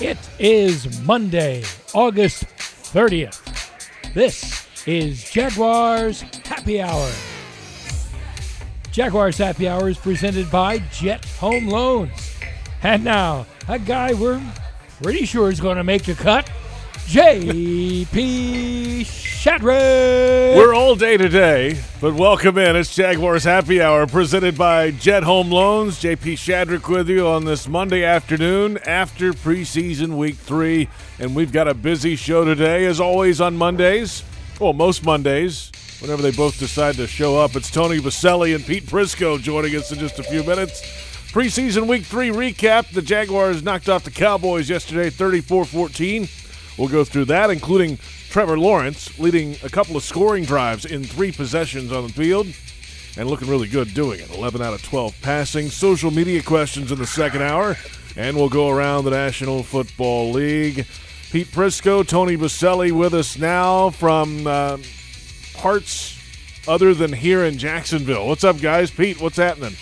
It is Monday, August 30th. This is Jaguars Happy Hour. Jaguars Happy Hour is presented by Jet Home Loans. And now, a guy we're pretty sure is going to make the cut, J.P. Shadrick. We're all day today, but welcome in. It's Jaguars Happy Hour presented by Jet Home Loans. JP Shadrick with you on this Monday afternoon after preseason week three. And we've got a busy show today, as always on Mondays. Well, most Mondays, whenever they both decide to show up. It's Tony Boselli and Pete Prisco joining us in just a few minutes. Preseason week three recap. The Jaguars knocked off the Cowboys yesterday 34 14. We'll go through that, including Trevor Lawrence leading a couple of scoring drives in three possessions on the field and looking really good doing it. 11 out of 12 passing. Social media questions in the second hour, and we'll go around the National Football League. Pete Prisco, Tony Boselli with us now from uh, parts other than here in Jacksonville. What's up, guys? Pete, what's happening?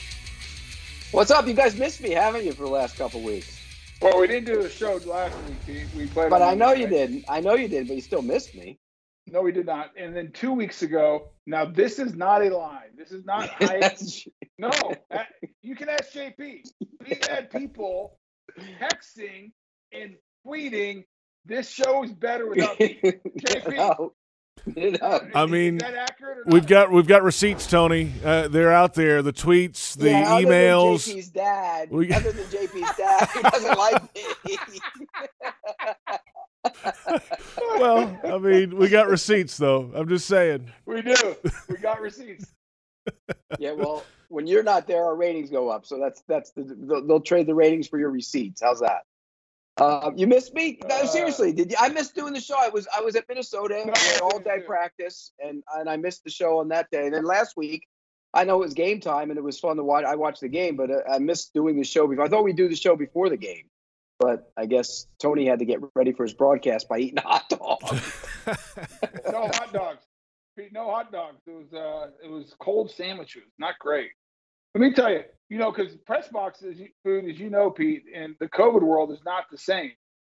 What's up? You guys missed me, haven't you, for the last couple weeks? Well, we didn't do a show last week. Pete. We played. But I know you night. did. I know you did, but you still missed me. No, we did not. And then two weeks ago. Now this is not a lie. This is not. I, no, you can ask JP. We've had people texting and tweeting. This show is better without me. JP. No. I mean, that accurate or We've got we've got receipts, Tony. Uh, they're out there. The tweets, the Yeah, other than emails. JP's dad. We- Other than JP's dad, he doesn't like me. well, I mean, we got receipts though. I'm just saying. We do. We got receipts. yeah, well, when you're not there, our ratings go up. So that's that's the they'll, they'll trade the ratings for your receipts. How's that? Uh, you missed me? No, Uh, seriously, did you? I missed doing the show. I was I was at Minnesota No, had all day practice, and and I missed the show on that day. And then last week, I know it was game time, and it was fun to watch. I watched the game, but uh, I missed doing the show before. I thought we'd do the show before the game, but I guess Tony had to get ready for his broadcast by eating a hot dog. No hot dogs. No hot dogs. It was uh, it was cold sandwiches. Not great. Let me tell you, you know, because press box is food, as you know, Pete, in the COVID world is not the same,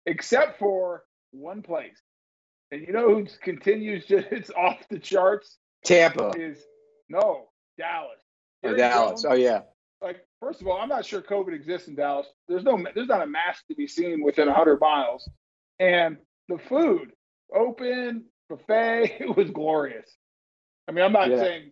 except for one place. And you know who continues just it's off the charts Tampa, is no Dallas. oh, Dallas. Oh yeah. like first of all, I'm not sure COVID exists in Dallas. There's no, there's not a mask to be seen within 100 miles, and the food, open buffet, it was glorious. I mean, I'm not Yeah. saying,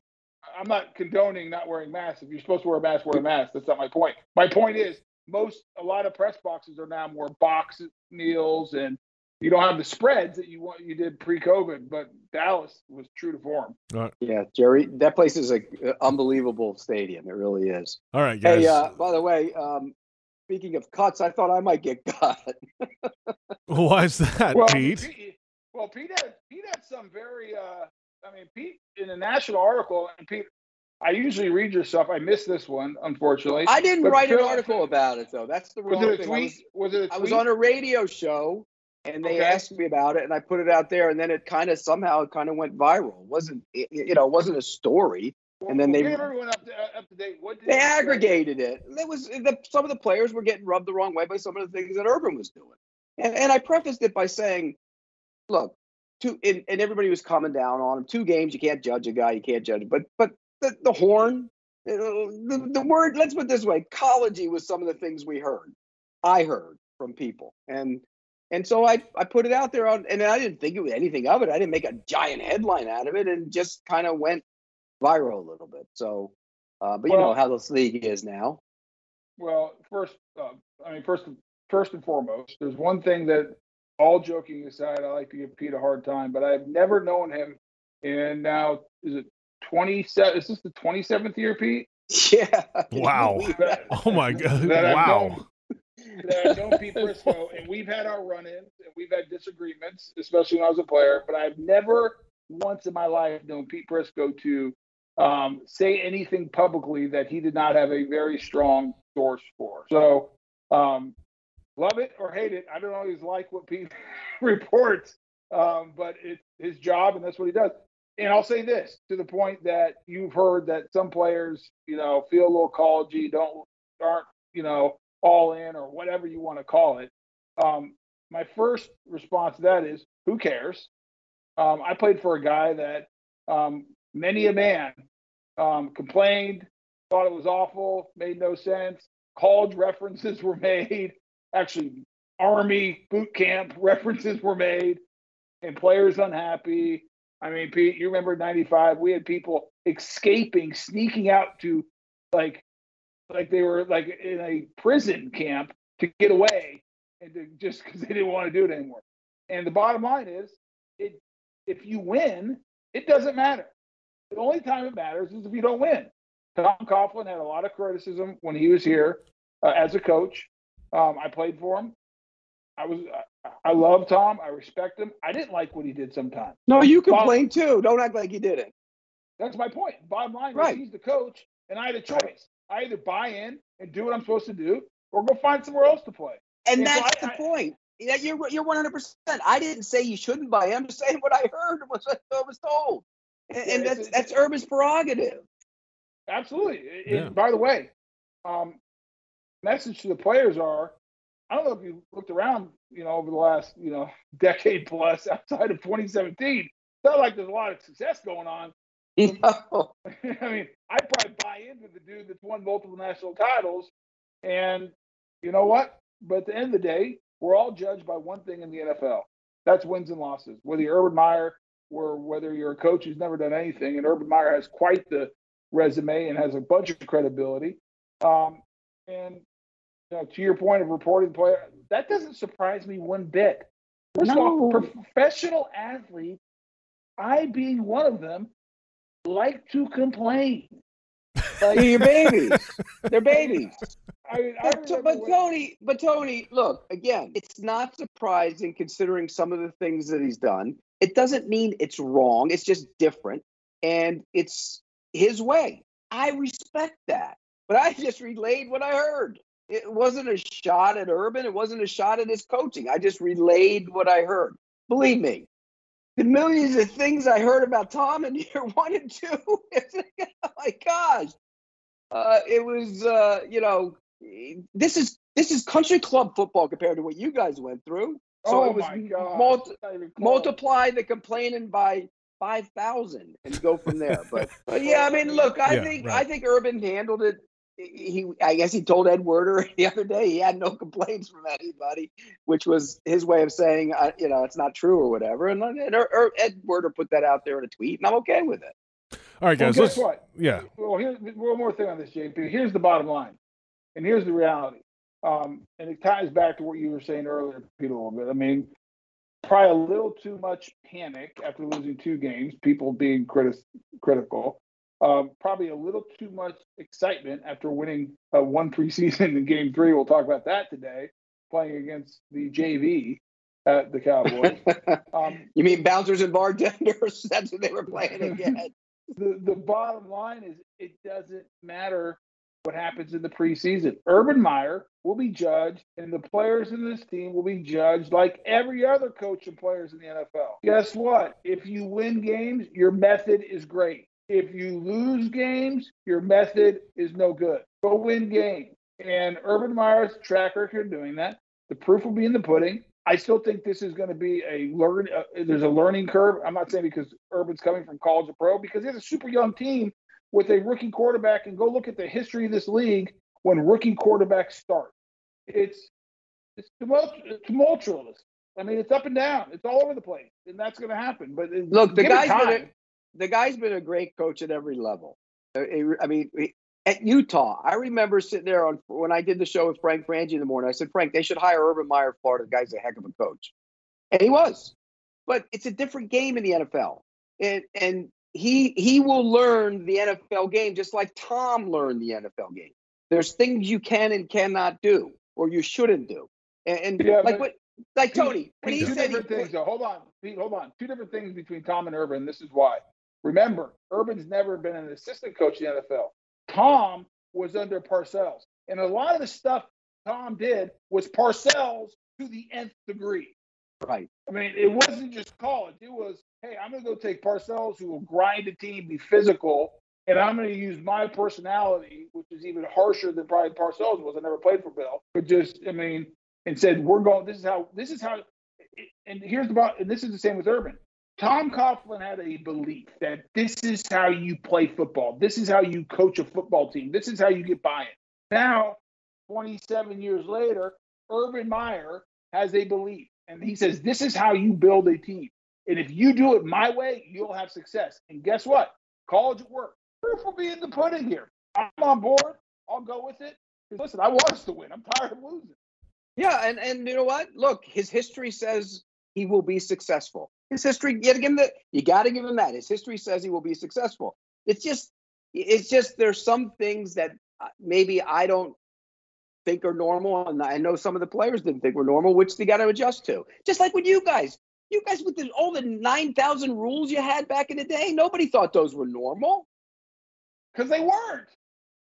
I'm not condoning not wearing masks. If you're supposed to wear a mask, wear a mask. That's not my point. My point is, most, a lot of press boxes are now more box meals, and you don't have the spreads that you want you did pre-COVID. But Dallas was true to form. Yeah, Jerry, that place is an unbelievable stadium. It really is. All right, guys. Hey, uh, by the way, um, speaking of cuts, I thought I might get cut. Why is that, well, Pete? well, Pete had Pete had some very. uh I mean, Pete in a national article, and Pete, I usually read your stuff. I missed this one, unfortunately. I didn't But write an article about it though. That's the Was it a thing. tweet? Was it a tweet? I was, on a radio show, and they Okay. asked me about it, and I put it out there, and then it kind of somehow it kind of went viral. It wasn't it, you know it wasn't a story. and then they- everyone up to, uh, up to date. What did They aggregated it. It was the, some of the players were getting rubbed the wrong way by some of the things that Urban was doing, and and I prefaced it by saying, look, two and, and everybody was coming down on him. Two games, you can't judge a guy, you can't judge, but but the, the horn, uh, the, the word. Let's put it this way: ecology was some of the things we heard. I heard from people, and and so I I put it out there on, and I didn't think it was anything of it. I didn't make a giant headline out of it, and just kind of went viral a little bit. So, uh, but you know how this league is now. Well, first, uh, I mean, first, first and foremost, there's one thing that, all joking aside, I like to give Pete a hard time, but I've never known him. And now, is it 27? Is this the 27th year, Pete? Yeah. Wow. That, Oh my God! that I've Wow. known- that I've known Pete Prisco, and we've had our run-ins and we've had disagreements, especially when I was a player. But I've never once in my life known Pete Prisco to um, say anything publicly that he did not have a very strong source for. So, um, love it or hate it, I don't always like what Pete reports, um, but it's his job and that's what he does. And I'll say this to the point that you've heard that some players, you know, feel a little college don't aren't, you know, all in or whatever you want to call it. Um, my first response to that is, who cares? Um, I played for a guy that um, many a man um, complained, thought it was awful, made no sense. College references were made. Actually, Army boot camp references were made, and players unhappy. I mean, Pete, you remember '95? We had people escaping, sneaking out to like, like they were like in a prison camp to get away, and to, just because they didn't want to do it anymore. And the bottom line is, it if you win, it doesn't matter. The only time it matters is if you don't win. Tom Coughlin had a lot of criticism when he was here uh, as a coach. Um, I played for him. I was I love Tom. I respect him. I didn't like what he did sometimes. No, you complain too. Don't act like you didn't. That's my point. Bottom line Right. is he's the coach, and I had a choice. I either buy in and do what I'm supposed to do, or go find somewhere else to play. And Yeah, so that's I- the I- point. Yeah, you're you're 100. percent I didn't say you shouldn't buy. I'm just saying what I heard was what I was told, and, and that's that's Urban's prerogative. Absolutely. It- it- Yeah. by the way, um, message to the players are: I don't know if you looked around, you know, over the last, you know, decade plus outside of 2017. It's not like there's a lot of success going on. No. I mean, I probably buy into the dude that's won multiple national titles, and you know what? But at the end of the day, we're all judged by one thing in the NFL. That's wins and losses. Whether you're Urban Meyer or whether you're a coach who's never done anything, and Urban Meyer has quite the resume and has a bunch of credibility. Um, and you know, to your point of reporting player, that doesn't surprise me one bit. First of all, professional athletes, I being one of them, like to complain. They're your babies. They're babies. I mean, I But, but when- Tony, but Tony, look again. It's not surprising considering some of the things that he's done. It doesn't mean it's wrong. It's just different, and it's his way. I respect that, but I just relayed what I heard. It wasn't a shot at Urban. It wasn't a shot at his coaching. I just relayed what I heard. Believe me, the millions of things I heard about Tom in year one and two. it's like, oh my gosh, uh, it was uh, you know this is this is country club football compared to what you guys went through. So oh it was my God. multi- Not even close. multiply the complaining by five thousand and go from there. But, but yeah, I mean, look, I Yeah, think right. I think Urban handled it. He, I guess he told Ed Werder the other day he had no complaints from anybody, which was his way of saying, uh, you know, it's not true or whatever. And, and Ur- Ur- Ed Werder put that out there in a tweet, and I'm okay with it. All right, Well, guys. guess let's, what? Yeah. Well, here's one more thing on this, JP. Here's the bottom line, and here's the reality. Um, and it ties back to what you were saying earlier, Pete, a little bit. I mean, probably a little too much panic after losing two games, people being critis- critical. Um, probably a little too much excitement after winning uh, one preseason in game three. We'll talk about that today, playing against the JV at the Cowboys. Um, You mean bouncers and bartenders? That's what they were playing again. the the bottom line is it doesn't matter what happens in the preseason. Urban Meyer will be judged, and the players in this team will be judged like every other coach and players in the NFL. Guess what? If you win games, your method is great. If you lose games, your method is no good. Go win games. And Urban Meyer's track record doing that. The proof will be in the pudding. I still think this is going to be a learn. Uh, there's a learning curve. I'm not saying because Urban's coming from college to pro, because he has a super young team with a rookie quarterback. And go look at the history of this league when rookie quarterbacks start. It's it's tumult- tumultuous. I mean, it's up and down. It's all over the place, and that's going to happen. But Look, the guy's been a- time. The guy's been a great coach at every level. Uh, I mean, at Utah, I remember sitting there on when I did the show with Frank Frangie in the morning. I said, Frank, they should hire Urban Meyer, Florida. The guy's a heck of a coach, and he was. But it's a different game in the NFL, and and he he will learn the NFL game just like Tom learned the NFL game. There's things you can and cannot do, or you shouldn't do, and, and Yeah, like what like Tony when he two said he, different things. So hold on, Pete, hold on. Two different things between Tom and Urban. This is why. Remember, Urban's never been an assistant coach in the NFL. Tom was under Parcells, and a lot of the stuff Tom did was Parcells to the nth degree. right. I mean, it wasn't just college. It was, hey, I'm going to go take Parcells, who will grind a team, be physical, and I'm going to use my personality, which is even harsher than probably Parcells was. I never played for Bill, but just, I mean, and said, "We're going. This is how. This is how." And here's the. And this is the same with Urban. Tom Coughlin had a belief that this is how you play football. This is how you coach a football team. This is how you get buy-in. Now, 27 years later, Urban Meyer has a belief, and he says this is how you build a team. And if you do it my way, you'll have success. And guess what? College at work. Proof will be in the pudding here. I'm on board. I'll go with it. Listen, I want us to win. I'm tired of losing. Yeah, and and you know what? Look, his history says he will be successful. His history, give him that. You got to give him that. His history says he will be successful. It's just, it's just there's some things that uh, maybe I don't think are normal, and I know some of the players didn't think were normal, which they got to adjust to. Just like with you guys, you guys with the, all the nine thousand rules you had back in the day, nobody thought those were normal. Because they weren't.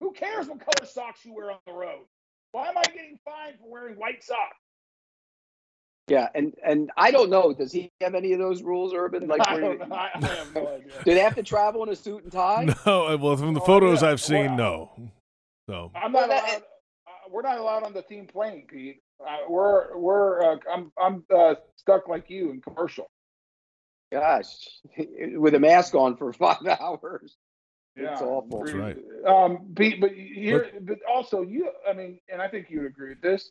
Who cares what color socks you wear on the road? Why am I getting fined for wearing white socks? Yeah, and and I don't know. Does he have any of those rules, Urban? Like, I, don't know. I, I have no idea. do they have to travel in a suit and tie? No, well, from the Oh, photos yeah. I've seen, Well, no. So I'm not Well, that- allowed. Uh, we're not allowed on the team plane, Pete. Uh, we're we're. Uh, I'm I'm uh, stuck like you in commercial. Gosh, with a mask on for five hours. It's awful. That's right. Um, Pete, but here, but also you. I mean, and I think you would agree with this.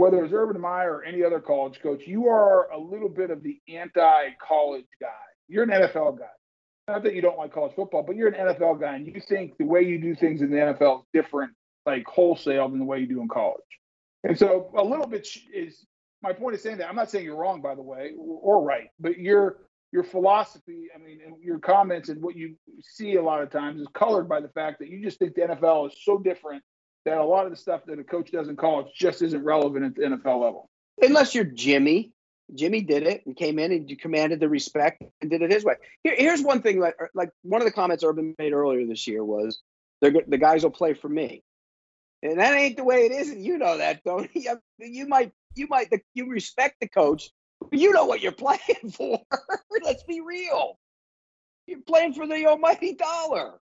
Whether it's Urban Meyer or any other college coach, you are a little bit of the anti-college guy. You're an NFL guy. Not that you don't like college football, but you're an NFL guy, and you think the way you do things in the NFL is different, like wholesale, than the way you do in college. And so, a little bit is my point is saying that. I'm not saying you're wrong, by the way, or, or right, but your your philosophy, I mean, and your comments and what you see a lot of times is colored by the fact that you just think the NFL is so different that a lot of the stuff that a coach does in college just isn't relevant at the NFL level. Unless you're Jimmy. Jimmy did it and came in and you commanded the respect and did it his way. Here, here's one thing that, er, like, one of the comments Urban made earlier this year was, the guys will play for me," and that ain't the way it is. And you know that, don't you? You might, you might, you respect the coach, but you know what you're playing for. Let's be real. You're playing for the almighty dollar,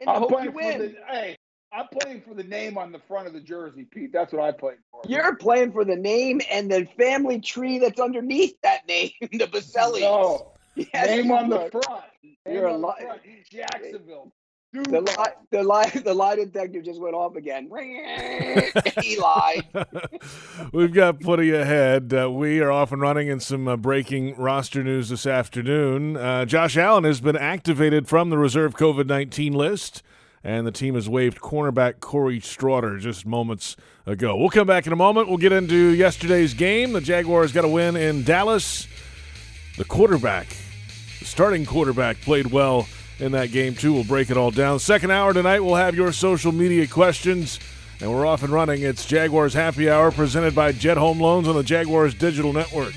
and I hope you win. the hey, I'm playing for the name on the front of the jersey, Pete. That's what I played for. You're playing for the name and the family tree that's underneath that name, the Boselli. no Yes, name on the front. Name You're a on li- front. Jacksonville. The Duke. lie, the lie, the lie detector just went off again. he lied. We've got plenty ahead. Uh, we are off and running in some uh, breaking roster news this afternoon. Uh, Josh Allen has been activated from the reserve COVID 19 list, and the team has waived cornerback Corey Straughter just moments ago. We'll come back in a moment. We'll get into yesterday's game. The Jaguars got a win in Dallas. The quarterback, the starting quarterback, played well in that game, too. We'll break it all down. Second hour tonight, we'll have your social media questions. And we're off and running. It's Jaguars Happy Hour presented by Jet Home Loans on the Jaguars Digital Network.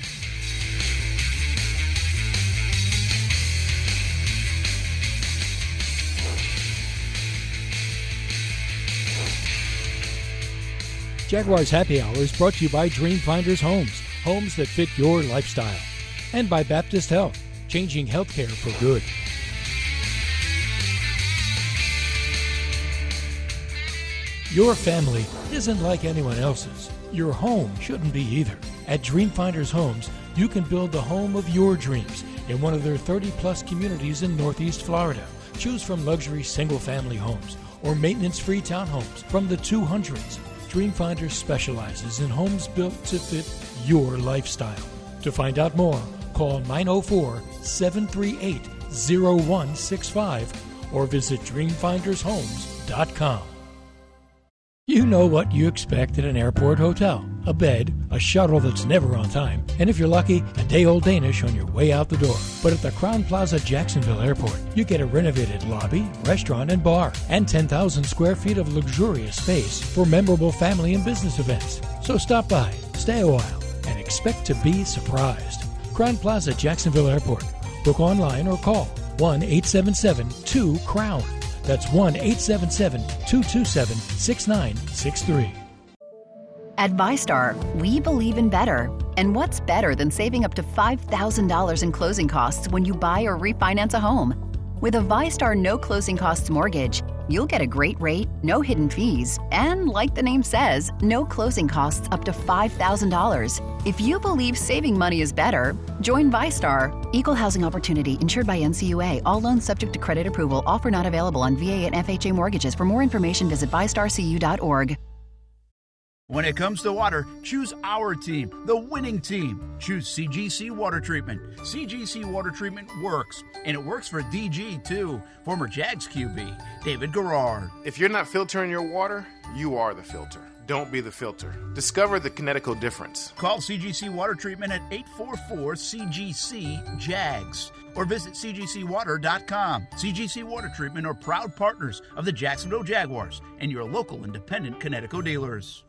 Jaguars Happy Hour is brought to you by Dreamfinders Homes, homes that fit your lifestyle. And by Baptist Health, changing healthcare for good. Your family isn't like anyone else's. Your home shouldn't be either. At Dreamfinders Homes, you can build the home of your dreams in one of their 30 plus communities in Northeast Florida. Choose from luxury single family homes or maintenance free townhomes from the 200s. Dreamfinders specializes in homes built to fit your lifestyle. To find out more, call 904 738 0165 or visit dreamfindershomes.com. You know what you expect at an airport hotel a bed, a shuttle that's never on time, and if you're lucky, a day old Danish on your way out the door. But at the Crowne Plaza Jacksonville Airport, you get a renovated lobby, restaurant, and bar, and 10,000 square feet of luxurious space for memorable family and business events. So stop by, stay a while, and expect to be surprised. Crowne Plaza Jacksonville Airport. Book online or call 1 877 2 Crown. That's 1 877 227 6963. At VyStar, we believe in better. And what's better than saving up to $5,000 in closing costs when you buy or refinance a home? With a VyStar no closing costs mortgage, you'll get a great rate, no hidden fees, and like the name says, no closing costs up to $5,000. If you believe saving money is better, join VyStar. Equal housing opportunity insured by NCUA. All loans subject to credit approval. Offer not available on VA and FHA mortgages. For more information, visit vystarcu.org. When it comes to water, choose our team, the winning team. Choose CGC Water Treatment. CGC Water Treatment works, and it works for DG too. Former Jags QB, David Garrard. If you're not filtering your water, you are the filter. Don't be the filter. Discover the Kinetico difference. Call CGC Water Treatment at 844 CGC JAGS or visit cgcwater.com. CGC Water Treatment are proud partners of the Jacksonville Jaguars and your local independent Kinetico dealers.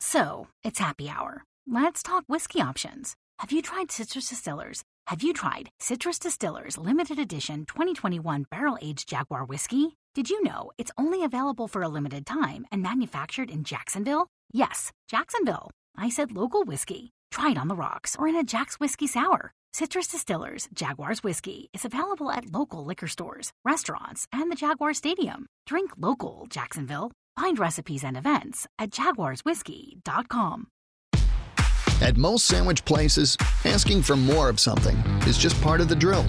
So, it's happy hour. Let's talk whiskey options. Have you tried Citrus Distillers? Have you tried Citrus Distillers Limited Edition 2021 Barrel Aged Jaguar Whiskey? Did you know it's only available for a limited time and manufactured in Jacksonville? Yes, Jacksonville. I said local whiskey. Try it on the rocks or in a Jack's Whiskey Sour. Citrus Distillers Jaguars Whiskey is available at local liquor stores, restaurants, and the Jaguar Stadium. Drink local, Jacksonville. Find recipes and events at jaguarswhiskey.com. At most sandwich places, asking for more of something is just part of the drill.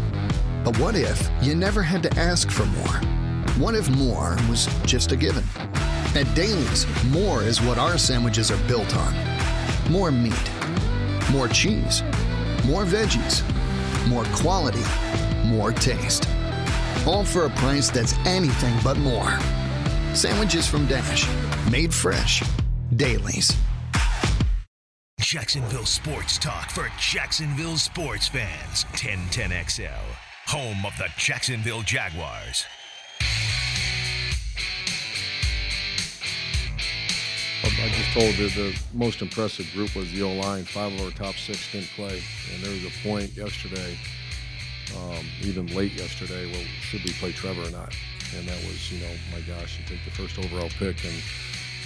But what if you never had to ask for more? What if more was just a given? At Dailies, more is what our sandwiches are built on more meat, more cheese, more veggies, more quality, more taste. All for a price that's anything but more. Sandwiches from Dash, made fresh. Dailies. Jacksonville Sports Talk for Jacksonville sports fans. 1010XL, home of the Jacksonville Jaguars. I just told you the most impressive group was the O line. Five of our top six didn't play, and there was a point yesterday, um, even late yesterday, well, should we play Trevor or not? And that was, you know, my gosh, you take the first overall pick, and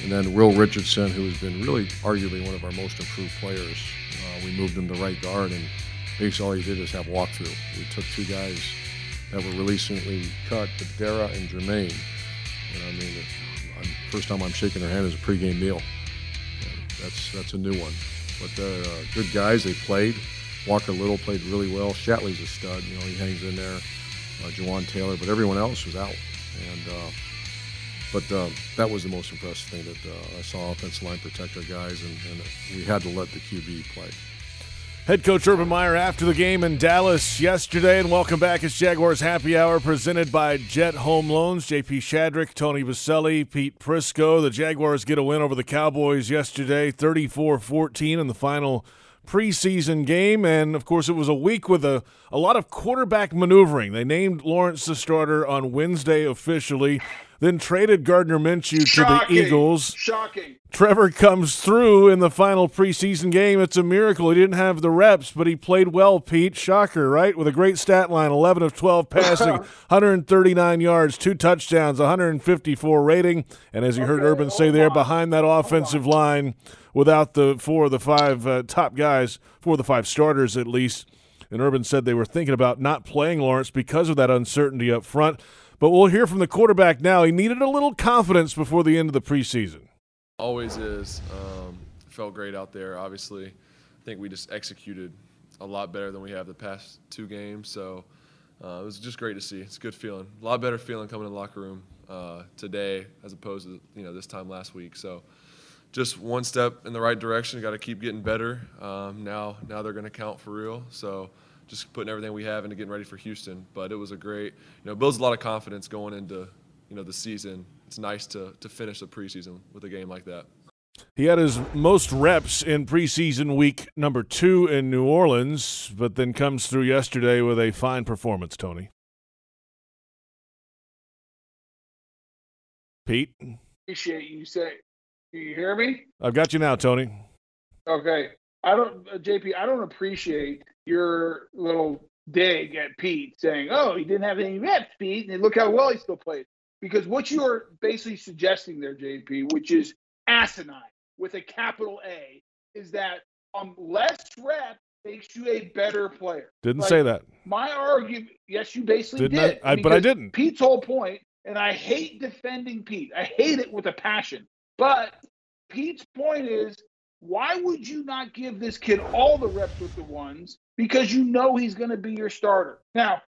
and then Will Richardson, who has been really arguably one of our most improved players. Uh, we moved him to right guard, and basically all he did is have walkthrough. We took two guys that were recently cut, Dara and Jermaine. And I mean, first time I'm shaking their hand is a pregame meal. That's that's a new one. But they're uh, good guys. They played. Walker Little played really well. Shatley's a stud. You know, he hangs in there. Uh, Jawaan Taylor, but everyone else was out. And uh, but uh, that was the most impressive thing that uh, I saw offensive line protect our guys, and, and we had to let the QB play. Head coach Urban Meyer after the game in Dallas yesterday, and welcome back. It's Jaguars Happy Hour presented by Jet Home Loans. JP Shadrick, Tony Boselli, Pete Prisco. The Jaguars get a win over the Cowboys yesterday, 34 14 in the final preseason game. And of course, it was a week with a, a lot of quarterback maneuvering. They named Lawrence the starter on Wednesday officially then traded Gardner Minshew Shocking. to the Eagles. Shocking. Trevor comes through in the final preseason game. It's a miracle. He didn't have the reps, but he played well, Pete. Shocker, right? With a great stat line 11 of 12 passing, 139 yards, two touchdowns, 154 rating. And as you heard Urban say hold there, behind that offensive line, without the four of the five uh, top guys, four of the five starters at least. And Urban said they were thinking about not playing Lawrence because of that uncertainty up front. But we'll hear from the quarterback now. He needed a little confidence before the end of the preseason. Always is. Um, felt great out there. Obviously, I think we just executed a lot better than we have the past two games. So uh, it was just great to see. It's a good feeling. A lot better feeling coming in the locker room uh, today as opposed to you know this time last week. So just one step in the right direction. Got to keep getting better. Um, now now they're going to count for real. So just putting everything we have into getting ready for Houston. But it was a great, you know, builds a lot of confidence going into, you know, the season. It's nice to to finish the preseason with a game like that. He had his most reps in preseason week number two in New Orleans, but then comes through yesterday with a fine performance, Tony. Pete, Appreciate you say. You hear me? I've got you now, Tony. Okay. I don't, uh, JP. I don't appreciate your little dig at Pete saying, "Oh, he didn't have any reps, Pete, and look how well he still played." Because what you are basically suggesting there, JP, which is asinine with a capital A, is that um less reps makes you a better player. Didn't Like, say that. My argument, yes, you basically Didn't did. I- but I didn't. Pete's whole point and I hate defending Pete. I hate it with a passion. But Pete's point is, why would you not give this kid all the reps with the ones because you know he's going to be your starter? Now,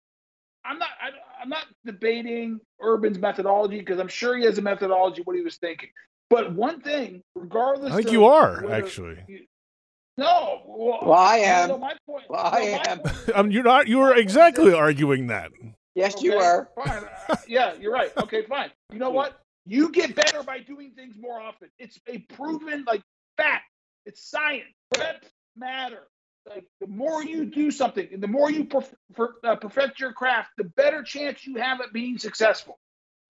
I'm not I, am not debating Urban's methodology because I'm sure he has a methodology what he was thinking. But one thing, regardless, I think of you are whether- actually. no, well, Well, I am. no, my point, Well, I no, my am. point- I mean, you're not. You were exactly arguing that. Yes, you are. Fine. Uh, yeah, you're right. Okay, fine. You know what? You get better by doing things more often. It's a proven like fact. It's science. Reps matter. Like the more you do something, and the more you perf- per- uh, perfect your craft, the better chance you have at being successful.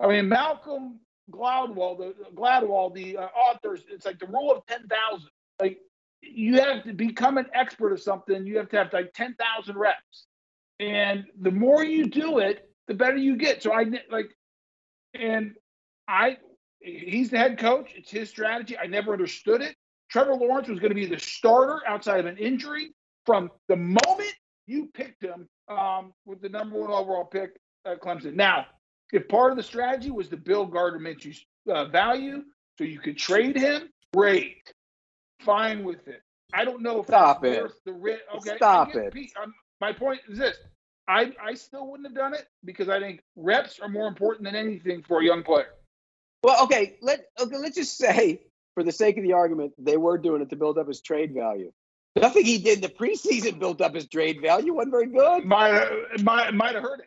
I mean, Malcolm Gladwell, the Gladwell, the uh, authors, it's like the rule of ten thousand. Like you have to become an expert of something. You have to have like ten thousand reps and the more you do it, the better you get. So I like, and I, he's the head coach. It's his strategy. I never understood it. Trevor Lawrence was going to be the starter outside of an injury from the moment you picked him um, with the number one overall pick at Clemson. Now, if part of the strategy was to build Gardner Minshew's uh, value, so you could trade him, great, fine with it. I don't know if Stop it. worth the risk. Okay, Stop it. Pete, my point is this: I I still wouldn't have done it because I think reps are more important than anything for a young player. Well, okay, let okay, let's just say, for the sake of the argument, they were doing it to build up his trade value. Nothing he did in the preseason built up his trade value. wasn't very good. Might might might have hurt it.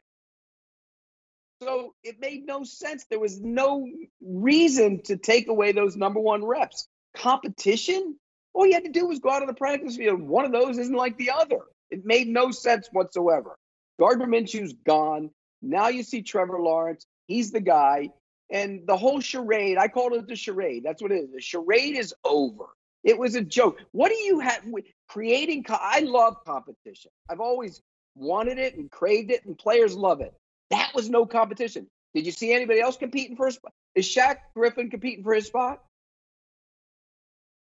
So it made no sense. There was no reason to take away those number one reps. Competition? All you had to do was go out on the practice field. One of those isn't like the other. It made no sense whatsoever. Gardner Minshew's gone. Now you see Trevor Lawrence. He's the guy. And the whole charade, I called it the charade. That's what it is. The charade is over. It was a joke. What do you have with creating? Co- I love competition. I've always wanted it and craved it, and players love it. That was no competition. Did you see anybody else competing for a spot? Is Shaq Griffin competing for his spot?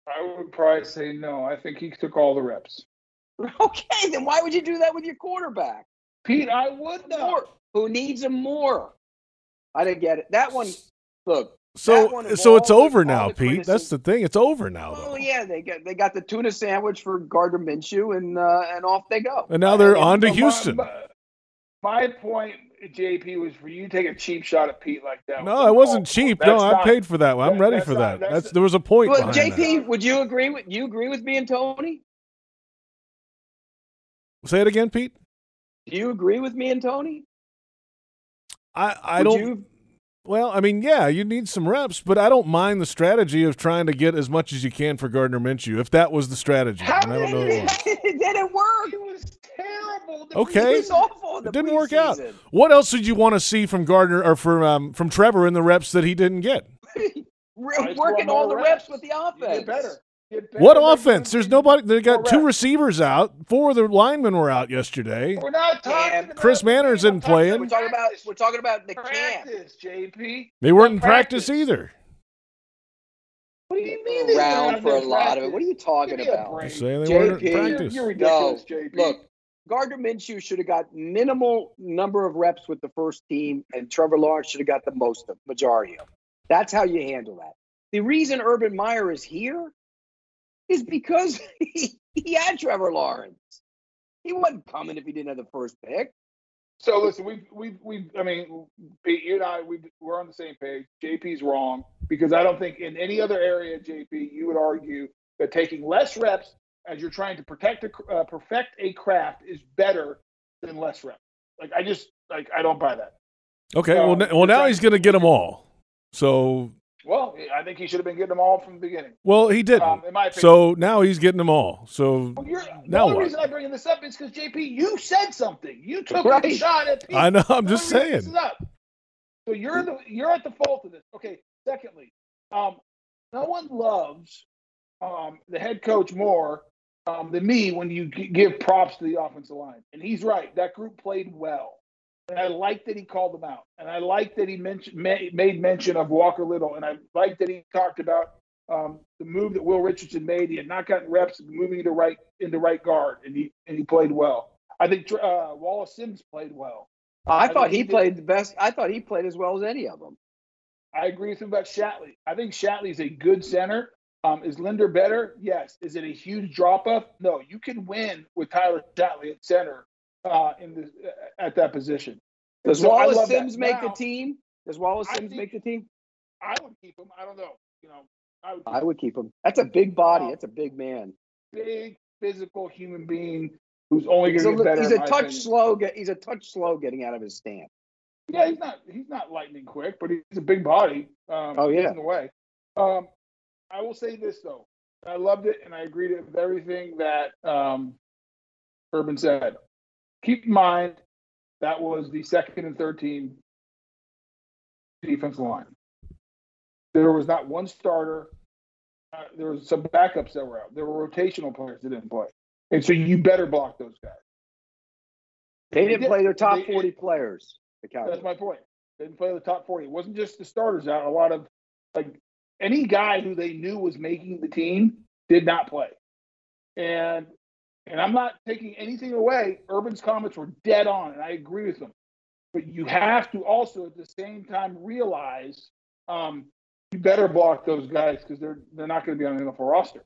I would probably say no. I think he took all the reps. Okay, then why would you do that with your quarterback? Pete, I would. More. Who needs him more? I didn't get it. That one, look. So, so it's over now, Pete. That's the thing. It's over now, Oh though. yeah, they got they got the tuna sandwich for Gardner Minshew, and uh, and off they go. And now they're on to Houston. My, my point, JP, was for you to take a cheap shot at Pete like that. No, it wasn't cheap. No, That's I paid for that one. I'm ready for not- that. that's- That's there was a point Well, JP, that. would you agree with you agree with me and Tony? Say it again, Pete. Do you agree with me and Tony? I I Would don't. you- Well, I mean, yeah, you need some reps, but I don't mind the strategy of trying to get as much as you can for Gardner Minshew. If that was the strategy, How and I don't know. did What it was. it didn't work. It was terrible. The Okay. It was awful. It didn't work out. What else did you want to see from Gardner or from um, from Trevor in the reps that he didn't get? We're I just working want all the reps. reps with the You offense. Get better. Get better What offense? There's nobody. They got more two receivers out. Four of the linemen were out yesterday. We're not talking Yeah. about Chris Manhertz isn't playing. We're talking about we're talking about the camp. JP. They weren't in Practice. practice either. What do you mean? they around weren't for a in lot of it. practice? What are you talking Give me a about? break. Saying they weren't in practice. You're ridiculous, No, JP. Look, Gardner Minshew should have got minimal number of reps with the first team, and Trevor Lawrence should have got the most of majority of. them. That's how you handle that. The reason Urban Meyer is here is because he, he had Trevor Lawrence. He wasn't coming if he didn't have the first pick. So listen, we've we've we've I mean, Pete, you and I we we're on the same page. JP's wrong because I don't think in any other area, JP, you would argue that taking less reps as you're trying to protect a, uh, perfect a craft is better than less reps. Like I just like I don't buy that. Okay. No, well, well, now he's going to get them all. So, Well, I think he should have been getting them all from the beginning. well, he didn't. Um, in my opinion. so now he's getting them all. So Well, you're, now the only what? reason I'm bringing this up is because JP, you said something. You took a shot at Pete. I know. I'm just saying. So you're the you're at the fault of this. Okay. Secondly, um, no one loves um, the head coach more um, than me when you g- give props to the offensive line, and he's right. That group played well, and I like that he called them out, and I like that he mentioned made mention of Walker Little, and I like that he talked about um, the move that Will Richardson made. He had not gotten reps moving to right into right guard, and he and he played well. I think uh, Wallace Sims played well. I, I thought he played the best. I thought he played as well as any of them. I agree with him about Shatley. I think Shatley's a good center. Um, is Linder better? Yes. Is it a huge drop off? No. You can win with Tyler Shatley at center uh, in the at that position. Does So Wallace love that. Sims make the team? Does Wallace I Sims make the team? I would keep him. I don't know. You know, I would. Keep I would keep him. That's a big body. That's a big man. big physical human being who's only going to get better. he's a touch opinion. slow. Get, he's a touch slow getting out of his stance. Yeah, he's not he's not lightning quick, but he's a big body. Um, Oh, yeah. in the way. Um, I will say this though, I loved it, and I agreed with everything that um, Urban said. Keep in mind that was the second and third team defensive line. There was not one starter. Uh, there was some backups that were out. There were rotational players that didn't play, and so you better block those guys. They didn't did- play their top they- 40 players. That's my point. They didn't play the top 40. It wasn't just the starters out. A lot of, like, any guy who they knew was making the team did not play. And and I'm not taking anything away. Urban's comments were dead on, and I agree with them. But you have to also at the same time realize um, you better block those guys because they're they're not going to be on the NFL roster,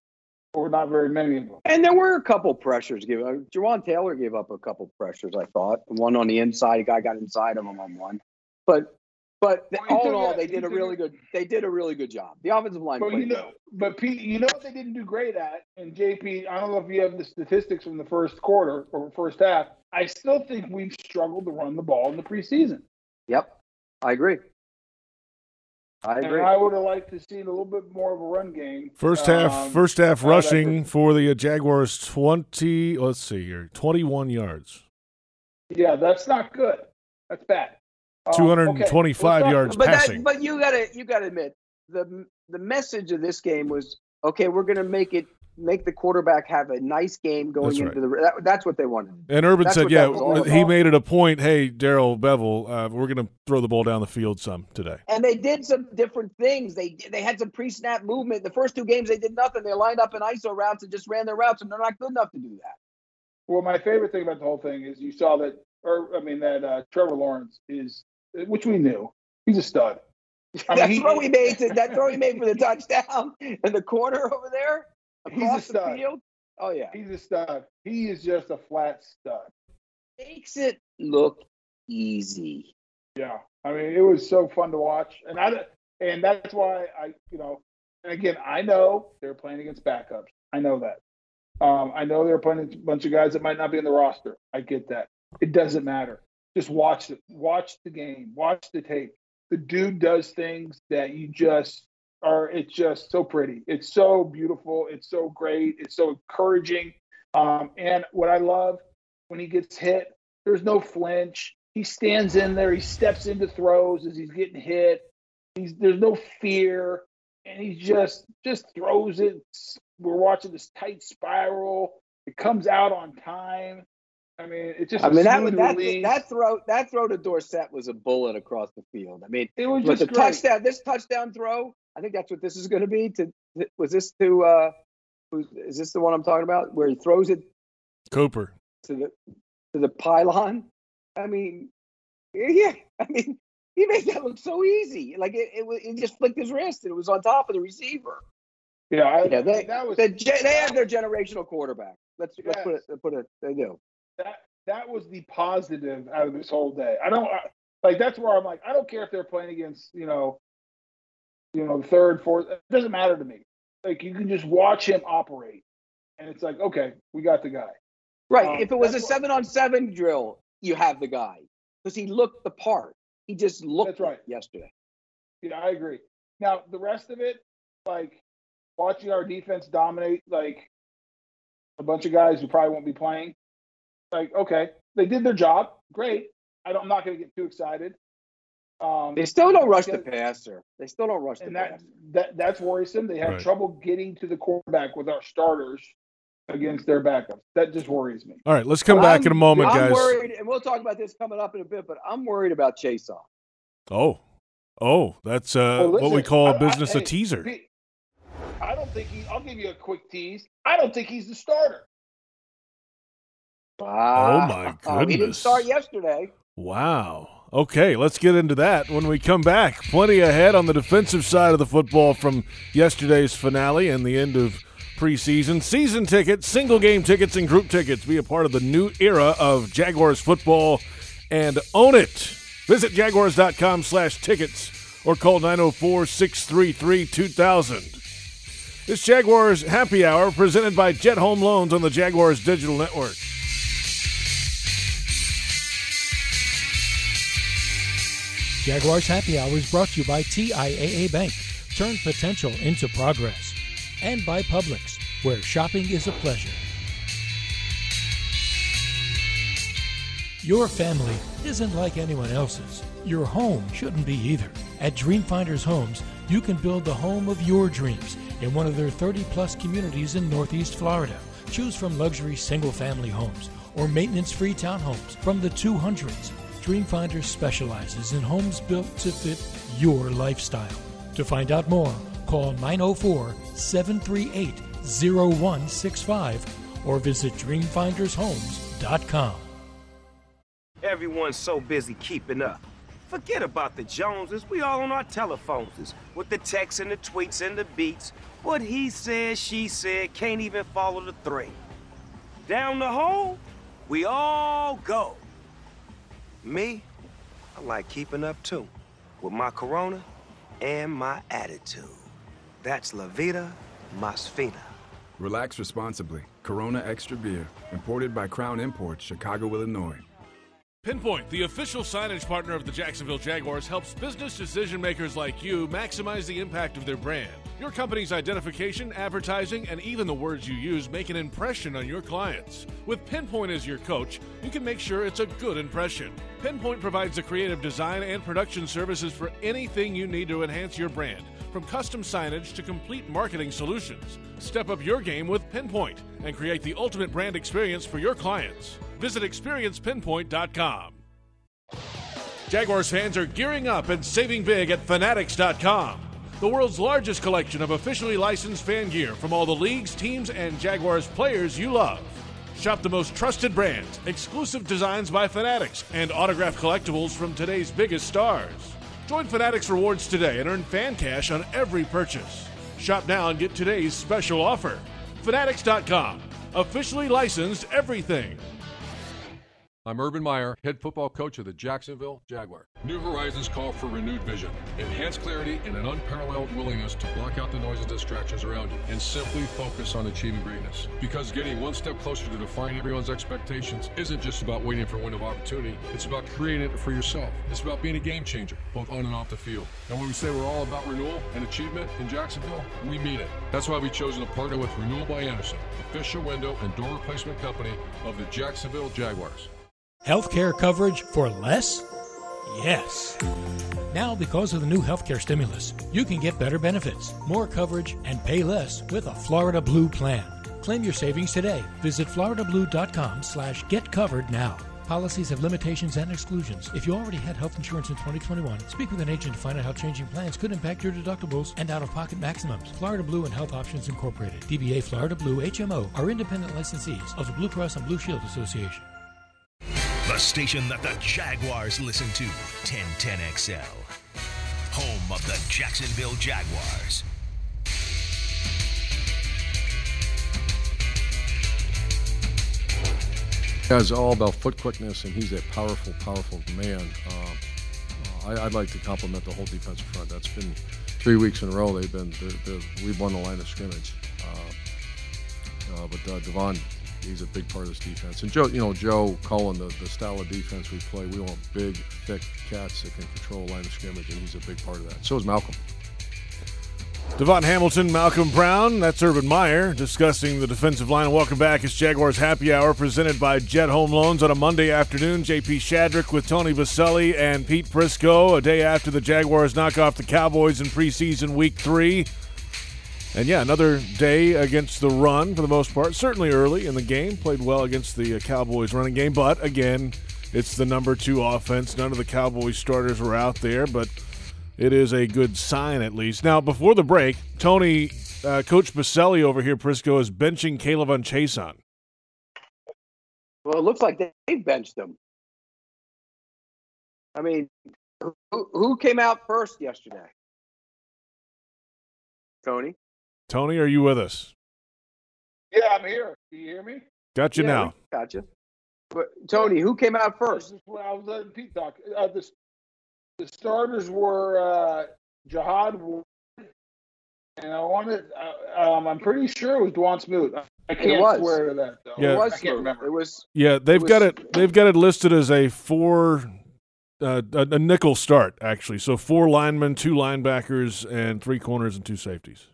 or not very many of them. And there were a couple pressures given. Uh, Jawaan Taylor gave up a couple pressures. I thought one on the inside. A guy got inside of him on one. But but Well, all in all, it- they did a really it- good. They did a really good job. The offensive line But played you well. know, but Pete, you know what they didn't do great at, and JP, I don't know if you have the statistics from the first quarter or first half. I still think we've struggled to run the ball in the preseason, Yep, I agree. I and agree. I would have liked to see a little bit more of a run game. First half, um, first half out of that rushing group. for the uh, Jaguars twenty. Let's see here, twenty-one yards, Yeah, that's not good. That's bad. Um, two hundred and okay, twenty-five yards but passing. that, but you gotta you gotta admit the the message of this game was okay. We're gonna make it make the quarterback have a nice game going That's into the. That, that's what they wanted. and Urban That's said, "Yeah, that was all he made it a point. Hey, Darrell Bevell, uh, we're going to throw the ball down the field some today." And they did some different things. They they had some pre-snap movement. The first two games they did nothing. They lined up in ISO routes and just ran their routes, and they're not good enough to do that. Well, my favorite thing about the whole thing is you saw that, or I mean that uh, Trevor Lawrence is, which we knew, he's a stud. I mean, that he- throw he made to, that throw he made for the touchdown in the corner over there He's a across the field. Oh yeah, He's a stud. He is just a flat stud. makes it look easy. Yeah, I mean, it was so fun to watch, and I and that's why I, you know, and again, I know they're playing against backups. I know that. Um, I know they're playing a bunch of guys that might not be in the roster. I get that. It doesn't matter. Just watch it. Watch the game. Watch the tape. The dude does things that you just are. It's just so pretty. It's so beautiful. It's so great. It's so encouraging. Um, and what I love when he gets hit, there's no flinch. He stands in there. He steps into throws as he's getting hit. He's there's no fear, and he just just throws it. We're watching this tight spiral. It comes out on time. I mean, it's just. I a mean that that that throw that throw to Dorsett was a bullet across the field. I mean, it was with just the great. touchdown, this touchdown throw, I think that's what this is going to be. To was this to uh, who's, is this the one I'm talking about where he throws it Cooper. to the to the pylon? I mean, yeah, I mean, he made that look so easy. Like it, it, was- he just flicked his wrist and it was on top of the receiver. Yeah, I, Yeah, they that was they, they have their generational quarterback. Let's let's put it put it. They do. That that was the positive out of this whole day. I don't I, like that's where I'm like I don't care if they're playing against you know, you know third, fourth. It doesn't matter to me. Like you can just watch him operate, and it's like okay, we got the guy. Right. Um, if it was a seven on seven drill, you have the guy because he looked the part. He just looked That's right. yesterday. Yeah, I agree. Now the rest of it, like watching our defense dominate, like a bunch of guys who probably won't be playing. Like okay, they did their job. Great. I don't, I'm not going to get too excited. Um, They still don't rush the passer. They still don't rush the and that, passer. that that's worrisome. They have Right. trouble getting to the quarterback with our starters against their backups. That just worries me. All right, let's come But back I'm- in a moment, I'm guys. worried, and we'll talk about this coming up in a bit. But I'm worried about Chaisson. Oh, oh, that's uh, Well, what we call I- a I- business a hey, teaser. I don't think he. I'll give you a quick tease. I don't think he's the starter. Oh, my Oh, he didn't start yesterday. Wow. Okay, let's get into that when we come back. Plenty ahead on the defensive side of the football from yesterday's finale and the end of preseason. Season tickets, single game tickets, and group tickets. Be a part of the new era of Jaguars football and own it. Visit jaguars.com slash tickets or call 904 633 2000. This Jaguars Happy Hour presented by Jet Home Loans on the Jaguars Digital Network. Jaguars Happy Hour is brought to you by TIAA Bank. Turn potential into progress. And by Publix, where shopping is a pleasure. Your family isn't like anyone else's. Your home shouldn't be either. At Dreamfinders Homes, you can build the home of your dreams in one of their 30 plus communities in Northeast Florida. Choose from luxury single family homes or maintenance free townhomes from the 200s. Dreamfinders specializes in homes built to fit your lifestyle. To find out more, call 904 738 0165 or visit dreamfindershomes.com. Everyone's so busy keeping up. Forget about the Joneses. We all on our telephones with the texts and the tweets and the beats. What he said, she said, can't even follow the thread. Down the hole, we all go. Me, I like keeping up too, with my Corona and my attitude. That's La Vida Más Fina. Relax responsibly. Corona Extra Beer, imported by Crown Imports, Chicago, Illinois. Pinpoint, the official signage partner of the Jacksonville Jaguars, helps business decision makers like you maximize the impact of their brand. Your company's identification, advertising, and even the words you use make an impression on your clients. With Pinpoint as your coach, you can make sure it's a good impression. Pinpoint provides the creative design and production services for anything you need to enhance your brand, from custom signage to complete marketing solutions. Step up your game with Pinpoint and create the ultimate brand experience for your clients. Visit experiencepinpoint.com. Jaguars fans are gearing up and saving big at Fanatics.com, the world's largest collection of officially licensed fan gear from all the leagues, teams, and Jaguars players you love. Shop the most trusted brands, exclusive designs by Fanatics, and autographed collectibles from today's biggest stars. Join Fanatics Rewards today and earn fan cash on every purchase. Shop now and get today's special offer. Fanatics.com, officially licensed everything. I'm Urban Meyer, head football coach of the Jacksonville Jaguars. New Horizons call for renewed vision, enhanced clarity, and an unparalleled willingness to block out the noise and distractions around you and simply focus on achieving greatness. Because getting one step closer to defying everyone's expectations isn't just about waiting for a window of opportunity, it's about creating it for yourself. It's about being a game changer, both on and off the field. And when we say we're all about renewal and achievement in Jacksonville, we mean it. That's why we've chosen to partner with Renewal by Andersen, official window and door replacement company of the Jacksonville Jaguars. Healthcare coverage for less? Yes. Now, because of the new healthcare stimulus, you can get better benefits, more coverage, and pay less with a Florida Blue plan. Claim your savings today. Visit floridablue.com slash get covered now. Policies have limitations and exclusions. If you already had health insurance in 2021, speak with an agent to find out how changing plans could impact your deductibles and out-of-pocket maximums. Florida Blue and Health Options Incorporated, DBA Florida Blue HMO, are independent licensees of the Blue Cross and Blue Shield Association. The station that the Jaguars listen to, 1010XL. Home of the Jacksonville Jaguars. Guy's all about foot quickness, and he's a powerful, powerful man. Um, uh, I, would like to compliment the whole defensive front. That's been three weeks in a row. They've been they're, they're, we've won the line of scrimmage. Uh, uh, but uh, DaVon, he's a big part of this defense. And Joe, you know, Joe Cullen, the, the style of defense we play, we want big, thick cats that can control line of scrimmage, and he's a big part of that. So is Malcolm. DaVon Hamilton, Malcolm Brown, that's Urban Meyer discussing the defensive line. welcome back. It's Jaguars Happy Hour presented by Jet Home Loans on a Monday afternoon. JP Shadrick with Tony Boselli and Pete Prisco, a day after the Jaguars knock off the Cowboys in preseason week three. And yeah, another day against the run for the most part. Certainly early in the game, played well against the uh, Cowboys running game, but again, it's the number two offense. None of the Cowboys starters were out there, but it is a good sign at least. Now, before the break, Tony, uh, Coach Boselli over here, Prisco, is benching K'Lavon Chaisson. Well, it looks like they benched him. I mean, who, who came out first yesterday? Tony. Tony, are you with us? Yeah, I'm here. Can you hear me? Got you Yeah, now. we Gotcha. But Tony, who came out first? This is what I was letting Pete talk. Uh, the, the starters were uh, Jihad Ward, and I wanted. Uh, um, I'm pretty sure it was Dawuane Smoot. I, I can't swear to that though. Yeah. It was I can't remember. It was Yeah, they've was- got it. They've got it listed as a four, uh, a, a nickel start actually. So four linemen, two linebackers, and three corners and two safeties.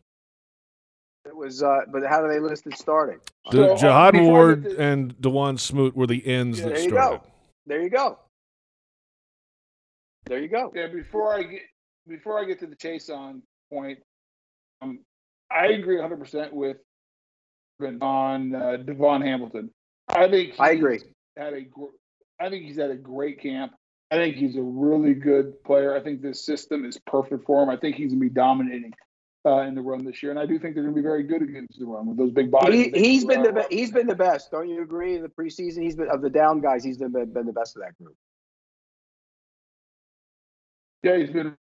It was. Uh, but how do they list it starting? The So, uh, Jihad before Ward get to- and Dawuane Smoot were the ends Yeah, that there you started. go. There you go. There you go. Yeah, before I get before I get to the Chaisson point, um, I agree 100 percent with on uh, DaVon Hamilton. I think I he's agree. Had a, gr- I think he's had a great camp. I think he's a really good player. I think this system is perfect for him. I think he's gonna be dominating uh, in the run this year, and I do think they're gonna be very good against the run with those big bodies. He, he's been the be- he's been the best. Don't you agree? In the preseason, he's been of the down guys. He's been been the best of that group. Yeah, he's been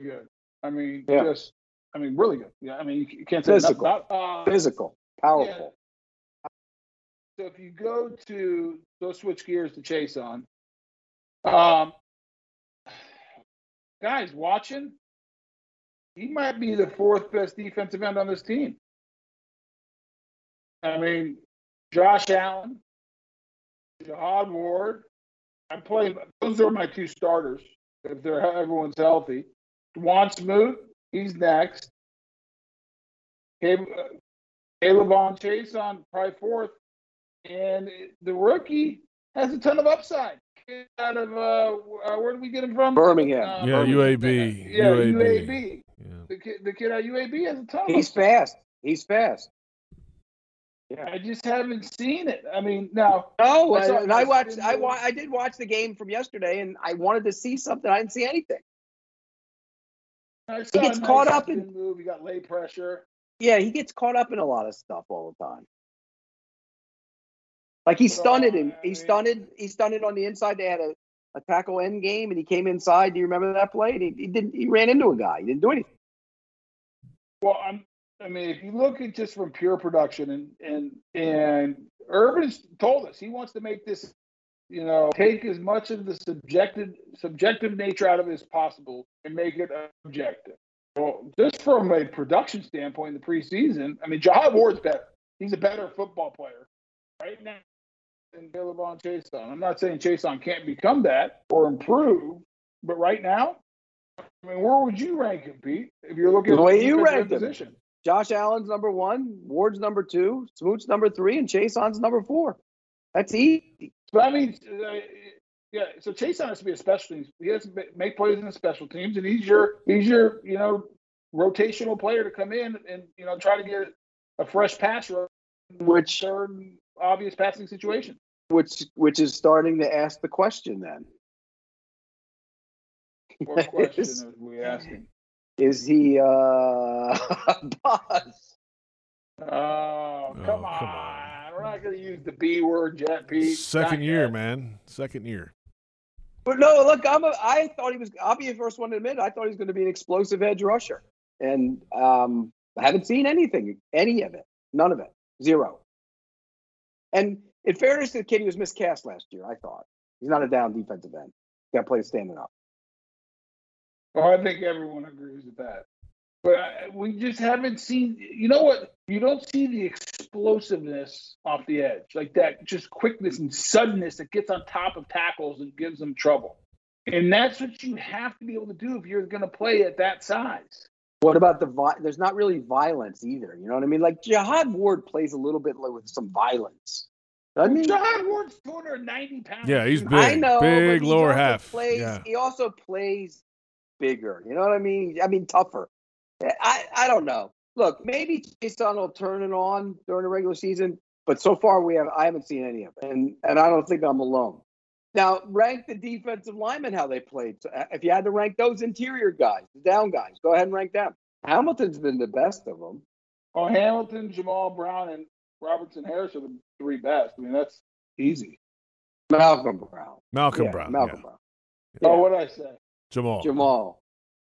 good. I mean, Yeah. just I mean, really good. Yeah, I mean, you can't say enough Physical. about. Uh, Physical, powerful. So if you go to go switch gears to Chaisson, um, guys watching, he might be the fourth best defensive end on this team. I mean, Josh Allen, Jihad Ward. I'm playing. Those are my two starters if they're everyone's healthy. Dawuane Smoot, he's next. Caleb, uh, K'Lavon Chaisson probably fourth, and the rookie has a ton of upside. Out of uh, uh, where did we get him from? Birmingham. Uh, Yeah, Birmingham. UAB. Yeah, UAB. UAB. Yeah. The kid, the kid at UAB has a ton. He's fast. He's fast. Yeah. I just haven't seen it. I mean, now No, I it's- and I watched. I wa- I did watch the game from yesterday, and I wanted to see something. I didn't see anything. He gets nice caught up in- move. He got lay pressure. Yeah, he gets caught up in a lot of stuff all the time. Like he stunned him. He mean- stunned. He stunned on the inside. They had a, a tackle end game, and he came inside. Do you remember that play? And he, he didn't. He ran into a guy. He didn't do anything. Well, I'm. I mean, if you look at just from pure production, and and and Urban's told us he wants to make this, you know, take as much of the subjective subjective nature out of it as possible and make it objective. Well, just from a production standpoint in the preseason, I mean, Jihad Ward's better. He's a better football player right now than K'Lavon Chaisson. I'm not saying Chaisson can't become that or improve, but right now, I mean, where would you rank him, Pete? If you're looking at The way you rank him. position. Josh Allen's number one. Ward's number two. Smoot's number three, and Chaisson's number four. That's easy. But I mean, uh, yeah. So Chase has to be a special teams. He has to make plays in the special teams, and he's your he's your you know rotational player to come in and you know try to get a fresh pass rush, Which certain obvious passing situation. Which which is starting to ask the question then. What question Is- is we asking? Is he uh Buzz? Oh, come on. We're not going to use the B word, Jet Pete. Second Not year, yet. man. Second year. But no, look, I'm a, I thought he was. I'll be the first one to admit. I thought he was going to be an explosive edge rusher, and um, I haven't seen anything, any of it, none of it, zero. And in fairness to the kid, he was miscast last year. I thought he's not a down defensive end. Got to play standing up. Oh, well, I think everyone agrees with that. But I, we just haven't seen. You know what? You don't see the explosiveness off the edge, like that, just quickness and suddenness that gets on top of tackles and gives them trouble. And that's what you have to be able to do if you're going to play at that size. What about the? Vi- There's not really violence either. You know what I mean? Like Jihad Ward plays a little bit like with some violence. I mean, John Ward's 290 pounds. Yeah, he's big. I know, big he lower half. Plays, yeah. He also plays bigger. You know what I mean? I mean tougher. I I don't know. Look, maybe Chaisson will turn it on during the regular season, but so far we have I haven't seen any of it, and and I don't think I'm alone. Now, rank the defensive linemen how they played. So uh, if you had to rank those interior guys, the down guys, go ahead and rank them. Hamilton's been the best of them. Oh, Hamilton, Jamal Brown, and Robertson Harris are the three best. I mean, that's easy. Malcolm Brown. Malcolm Yeah, Brown. Malcolm yeah. Brown. Oh, what did I say? Jamal. Jamal.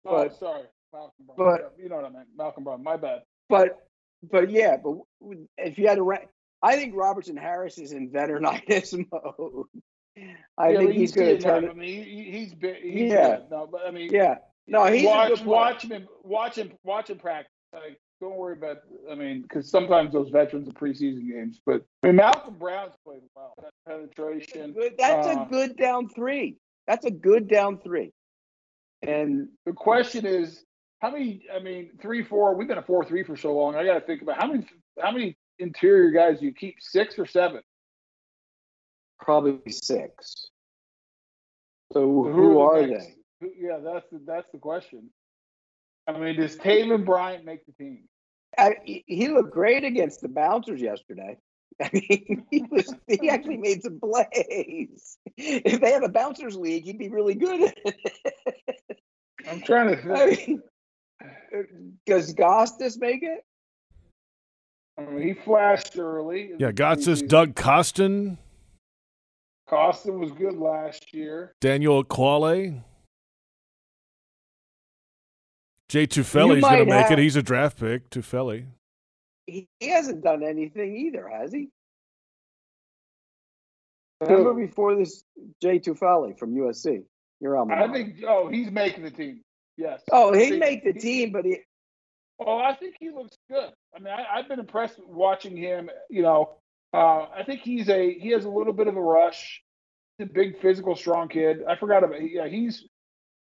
Oh, But- sorry, Malcolm Brown. but- you know what I meant, Malcolm Brown. My bad. But but yeah, but if you had to rank, I think Robertson Harris is in veteranitis mode. I Yeah, think but he's going to turn it. I mean, he, he's big. He's Yeah. good. No, but I mean, Yeah. No, he's a watch, good watch him, watch him, watch him practice. Like, don't worry about. I mean, because sometimes those veterans are preseason games, but I mean, Malcolm Brown's played well. That penetration. Good- That's uh, a good down three. That's a good down three. And The question is, how many? I mean, three, four. We've been a four-three for so long. I got to think about how many. How many interior guys do you keep? Six or seven? probably six. So So who, the are they? yeah, that's the that's the question. I mean, does Taven Bryan make the team? I, he- he looked great against the Bouncers yesterday. I mean, he was he actually made some plays. If they had a Bouncers league, he'd be really good. I'm trying to I mean, does Costin make it? I mean, he flashed early. Yeah, the got this preseason. Doug Costin, Costin was good last year. Daniel Ekuale. Jay You Tufele's going to make have- it. He's a draft pick, Tufele. He, he hasn't done anything either, has he? Remember before this, Jay Tufele from USC. You're on. I think. Oh, he's making the team. Yes. Oh, he'd think- make the team, but he Oh, I think he looks good. I mean, I, I've been impressed watching him. You know, uh, I think he's a he has a little bit of a rush. He's a big, physical, strong kid. I forgot about. Yeah, he's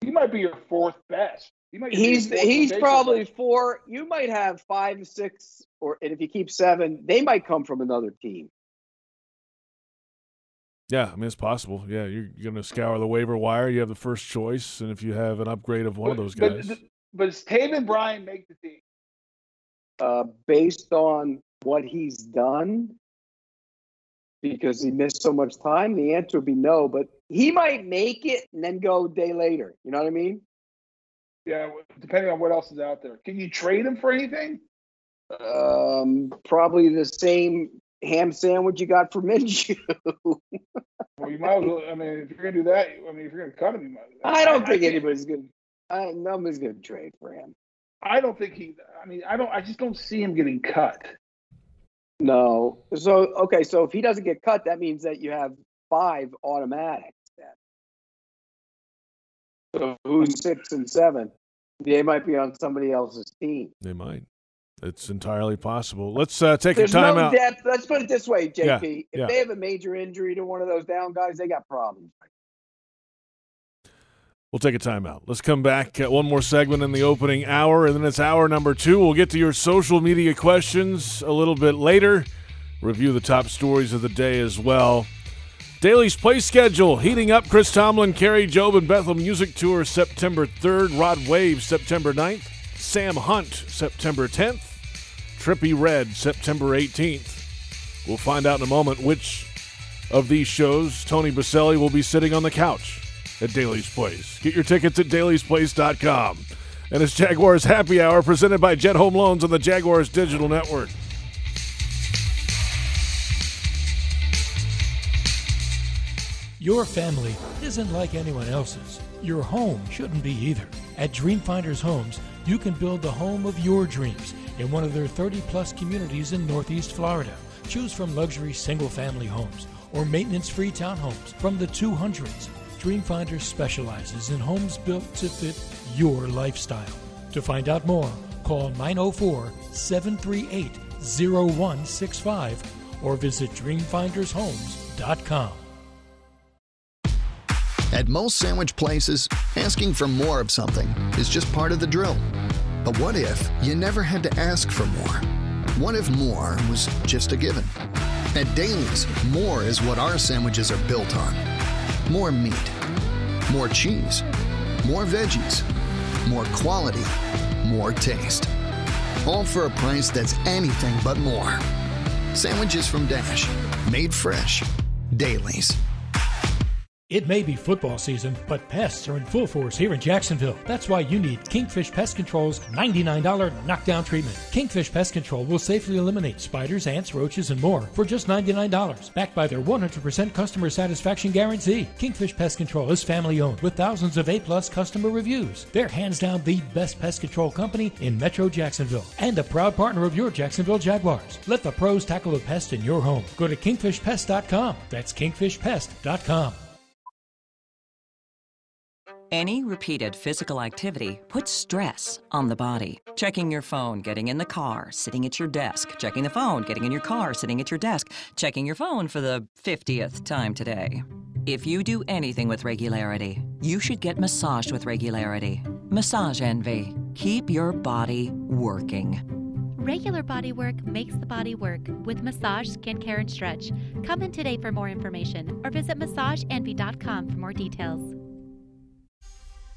he might be your fourth best. He might he's he's probably best. four. You might have five, six, or and if you keep seven, they might come from another team. Yeah, I mean, it's possible. Yeah, you're, you're going to scour the waiver wire. You have the first choice. And if you have an upgrade of one of those guys. But, but does Taven Bryan make the team? uh, based on what he's done because he missed so much time? The answer would be no, but he might make it and then go a day later. You know what I mean? Yeah, depending on what else is out there. Can you trade him for anything? Um, probably the same ham sandwich you got for Minshew. Well, you might as well. I mean, if you're gonna do that, I mean, if you're gonna cut him, you might. I don't think can't- anybody's going to. Uh, nobody's to trade for him. I don't think he. I mean, I don't. I just don't see him getting cut. No. So okay, so if he doesn't get cut, that means that you have five automatics. So who's six and seven? They might be on somebody else's team. They might. It's entirely possible. Let's uh, take There's a no timeout. depth. Let's put it this way, JP. Yeah, if yeah. they have a major injury to one of those down guys, they got problems. We'll take a timeout. Let's come back. Uh, one more segment in the opening hour, and then it's hour number two. We'll get to your social media questions a little bit later. Review the top stories of the day as well. Daly's play schedule heating up. Chris Tomlin, Kari Jobe, and Bethel Music Tour September 3rd. Rod Wave September 9th. Sam Hunt September 10th. Trippie Redd September 18th. We'll find out in a moment which of these shows Tony Boselli will be sitting on the couch at Daly's Place. Get your tickets at dailysplace.com. And it's Jaguars Happy Hour presented by Jet Home Loans on the Jaguars Digital Network. Your family isn't like anyone else's. Your home shouldn't be either. At Dreamfinders Homes, you can build the home of your dreams in one of their 30 plus communities in Northeast Florida. Choose from luxury single family homes or maintenance free townhomes from the 200s. Dreamfinders specializes in homes built to fit your lifestyle. To find out more, call 904 738 0165 or visit dreamfindershomes.com. At most sandwich places, asking for more of something is just part of the drill. But what if you never had to ask for more? What if more was just a given? At Daly's, more is what our sandwiches are built on more meat, more cheese, more veggies, more quality, more taste. All for a price that's anything but more. Sandwiches from Dash, made fresh. Daly's. It may be football season, but pests are in full force here in Jacksonville. That's why you need Kingfish Pest Control's $99 knockdown treatment. Kingfish Pest Control will safely eliminate spiders, ants, roaches, and more for just $99, backed by their 100% customer satisfaction guarantee. Kingfish Pest Control is family owned with thousands of A-plus customer reviews. They're hands down the best pest control company in Metro Jacksonville and a proud partner of your Jacksonville Jaguars. Let the pros tackle the pest in your home. Go to kingfishpest.com. That's kingfishpest.com. Any repeated physical activity puts stress on the body. Checking your phone, getting in the car, sitting at your desk, checking the phone, getting in your car, sitting at your desk, checking your phone for the 50th time today. If you do anything with regularity, you should get massaged with regularity. Massage Envy. Keep your body working. Regular body work makes the body work with massage, skincare, and stretch. Come in today for more information or visit massageenvy.com for more details.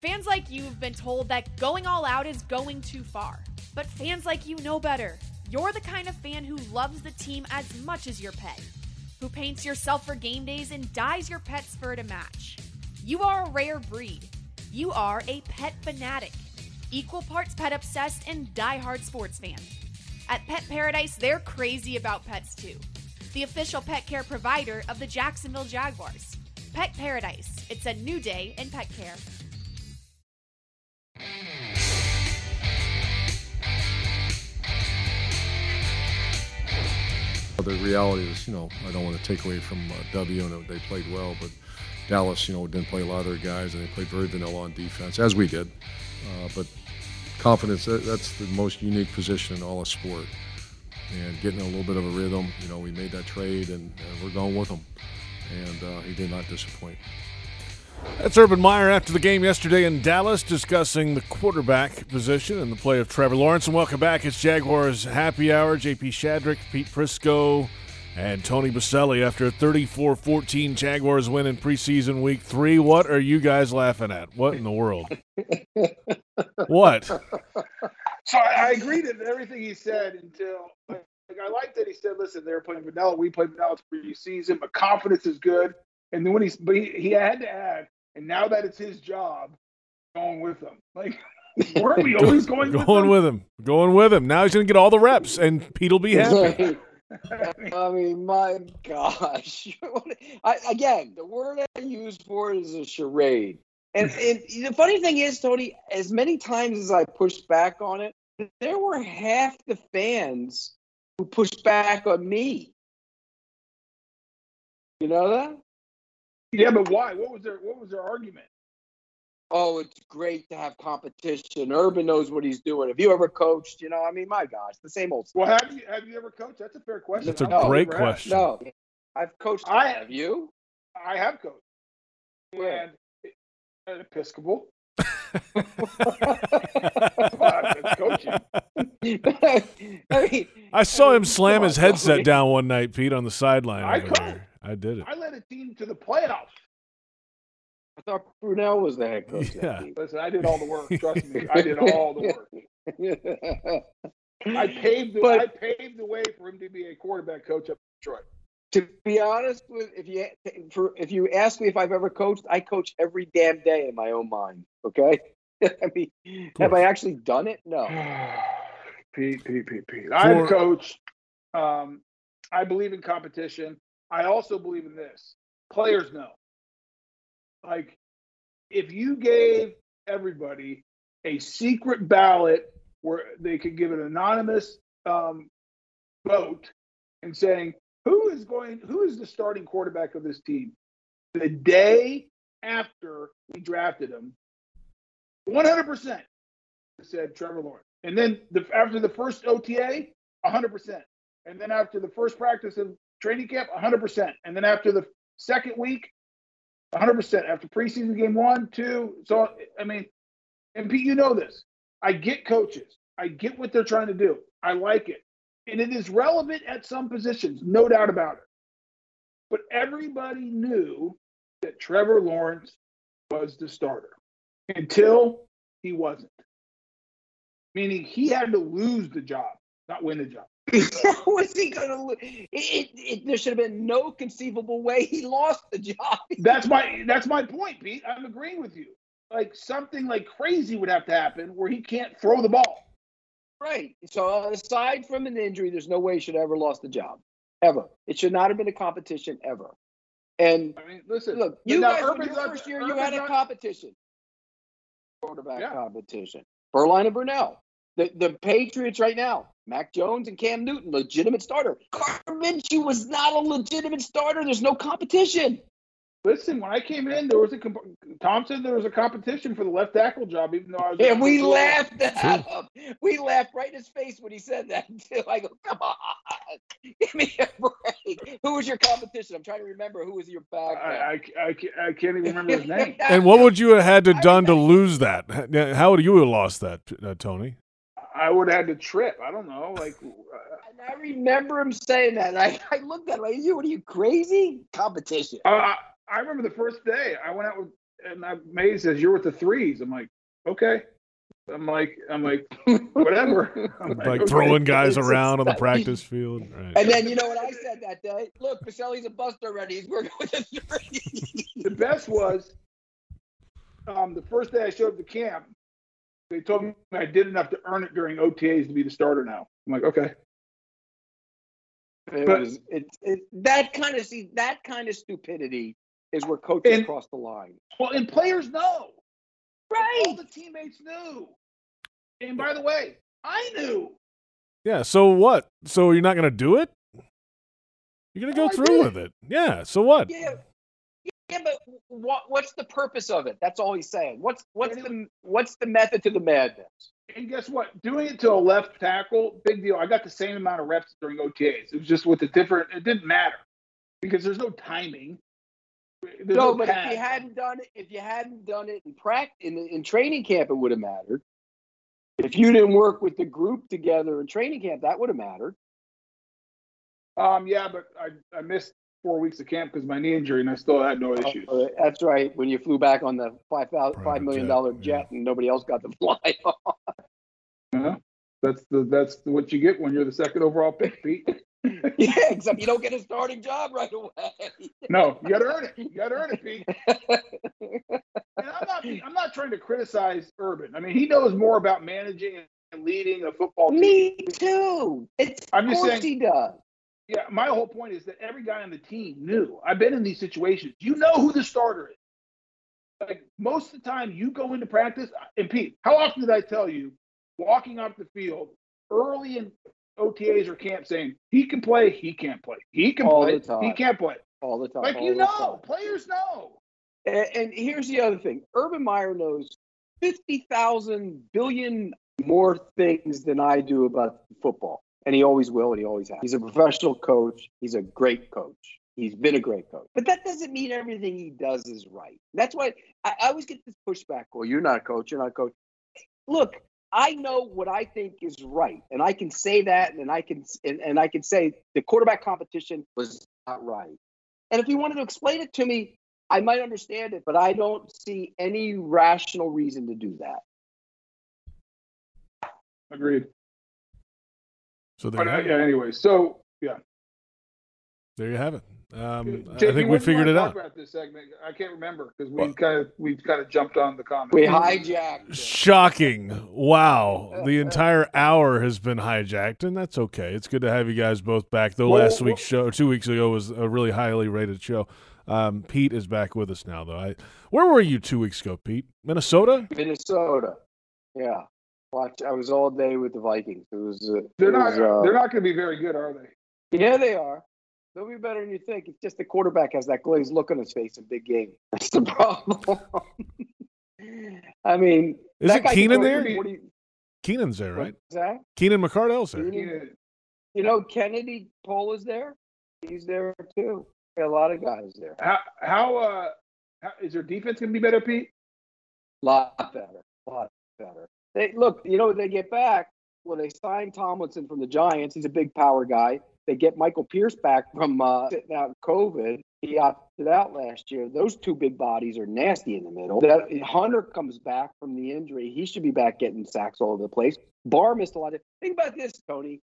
Fans like you have been told that going all out is going too far. But fans like you know better. You're the kind of fan who loves the team as much as your pet, who paints yourself for game days and dyes your pet's fur to match. You are a rare breed. You are a pet fanatic, equal parts pet obsessed and die-hard sports fan. At Pet Paradise, they're crazy about pets too. The official pet care provider of the Jacksonville Jaguars. Pet Paradise. It's a new day in pet care. The reality is, you know, I don't want to take away from uh, W, and they played well, but Dallas, you know, didn't play a lot of their guys, and they played very vanilla on defense, as we did. Uh, but confidence, that, that's the most unique position in all of sport. And getting a little bit of a rhythm, you know, we made that trade, and, we're going with him. And uh, he did not disappoint. That's Urban Meyer after the game yesterday in Dallas discussing the quarterback position and the play of Trevor Lawrence. And welcome back. It's Jaguars Happy Hour. JP Shadrick, Pete Prisco, and Tony Boselli after a 34 14 Jaguars win in preseason week three. What are you guys laughing at? What in the world? what? So I, agreed with everything he said until like, I like that he said, "Listen, they're playing vanilla. We play vanilla preseason, but confidence is good." And then when he's, but he, he had to add, and now that it's his job, going with him. Like, weren't we always going, going with him? with him? Going with him. Now he's going to get all the reps, and Pete'll be happy. I mean, my gosh. I, again, the word I use for it is a charade. And, and the funny thing is, Tony, as many times as I pushed back on it, there were half the fans who pushed back on me. You know that? Yeah, but why? What was their What was their argument? Oh, it's great to have competition. Urban knows what he's doing. Have you ever coached? You know, I mean, my gosh, the same old. Well, have you have you ever coached? That's a fair question. That's a great question. No, I've coached. I have you? I have coached. And at Episcopal. coaching. I, mean, I saw him slam his headset down one night, Pete, on the sideline. I coached. There. I did it. I led a team to the playoffs. I thought Brunell was the head coach. Yeah. Listen, I did all the work. Trust me, I did all the work. I paved the But- I paved the way for him to be a quarterback coach up in Detroit. to be honest with if you for if you ask me if I've ever coached, I coach every damn day in my own mind. Okay, I mean, have I actually done it? No. Pete, Pete, Pete, Pete. I'm coach. Um, I believe in competition. I also believe in this. Players know. Like, if you gave everybody a secret ballot where they could give an anonymous um, vote and saying who is going, who is the starting quarterback of this team, the day after we drafted him, 100% said Trevor Lawrence. And then the, after the first OTA, 100%. And then after the first practice of training camp, 100%. And then after the second week, 100% after preseason game one, two. So, I mean, and Pete, you know this. I get coaches, I get what they're trying to do. I like it. And it is relevant at some positions, no doubt about it. But everybody knew that Trevor Lawrence was the starter until he wasn't. Meaning he had to lose the job, not win the job. How was he going to lose? It, it, it, there should have been no conceivable way he lost the job. That's my that's my point, Pete. I'm agreeing with you. Like something like crazy would have to happen where he can't throw the ball. Right. So aside from an injury, there's no way he should have ever lost the job. Ever. It should not have been a competition ever. And I mean, listen, look, you guys, your Urban's first year, you had a competition. Quarterback competition. Beuerlein and Brunell. The, the Patriots right now, Mac Jones and Cam Newton, legitimate starter. Gardner Minshew was not a legitimate starter. There's no competition. Listen, when I came in, there was a comp- Tom said there was a competition for the left tackle job, even though I was. And we laughed at him. We laughed right in his face when he said that too. I go, come on, give me a break. Who was your competition? I'm trying to remember who was your back. I, I, I, can't- I can't even remember his name. And what would you have had to done to lose that? How would you have lost that, uh, Tony? I would have had to trip. I don't know, like And I remember him saying that. I, I looked at him like, you, what are you crazy? Competition. uh, I, I remember the first day I went out with, and I, May says you're with the threes. I'm like, okay. I'm like, I'm like, whatever. I'm Like okay. throwing guys around on the practice field. Right. And then you know what I said that day? Look, Boselli's a bust already. He's working with the three. the best was um, the first day I showed up to camp. They told me I did enough to earn it during OTAs to be the starter now. I'm like, okay. It But- was it, it that kind of see that kind of stupidity is where coaches And- cross the line. Well, and players know. Right. All the teammates knew. And by the way, I knew. Yeah. So what? So you're not going to do it? You're going to go Oh, through with it. Yeah. So what? Yeah. Yeah, but what what's the purpose of it? That's all he's saying. What's what's the what's the method to the madness? And guess what? Doing it to a left tackle, big deal. I got the same amount of reps during OTAs. It was just with the different. It didn't matter because there's no timing. There's no, no but if you hadn't done it, if you hadn't done it in practice in, in training camp, it would have mattered. If you didn't work with the group together in training camp, that would have mattered. Um, yeah, but I, I missed four weeks of camp because my knee injury, and I still had no issues. Uh, that's right. When you flew back on the five thousand five million dollar jet and nobody else got to fly on. Yeah, that's the that's what you get when you're the second overall pick, Pete. yeah, except you don't get a starting job right away. No, you got to earn it. You got to earn it, Pete. and I'm not I'm not trying to criticize Urban. I mean, he knows more about managing and leading a football team. Me too. It's I'm of just saying- he does. Yeah, my whole point is that every guy on the team knew. I've been in these situations. You know who the starter is. Like most of the time, you go into practice. And Pete, how often did I tell you, walking off the field early in OTAs or camp, saying he can play, he can't play, he can All play, the time. he can't play. All the time. Like all you know, time. players know. And, and here's the other thing: Urban Meyer knows fifty thousand billion more things than I do about football, and he always will, and he always has. He's a professional coach. He's a great coach. He's been a great coach, but that doesn't mean everything he does is right. That's why I, I always get this pushback. Well, you're not a coach. You're not a coach. Look, I know what I think is right, and I can say that, and I can and, and I can say the quarterback competition was not right. And if you wanted to explain it to me, I might understand it, but I don't see any rational reason to do that. Agreed. So there But, you uh, have it. yeah. Anyway, so yeah. There you have it. Um, I think we figured it out. About this segment, I can't remember because we kind of we kind of jumped on the comment. We hijacked. Shocking. Wow. The entire hour has been hijacked, and that's okay. It's good to have you guys both back. Though Well, last well- week's show, two weeks ago, was a really highly rated show. Um, Pete is back with us now, though. I, where were you two weeks ago, Pete? Minnesota? Minnesota. Yeah. Watch. I was all day with the Vikings. It was. Uh, They're it not. was, uh, they're not going to be very good, are they? Yeah, they are. They'll be better than you think. It's just the quarterback has that glazed look on his face in big game. That's the problem. I mean, Is that it Keenan there? 40 Keenan's there, right? What's that? Keenan McCardell's there. Keenan- You know, Kennedy Cole is there. He's there too. A lot of guys there. How how uh How, is their defense going to be better, Pete? A lot better, A lot better. They look, you know, they get back. Well, they signed Tomlinson from the Giants. He's a big power guy. They get Michael Pierce back from uh, sitting out COVID. He opted out last year. Those two big bodies are nasty in the middle. That, Hunter comes back from the injury. He should be back getting sacks all over the place. Barr missed a lot of. Think about this, Tony.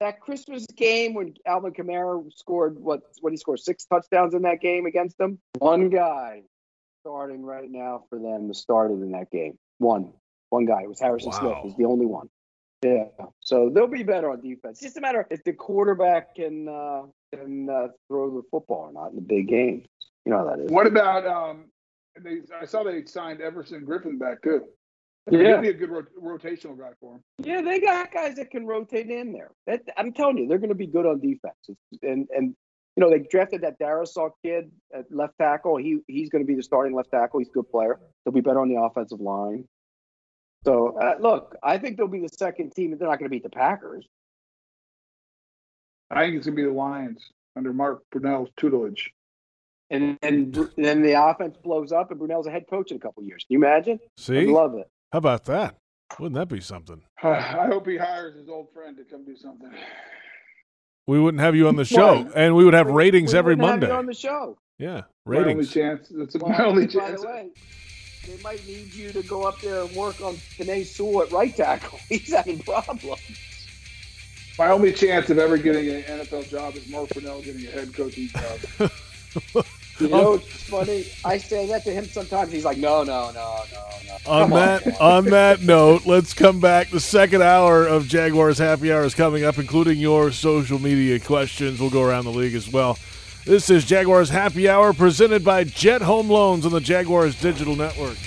That Christmas game when Alvin Kamara scored what? What he scored six touchdowns in that game against them. One guy starting right now for them was started in that game. One, one guy. It was Harrison Wow. Smith. He's the only one. Yeah. So they'll be better on defense. It's just a matter if the quarterback can uh, can uh, throw the football or not in the big games. You know how that is. What about um? They, I saw they signed Everson Griffen back too. Yeah. He'll be a good rot- rotational guy for him. Yeah, they got guys that can rotate in there. That, I'm telling you, they're going to be good on defense. It's- And and you know they drafted that Darrisaw kid at left tackle. He he's going to be the starting left tackle. He's a good player. They'll be better on the offensive line. So uh, look, I think they'll be the second team. and They're not going to beat the Packers. I think it's going to be the Lions under Mark Brunell's tutelage. And and then the offense blows up, and Brunell's a head coach in a couple years. Can you imagine? See? I love it. How about that? Wouldn't that be something? I hope he hires his old friend to come do something. We wouldn't have you on the show, Why? and we would have ratings We every wouldn't have Monday. you on the show. yeah, ratings. My only ratings. chance. That's Well, my only by chance. The way, they might need you to go up there and work on Penei Sewell at right tackle. He's having problems. My only chance of ever getting an NFL job is Mark Brunell getting a head coaching job. You know, oh. it's funny. I say that to him sometimes. He's like, no, no, no, no, no. On that man. on that note, let's come back. The second hour of Jaguars Happy Hour is coming up, including your social media questions. We'll go around the league as well. This is Jaguars Happy Hour presented by Jet Home Loans on the Jaguars Digital Network.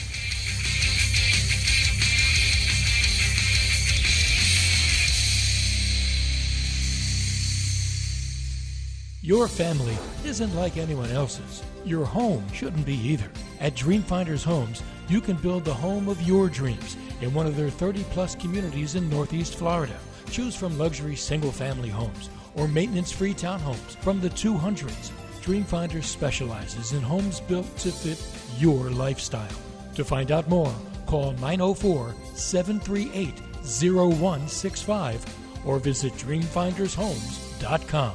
Your family isn't like anyone else's. Your home shouldn't be either. At Dreamfinders Homes, you can build the home of your dreams in one of their 30 plus communities in Northeast Florida. Choose from luxury single family homes or maintenance free townhomes from the 200s. Dreamfinders specializes in homes built to fit your lifestyle. To find out more, call 904 738 0165 or visit dreamfindershomes.com.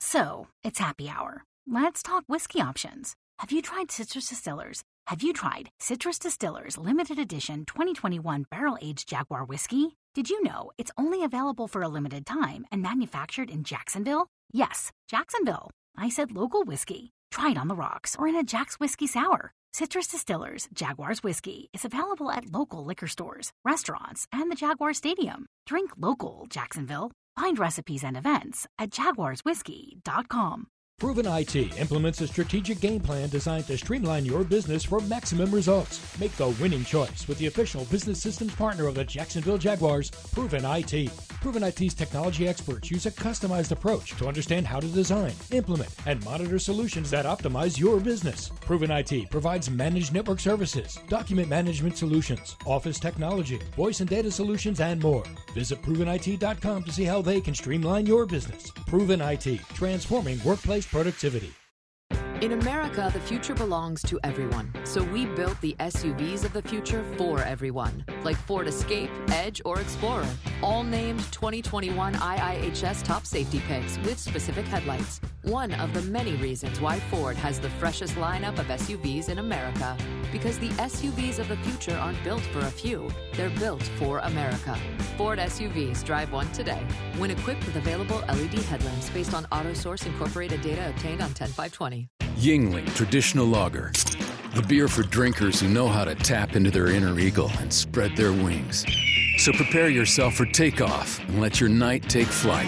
So, it's happy hour. Let's talk whiskey options. Have you tried Citrus Distillers? Have you tried Citrus Distillers Limited Edition 2021 Barrel Aged Jaguar Whiskey? Did you know it's only available for a limited time and manufactured in Jacksonville? Yes, Jacksonville. I said local whiskey. Try it on the rocks or in a Jack's Whiskey Sour. Citrus Distillers Jaguars Whiskey is available at local liquor stores, restaurants, and the Jaguar Stadium. Drink local, Jacksonville. Find recipes and events at jaguarswhiskey.com. Proven IT implements a strategic game plan designed to streamline your business for maximum results. Make the winning choice with the official business systems partner of the Jacksonville Jaguars, Proven IT. Proven IT's technology experts use a customized approach to understand how to design, implement, and monitor solutions that optimize your business. Proven IT provides managed network services, document management solutions, office technology, voice and data solutions, and more. Visit ProvenIT.com to see how they can streamline your business. Proven IT, transforming workplace productivity. In America, the future belongs to everyone. So we built the SUVs of the future for everyone, like Ford Escape, Edge, or Explorer, all named 2021 IIHS top safety picks with specific headlights. One of the many reasons why Ford has the freshest lineup of SUVs in America. Because the SUVs of the future aren't built for a few, they're built for America. Ford SUVs drive one today. When equipped with available LED headlamps based on AutoSource Incorporated data obtained on 10520. Yuengling Traditional Lager. The beer for drinkers who know how to tap into their inner eagle and spread their wings. So prepare yourself for takeoff and let your night take flight.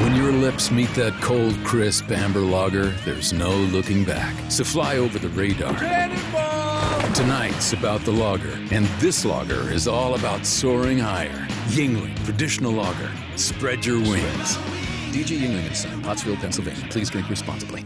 When your lips meet that cold, crisp amber lager, there's no looking back. So fly over the radar. Tonight's about the lager, and this lager is all about soaring higher. Yuengling Traditional Lager. Spread your wings. DG Yuengling and Son, Pottsville, Pennsylvania. Please drink responsibly.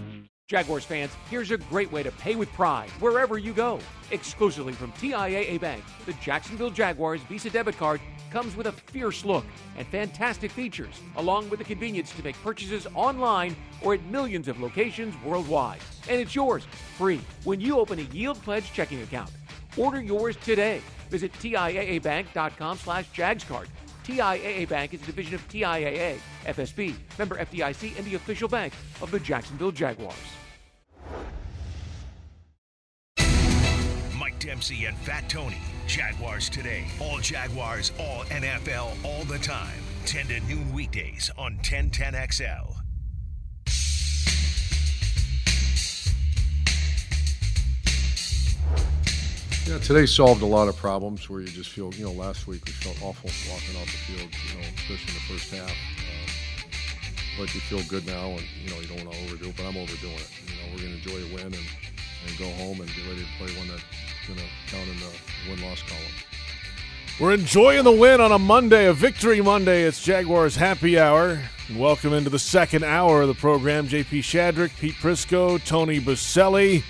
Jaguars fans, here's a great way to pay with pride wherever you go. Exclusively from TIAA Bank, the Jacksonville Jaguars Visa debit card comes with a fierce look and fantastic features, along with the convenience to make purchases online or at millions of locations worldwide. And it's yours, free, when you open a Yield Pledge checking account. Order yours today. Visit TIAABank.com slash JagsCard. TIAA Bank is a division of TIAA, FSB, member FDIC, and the official bank of the Jacksonville Jaguars. Mike Dempsey and Fat Tony. Jaguars today. All Jaguars, all NFL, all the time. 10 to noon weekdays on 1010XL. Yeah, today solved a lot of problems where you just feel, you know, last week we felt awful walking off the field, you know, especially in the first half. But you feel good now, and, you know, you don't want to overdo it, but I'm overdoing it. You know, we're going to enjoy a win and, and go home and get ready to play one that's to count in the win-loss column. We're enjoying the win on a Monday, a victory Monday. It's Jaguars Happy Hour. Welcome into the second hour of the program. JP Shadrick, Pete Prisco, Tony Boselli.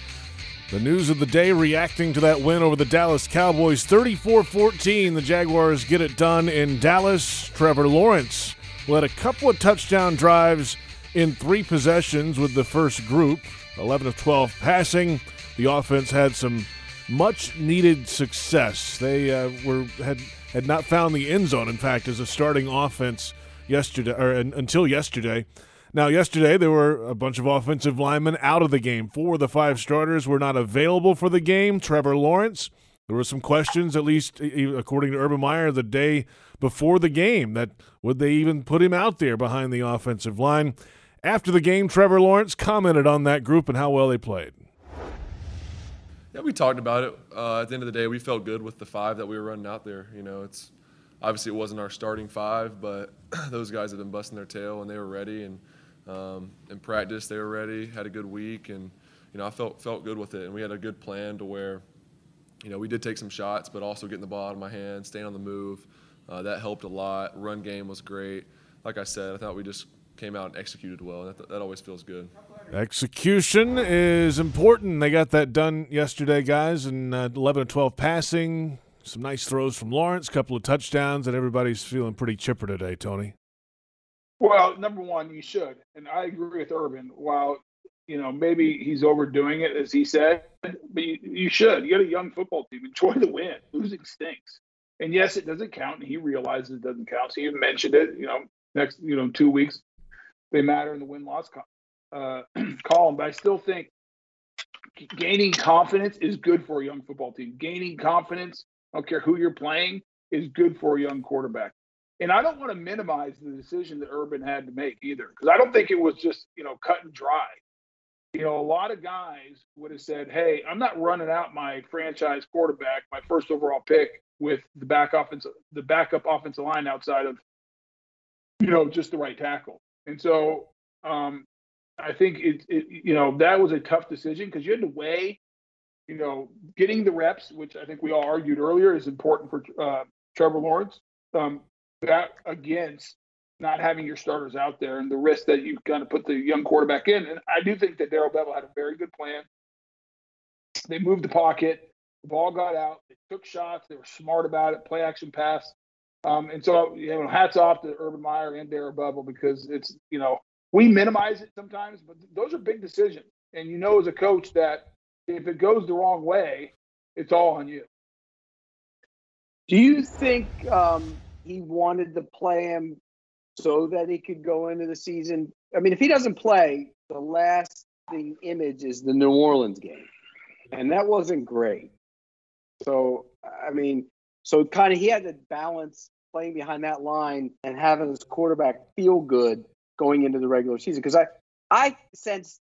The news of the day reacting to that win over the Dallas Cowboys 34 14. The Jaguars get it done in Dallas. Trevor Lawrence led a couple of touchdown drives in three possessions with the first group 11 of 12 passing. The offense had some much needed success. They uh, were had had not found the end zone. In fact, as a starting offense yesterday or until yesterday. Now, yesterday there were a bunch of offensive linemen out of the game. Four of the five starters were not available for the game. Trevor Lawrence. There were some questions, at least according to Urban Meyer, the day before the game that would they even put him out there behind the offensive line. After the game, Trevor Lawrence commented on that group and how well they played. Yeah, we talked about it. Uh, at the end of the day, we felt good with the five that we were running out there. You know, it's obviously it wasn't our starting five, but those guys have been busting their tail and they were ready. And um, in practice, they were ready, had a good week, and you know I felt felt good with it. And we had a good plan to where, you know, we did take some shots, but also getting the ball out of my hands, staying on the move. Uh, that helped a lot. Run game was great. Like I said, I thought we just came out and executed well, and that, that always feels good. Execution is important. They got that done yesterday, guys, and uh, 11 to 12 passing. Some nice throws from Lawrence, couple of touchdowns, and everybody's feeling pretty chipper today, Tony. Well, number one, you should, and I agree with Urban. While you know maybe he's overdoing it, as he said, but you, you should. You got a young football team. Enjoy the win. Losing stinks, and yes, it doesn't count. And he realizes it doesn't count. So he mentioned it. You know, next you know two weeks they matter in the win loss uh, column. But I still think gaining confidence is good for a young football team. Gaining confidence, I don't care who you're playing, is good for a young quarterback. And I don't want to minimize the decision that Urban had to make either, because I don't think it was just, you know, cut and dry. You know, a lot of guys would have said, hey, I'm not running out my franchise quarterback, my first overall pick, with the back offensive the backup offensive line outside of, you know, just the right tackle. And so um, I think it, it, you know, that was a tough decision because you had to weigh, you know, getting the reps, which I think we all argued earlier is important for uh, Trevor Lawrence. Um, that against not having your starters out there and the risk that you kind of put the young quarterback in. And I do think that Darrell Bevell had a very good plan. They moved the pocket, the ball got out, they took shots, they were smart about it, play action pass. Um, and so, you know, hats off to Urban Meyer and Darrell Bevell because it's, you know, we minimize it sometimes, but those are big decisions. And you know, as a coach, that if it goes the wrong way, it's all on you. Do you think um, he wanted to play him so that he could go into the season. I mean, if he doesn't play, the lasting image is the New Orleans game, and that wasn't great. So, I mean, so kind of he had to balance playing behind that line and having his quarterback feel good going into the regular season. Because I, I sense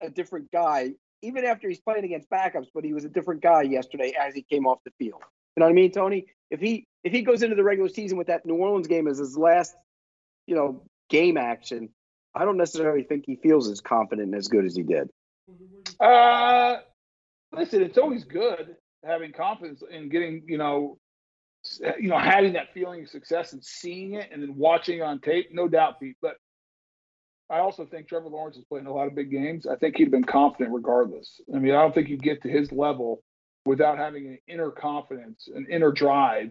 a different guy even after he's playing against backups, but he was a different guy yesterday as he came off the field. You know what I mean, Tony? If he if he goes into the regular season with that New Orleans game as his last, you know, game action, I don't necessarily think he feels as confident and as good as he did. Uh, listen, it's always good having confidence in getting, you know, you know, having that feeling of success and seeing it and then watching on tape, no doubt, Pete. But I also think Trevor Lawrence is playing a lot of big games. I think he'd been confident regardless. I mean, I don't think you get to his level without having an inner confidence, an inner drive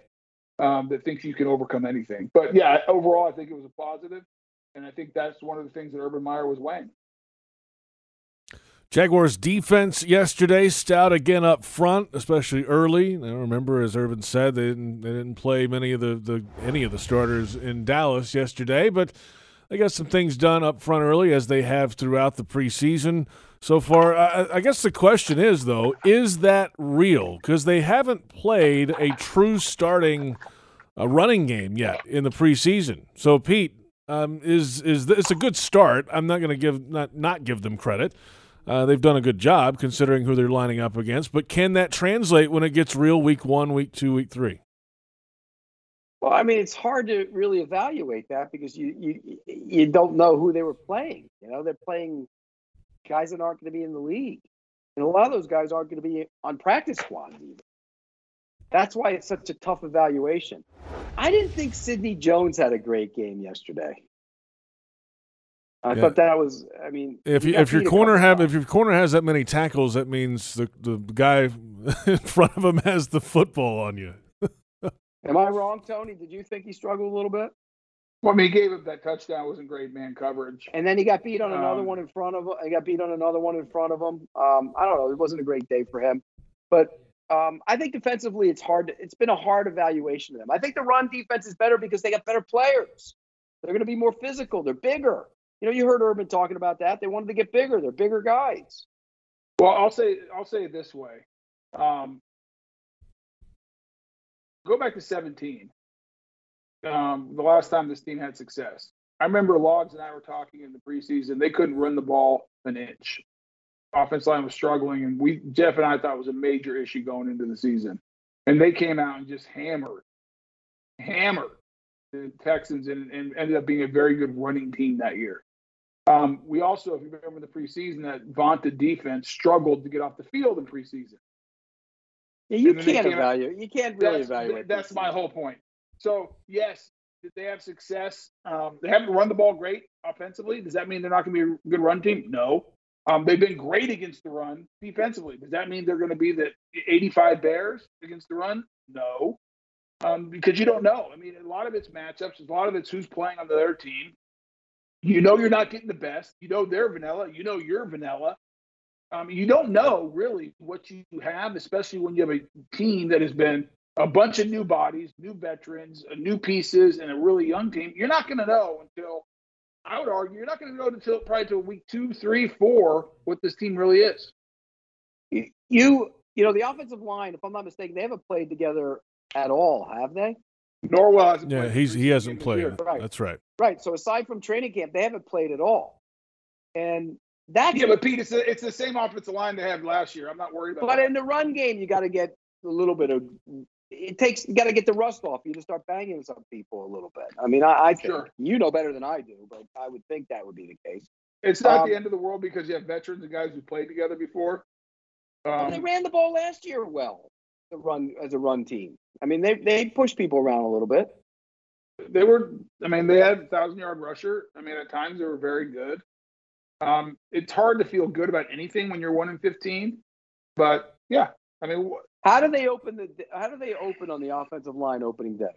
um, that thinks you can overcome anything. But yeah, overall, I think it was a positive, and I think that's one of the things that Urban Meyer was weighing. Jaguars defense yesterday stout again up front, especially early. I remember, as Urban said, they didn't they didn't play many of the, the any of the starters in Dallas yesterday, but they got some things done up front early as they have throughout the preseason so far. I, I guess the question is though, is that real? Because they haven't played a true starting uh, running game yet in the preseason. So Pete, um, is is this a good start? I'm not going to give not not give them credit. Uh, they've done a good job considering who they're lining up against, but can that translate when it gets real week one, week two, week three? Well, I mean, it's hard to really evaluate that because you you you don't know who they were playing. You know, they're playing guys that aren't going to be in the league, and a lot of those guys aren't going to be on practice squads either. That's why it's such a tough evaluation. I didn't think Sidney Jones had a great game yesterday. I yeah. thought that was. I mean, if you, if your corner have if your corner has that many tackles, that means the the guy in front of him has the football on you. Am I wrong, Tony? Did you think he struggled a little bit? Well, I mean, he gave up that touchdown. wasn't great man coverage, and then he got beat on another um, one in front of him. He got beat on another one in front of him. Um, I don't know. It wasn't a great day for him, but um, I think defensively, it's hard. To, it's been a hard evaluation of them. I think the run defense is better because they got better players. They're going to be more physical. They're bigger. You know, you heard Urban talking about that. They wanted to get bigger. They're bigger guys. Well, I'll say I'll say it this way. Um, go back to 17. Um, the last time this team had success. I remember Logs and I were talking in the preseason. They couldn't run the ball an inch. Offense line was struggling, and we Jeff and I thought it was a major issue going into the season. And they came out and just hammered, hammered the Texans, and, and ended up being a very good running team that year. Um, we also, if you remember the preseason, that vaunted defense struggled to get off the field in preseason. Yeah, you can't evaluate. You can't really that's, evaluate. That's my whole point. So yes, did they have success? Um, they haven't run the ball great offensively. Does that mean they're not going to be a good run team? No. Um, they've been great against the run defensively. Does that mean they're going to be the 85 Bears against the run? No. Um, because you don't know. I mean, a lot of it's matchups. A lot of it's who's playing on the other team. You know you're not getting the best. You know they're vanilla. You know you're vanilla. Um, you don't know really what you have, especially when you have a team that has been a bunch of new bodies, new veterans, uh, new pieces, and a really young team. You're not going to know until I would argue you're not going to know until probably until week two, three, four what this team really is. You, you, you know, the offensive line, if I'm not mistaken, they haven't played together at all, have they? Norwell hasn't. Yeah, he's he hasn't played. Right. That's right. Right. So aside from training camp, they haven't played at all, and that's yeah. But Pete, it's, a, it's the same offensive line they had last year. I'm not worried about. But that. in the run game, you got to get a little bit of. It takes you got to get the rust off you to start banging some people a little bit. I mean, I, I think sure. you know better than I do, but I would think that would be the case. It's not um, the end of the world because you have veterans and guys who played together before. Um, they ran the ball last year well. The run as a run team. I mean, they they pushed people around a little bit. They were. I mean, they had a thousand yard rusher. I mean, at times they were very good. Um, it's hard to feel good about anything when you're one in fifteen, but yeah, I mean, how do they open the? How do they open on the offensive line opening day?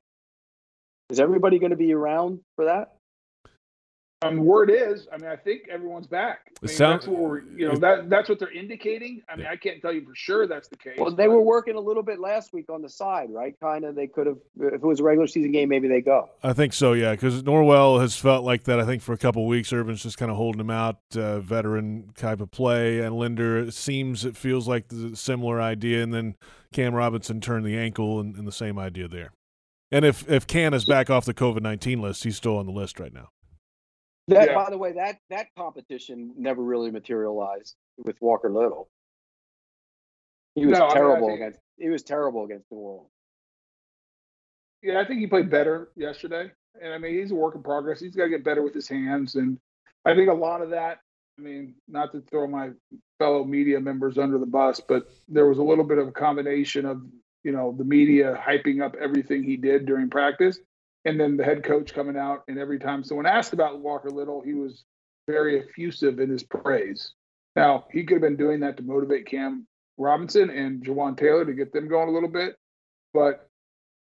Is everybody going to be around for that? Um, word is, I mean, I think everyone's back. I mean, sounds, that's what we're, you know, that that's what they're indicating. I mean, I can't tell you for sure that's the case. Well, they were working a little bit last week on the side, right? Kind of. They could have, if it was a regular season game, maybe they go. I think so, yeah, because Norwell has felt like that. I think for a couple weeks, Urban's just kind of holding him out, uh, veteran type of play, and Linder it seems it feels like the similar idea, and then Cam Robinson turned the ankle, and, and the same idea there. And if if Can is back off the COVID nineteen list, he's still on the list right now. That, yeah. by the way, that that competition never really materialized with Walker Little. He was no, terrible I mean, I against. He was terrible against the Orleans. Yeah, I think he played better yesterday, and I mean he's a work in progress. He's got to get better with his hands, and I think a lot of that. I mean, not to throw my fellow media members under the bus, but there was a little bit of a combination of you know the media hyping up everything he did during practice, and then the head coach coming out and every time someone asked about Walker Little, he was very effusive in his praise. Now, he could have been doing that to motivate Cam Robinson and Jawaan Taylor to get them going a little bit. But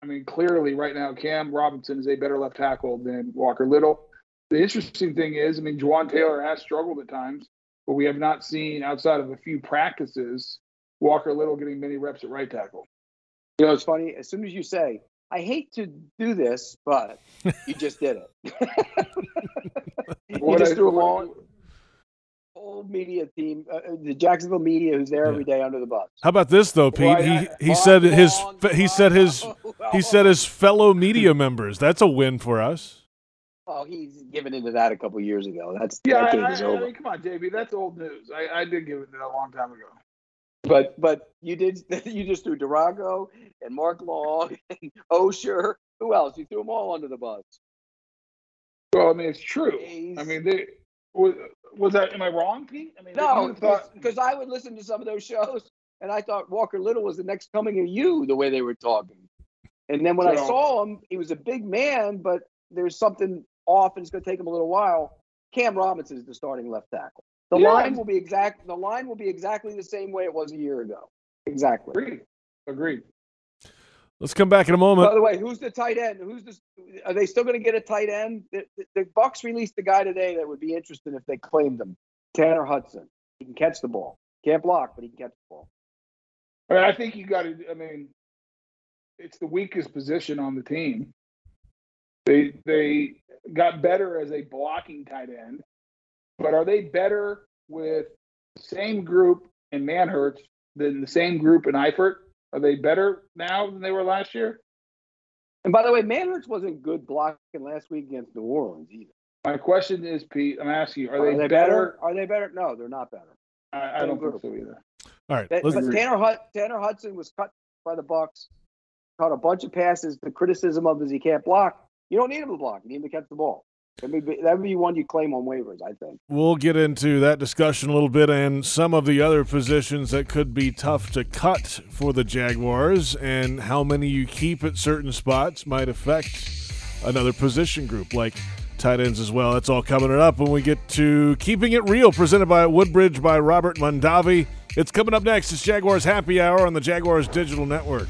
I mean, clearly right now, Cam Robinson is a better left tackle than Walker Little. The interesting thing is, I mean, Jawaan Taylor has struggled at times, but we have not seen outside of a few practices Walker Little getting many reps at right tackle. You know, it's funny. As soon as you say, "I hate to do this," but you just did it. you What just I- threw them what- all. Whole media team, uh, uh, the Jacksonville media, who's there every day under the bus. How about this though, Pete? Well, he he Mark said his Long, he said his he said his fellow media members. That's a win for us. Oh, he's given into that a couple years ago. That's Yeah, that I, game I, is I over. mean, come on, JB, that's old news. I, I did give it that a long time ago. But but you did you just threw DiRocco and Mark Long and Oehser. Who else? You threw them all under the bus. Well, I mean, it's true. I mean, they was, was that? Am I wrong, Pete? I mean, No, because I would listen to some of those shows, and I thought Walker Little was the next coming of you, the way they were talking. And then when I saw him, he was a big man, but there's something off, and it's going to take him a little while. Cam Robinson is the starting left tackle. The Yeah. line will be exact. The line will be exactly the same way it was a year ago. Exactly. Agreed. Agreed. Let's come back in a moment. By the way, who's the tight end? Who's the? Are they still going to get a tight end? The, the, the Bucks released a guy today that would be interesting if they claimed him. Tanner Hudson. He can catch the ball. Can't block, but he can catch the ball. I, mean, I think you got to. I mean, it's the weakest position on the team. They they got better as a blocking tight end, but are they better with the same group in Manhertz than the same group in Eifert? Are they better now than they were last year? And by the way, Manhertz wasn't good blocking last week against New Orleans either. My question is, Pete, I'm asking you, are, they, better? Are they better? No, they're not better. I, I don't think so either. All right, That- but Tanner Hud- Tanner Hudson was cut by the Bucks. Caught a bunch of passes. The criticism of is he can't block. You don't need him to block. You need him to catch the ball. That would be, one you claim on waivers, I think. we'll get into that discussion a little bit and some of the other positions that could be tough to cut for the Jaguars and how many you keep at certain spots might affect another position group like tight ends as well. That's all coming up when we get to Keeping It Real, presented by Woodbridge by Robert Mondavi. It's coming up next. It's Jaguars Happy Hour on the Jaguars Digital Network.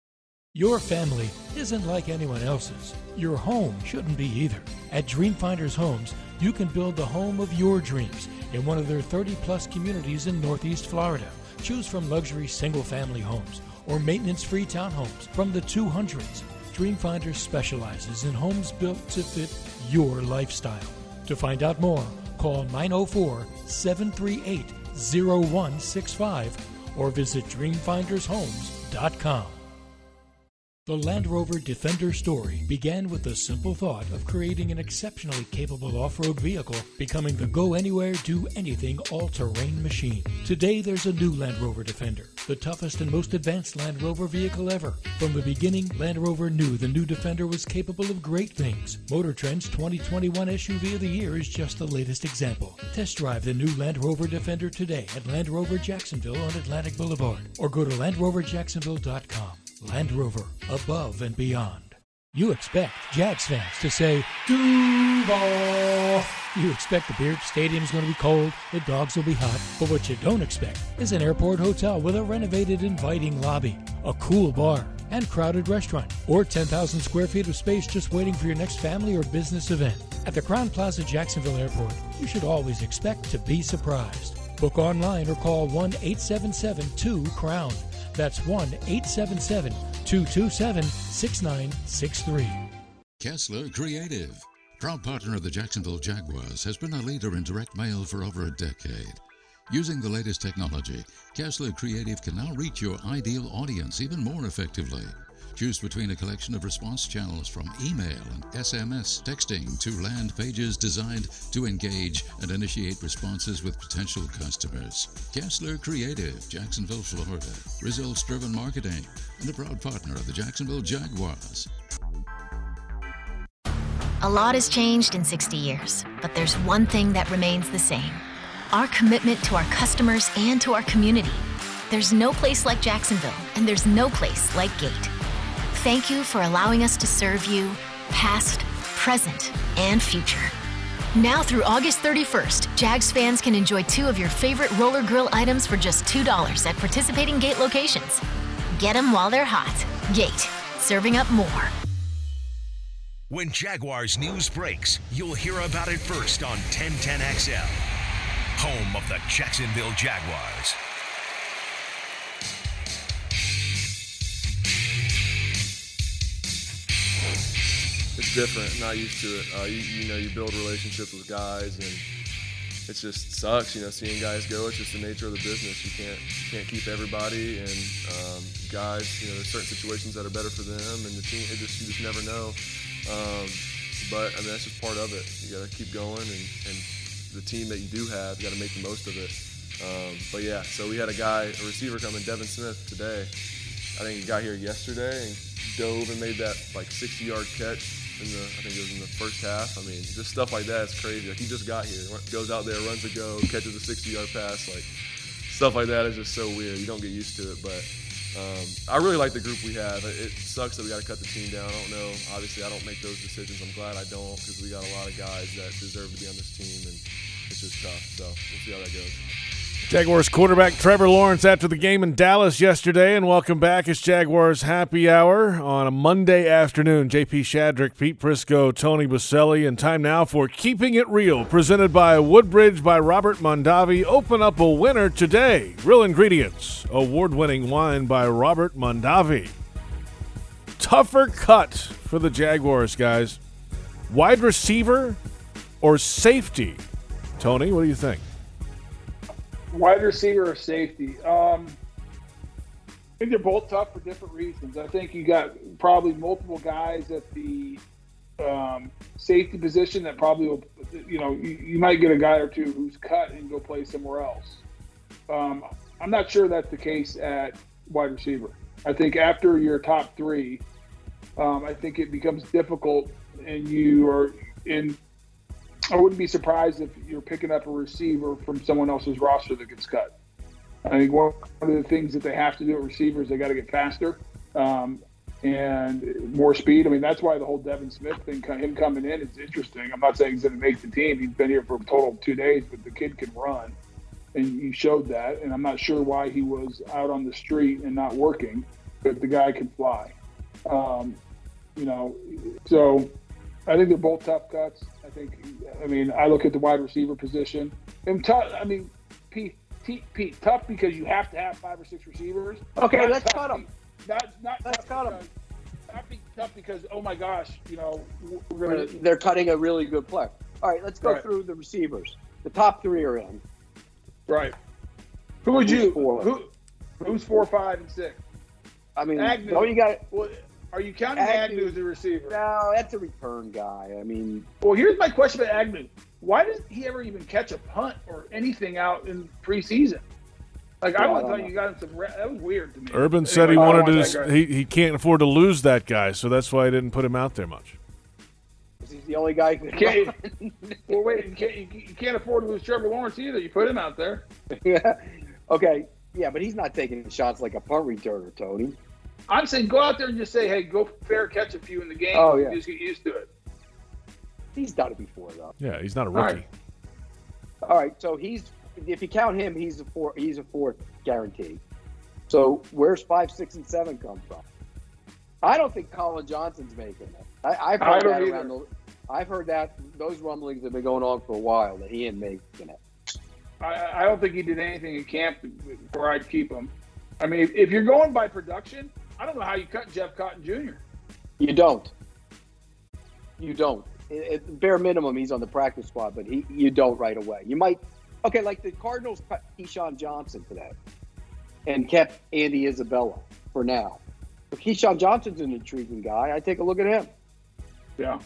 Your family isn't like anyone else's. Your home shouldn't be either. At Dreamfinders Homes, you can build the home of your dreams in one of their 30 plus communities in Northeast Florida. Choose from luxury single family homes or maintenance free townhomes from the 200s. Dreamfinders specializes in homes built to fit your lifestyle. To find out more, call 904 738 0165 or visit dreamfindershomes.com. The Land Rover Defender story began with the simple thought of creating an exceptionally capable off road vehicle, becoming the go anywhere, do anything all terrain machine. Today, there's a new Land Rover Defender, the toughest and most advanced Land Rover vehicle ever. From the beginning, Land Rover knew the new Defender was capable of great things. Motor Trend's 2021 SUV of the Year is just the latest example. Test drive the new Land Rover Defender today at Land Rover Jacksonville on Atlantic Boulevard or go to LandRoverJacksonville.com. Land Rover, above and beyond. You expect Jags fans to say, Duval. You expect the Beard Stadium's going to be cold, the dogs will be hot, but what you don't expect is an airport hotel with a renovated, inviting lobby, a cool bar, and crowded restaurant, or 10,000 square feet of space just waiting for your next family or business event. At the Crowne Plaza Jacksonville Airport, you should always expect to be surprised. Book online or call 1 877 2 Crown. That's 1 877 227 6963. Kessler Creative, proud partner of the Jacksonville Jaguars, has been a leader in direct mail for over a decade. Using the latest technology, Kessler Creative can now reach your ideal audience even more effectively. Choose between a collection of response channels from email and SMS texting to land pages designed to engage and initiate responses with potential customers. Kessler Creative, Jacksonville, Florida. Results driven marketing and a proud partner of the Jacksonville Jaguars. A lot has changed in 60 years, but there's one thing that remains the same our commitment to our customers and to our community. There's no place like Jacksonville, and there's no place like Gate. Thank you for allowing us to serve you, past, present, and future. Now through August 31st, Jags fans can enjoy two of your favorite roller grill items for just $2 at participating Gate locations. Get them while they're hot. Gate, serving up more. When Jaguars news breaks, you'll hear about it first on 1010XL, home of the Jacksonville Jaguars. Different. Not used to it. Uh, you, you know, you build relationships with guys, and it just sucks. You know, seeing guys go. It's just the nature of the business. You can't you can't keep everybody, and um, guys. You know, there's certain situations that are better for them, and the team. It just you just never know. Um, but I mean, that's just part of it. You got to keep going, and, and the team that you do have, you got to make the most of it. Um, but yeah, so we had a guy, a receiver coming, Devin Smith, today. I think he got here yesterday and dove and made that like 60-yard catch in the, I think it was in the first half. I mean, just stuff like that is crazy. Like he just got here, goes out there, runs a go, catches a 60-yard pass, like stuff like that is just so weird. You don't get used to it, but um, I really like the group we have. It, it sucks that we got to cut the team down. I don't know. Obviously, I don't make those decisions. I'm glad I don't because we got a lot of guys that deserve to be on this team, and it's just tough. So we'll see how that goes. Jaguars quarterback Trevor Lawrence after the game in Dallas yesterday, and welcome back. It's Jaguars Happy Hour on a Monday afternoon. JP Shadrick, Pete Prisco, Tony Boselli, and time now for Keeping It Real, presented by Woodbridge by Robert Mondavi. Open up a winner today. Real ingredients, award-winning wine by Robert Mondavi. Tougher cut for the Jaguars, guys. Wide receiver or safety? Tony, what do you think? Wide receiver or safety? Um, I think they're both tough for different reasons. I think you got probably multiple guys at the um, safety position that probably will, you know, you, you, might get a guy or two who's cut and go play somewhere else. Um, I'm not sure that's the case at wide receiver. I think after your top three, um, I think it becomes difficult and you are in I wouldn't be surprised if you're picking up a receiver from someone else's roster that gets cut. I think one of the things that they have to do at receivers, they got to get faster um, and more speed. I mean, that's why the whole Devin Smith thing, him coming in, is interesting. I'm not saying he's going to make the team. He's been here for a total of two days, but the kid can run, and he showed that. And I'm not sure why he was out on the street and not working, but the guy can fly. Um, you know, so I think they're both tough cuts. I think, I mean, I look at the wide receiver position. And tough, I mean, Pete, Pete, tough because you have to have five or six receivers. Okay, not let's cut them. Not, not let's cut them. Not be tough because, oh my gosh, you know, gonna, they're cutting a really good player. All right, let's go right. through the receivers. The top three are in. Right. Who would Who's you? Four? Who, who's four, five, and six? I mean, Agnew. No, you got. Well, are you counting Agnew, Agnew as a receiver? No, that's a return guy. I mean, well, here's my question about Agnew: Why does he ever even catch a punt or anything out in preseason? Like yeah, I would thought you got him some. Re- that was weird to me. Urban said he wanted to. He, he can't afford to lose that guy, so that's why he didn't put him out there much. He's the only guy. Who can well, wait, you can't, you can't afford to lose Trevor Lawrence either. You put him out there. yeah. Okay. Yeah, but he's not taking shots like a punt returner, Tony. I'm saying go out there and just say, hey, go fair catch a few in the game. Oh, yeah. Just get used to it. He's done it before, though. Yeah, he's not a rookie. All right. All right, so he's if you count him, he's a four. He's a fourth guarantee. So where's five, six, and seven come from? I don't think Colin Johnson's making it. I, have heard that around the, I've heard that those rumblings have been going on for a while that he ain't making it. I, I don't think he did anything in camp where I'd keep him. I mean, if you're going by production, I don't know how you cut Jeff Cotton Jr. You don't. You don't. At bare minimum, he's on the practice squad, but he you don't right away. You might okay, like the Cardinals cut KeeSean Johnson today and kept Andy Isabella for now. But KeeSean Johnson's an intriguing guy. I take a look at him. Yeah.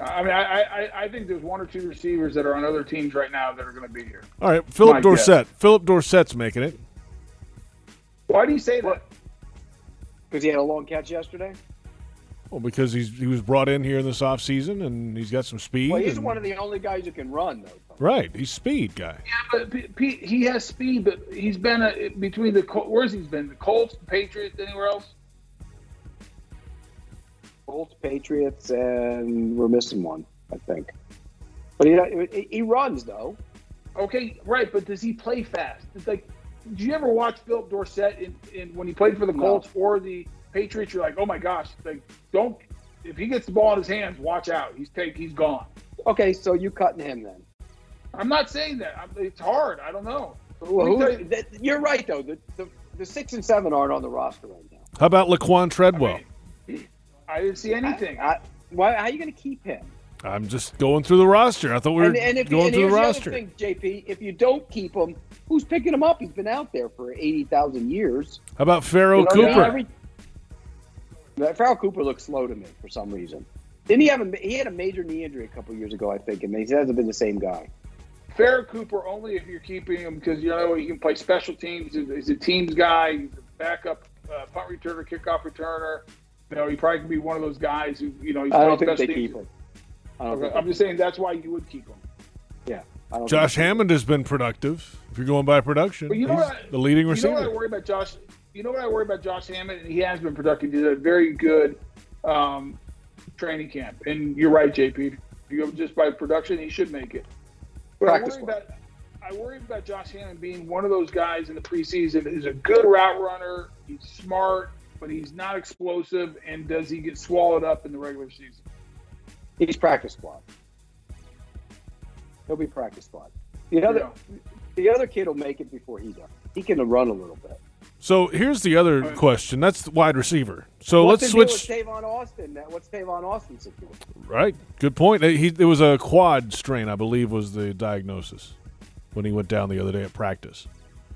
I mean, I, I, I think there's one or two receivers that are on other teams right now that are going to be here. All right, Phillip My Dorsett. Phillip Dorsett's making it. Why do you say that? Because he had a long catch yesterday. Well, because he's he was brought in here in this offseason and he's got some speed. Well, he's and- one of the only guys who can run, though. right, he's speed guy. Yeah, but P- P- he has speed, but he's been a, between the Col- where's he's been the Colts, the Patriots, anywhere else? Colts, Patriots, and we're missing one, I think. But he he runs though. Okay, right, but does he play fast? It's like, did you ever watch Phillip Dorsett in, in when he played for the No. Colts or the Patriots? You're like, oh my gosh, like don't if he gets the ball in his hands, watch out. He's take he's gone. Okay, so you cutting him then? I'm not saying that. I'm, it's hard. I don't know. Well, who, you- that, you're right though. The, the the six and seven aren't on the roster right now. How about Laquan Treadwell? I didn't see anything. I, why? How are you going to keep him? I'm just going through the roster. I thought we were and, and if going and through the the roster. other thing, JP, if you don't keep him, who's picking him up? He's been out there for eighty thousand years. How about Pharoh You know, Cooper? every- Pharoh Cooper looks slow to me for some reason. Didn't he have a he had a major knee injury a couple years ago? I think, and he hasn't been the same guy. Pharoh Cooper only if you're keeping him because you know he can play special teams. He's a, teams guy. He's a backup uh, punt returner, kickoff returner. You know, he probably could be one of those guys who you know. He's I don't think they special keep him. I don't Okay, think I'm just saying that's why you would keep him. Yeah. I don't Josh Hammond has been productive. If you're going by production, But you know he's what? I- the leading receiver. You know receiver. what I worry about Josh? You know what I worry about Josh Hammond? And he has been productive. He's a very good um, training camp. And you're right, JP. If you go just by production, he should make it. But I worry about I worry about Josh Hammond being one of those guys in the preseason who's a good route runner. He's smart, but he's not explosive. And does he get swallowed up in the regular season? He's practice squad. He'll be practice squad. The other the other kid will make it before he does. He can run a little bit. So here's the other question. That's the wide receiver. So What's let's the switch. with Tavon Austin? What's Tavon Austin's situation? Right. Good point. Uh, he, it was a quad strain, I believe, was the diagnosis when he went down the other day at practice.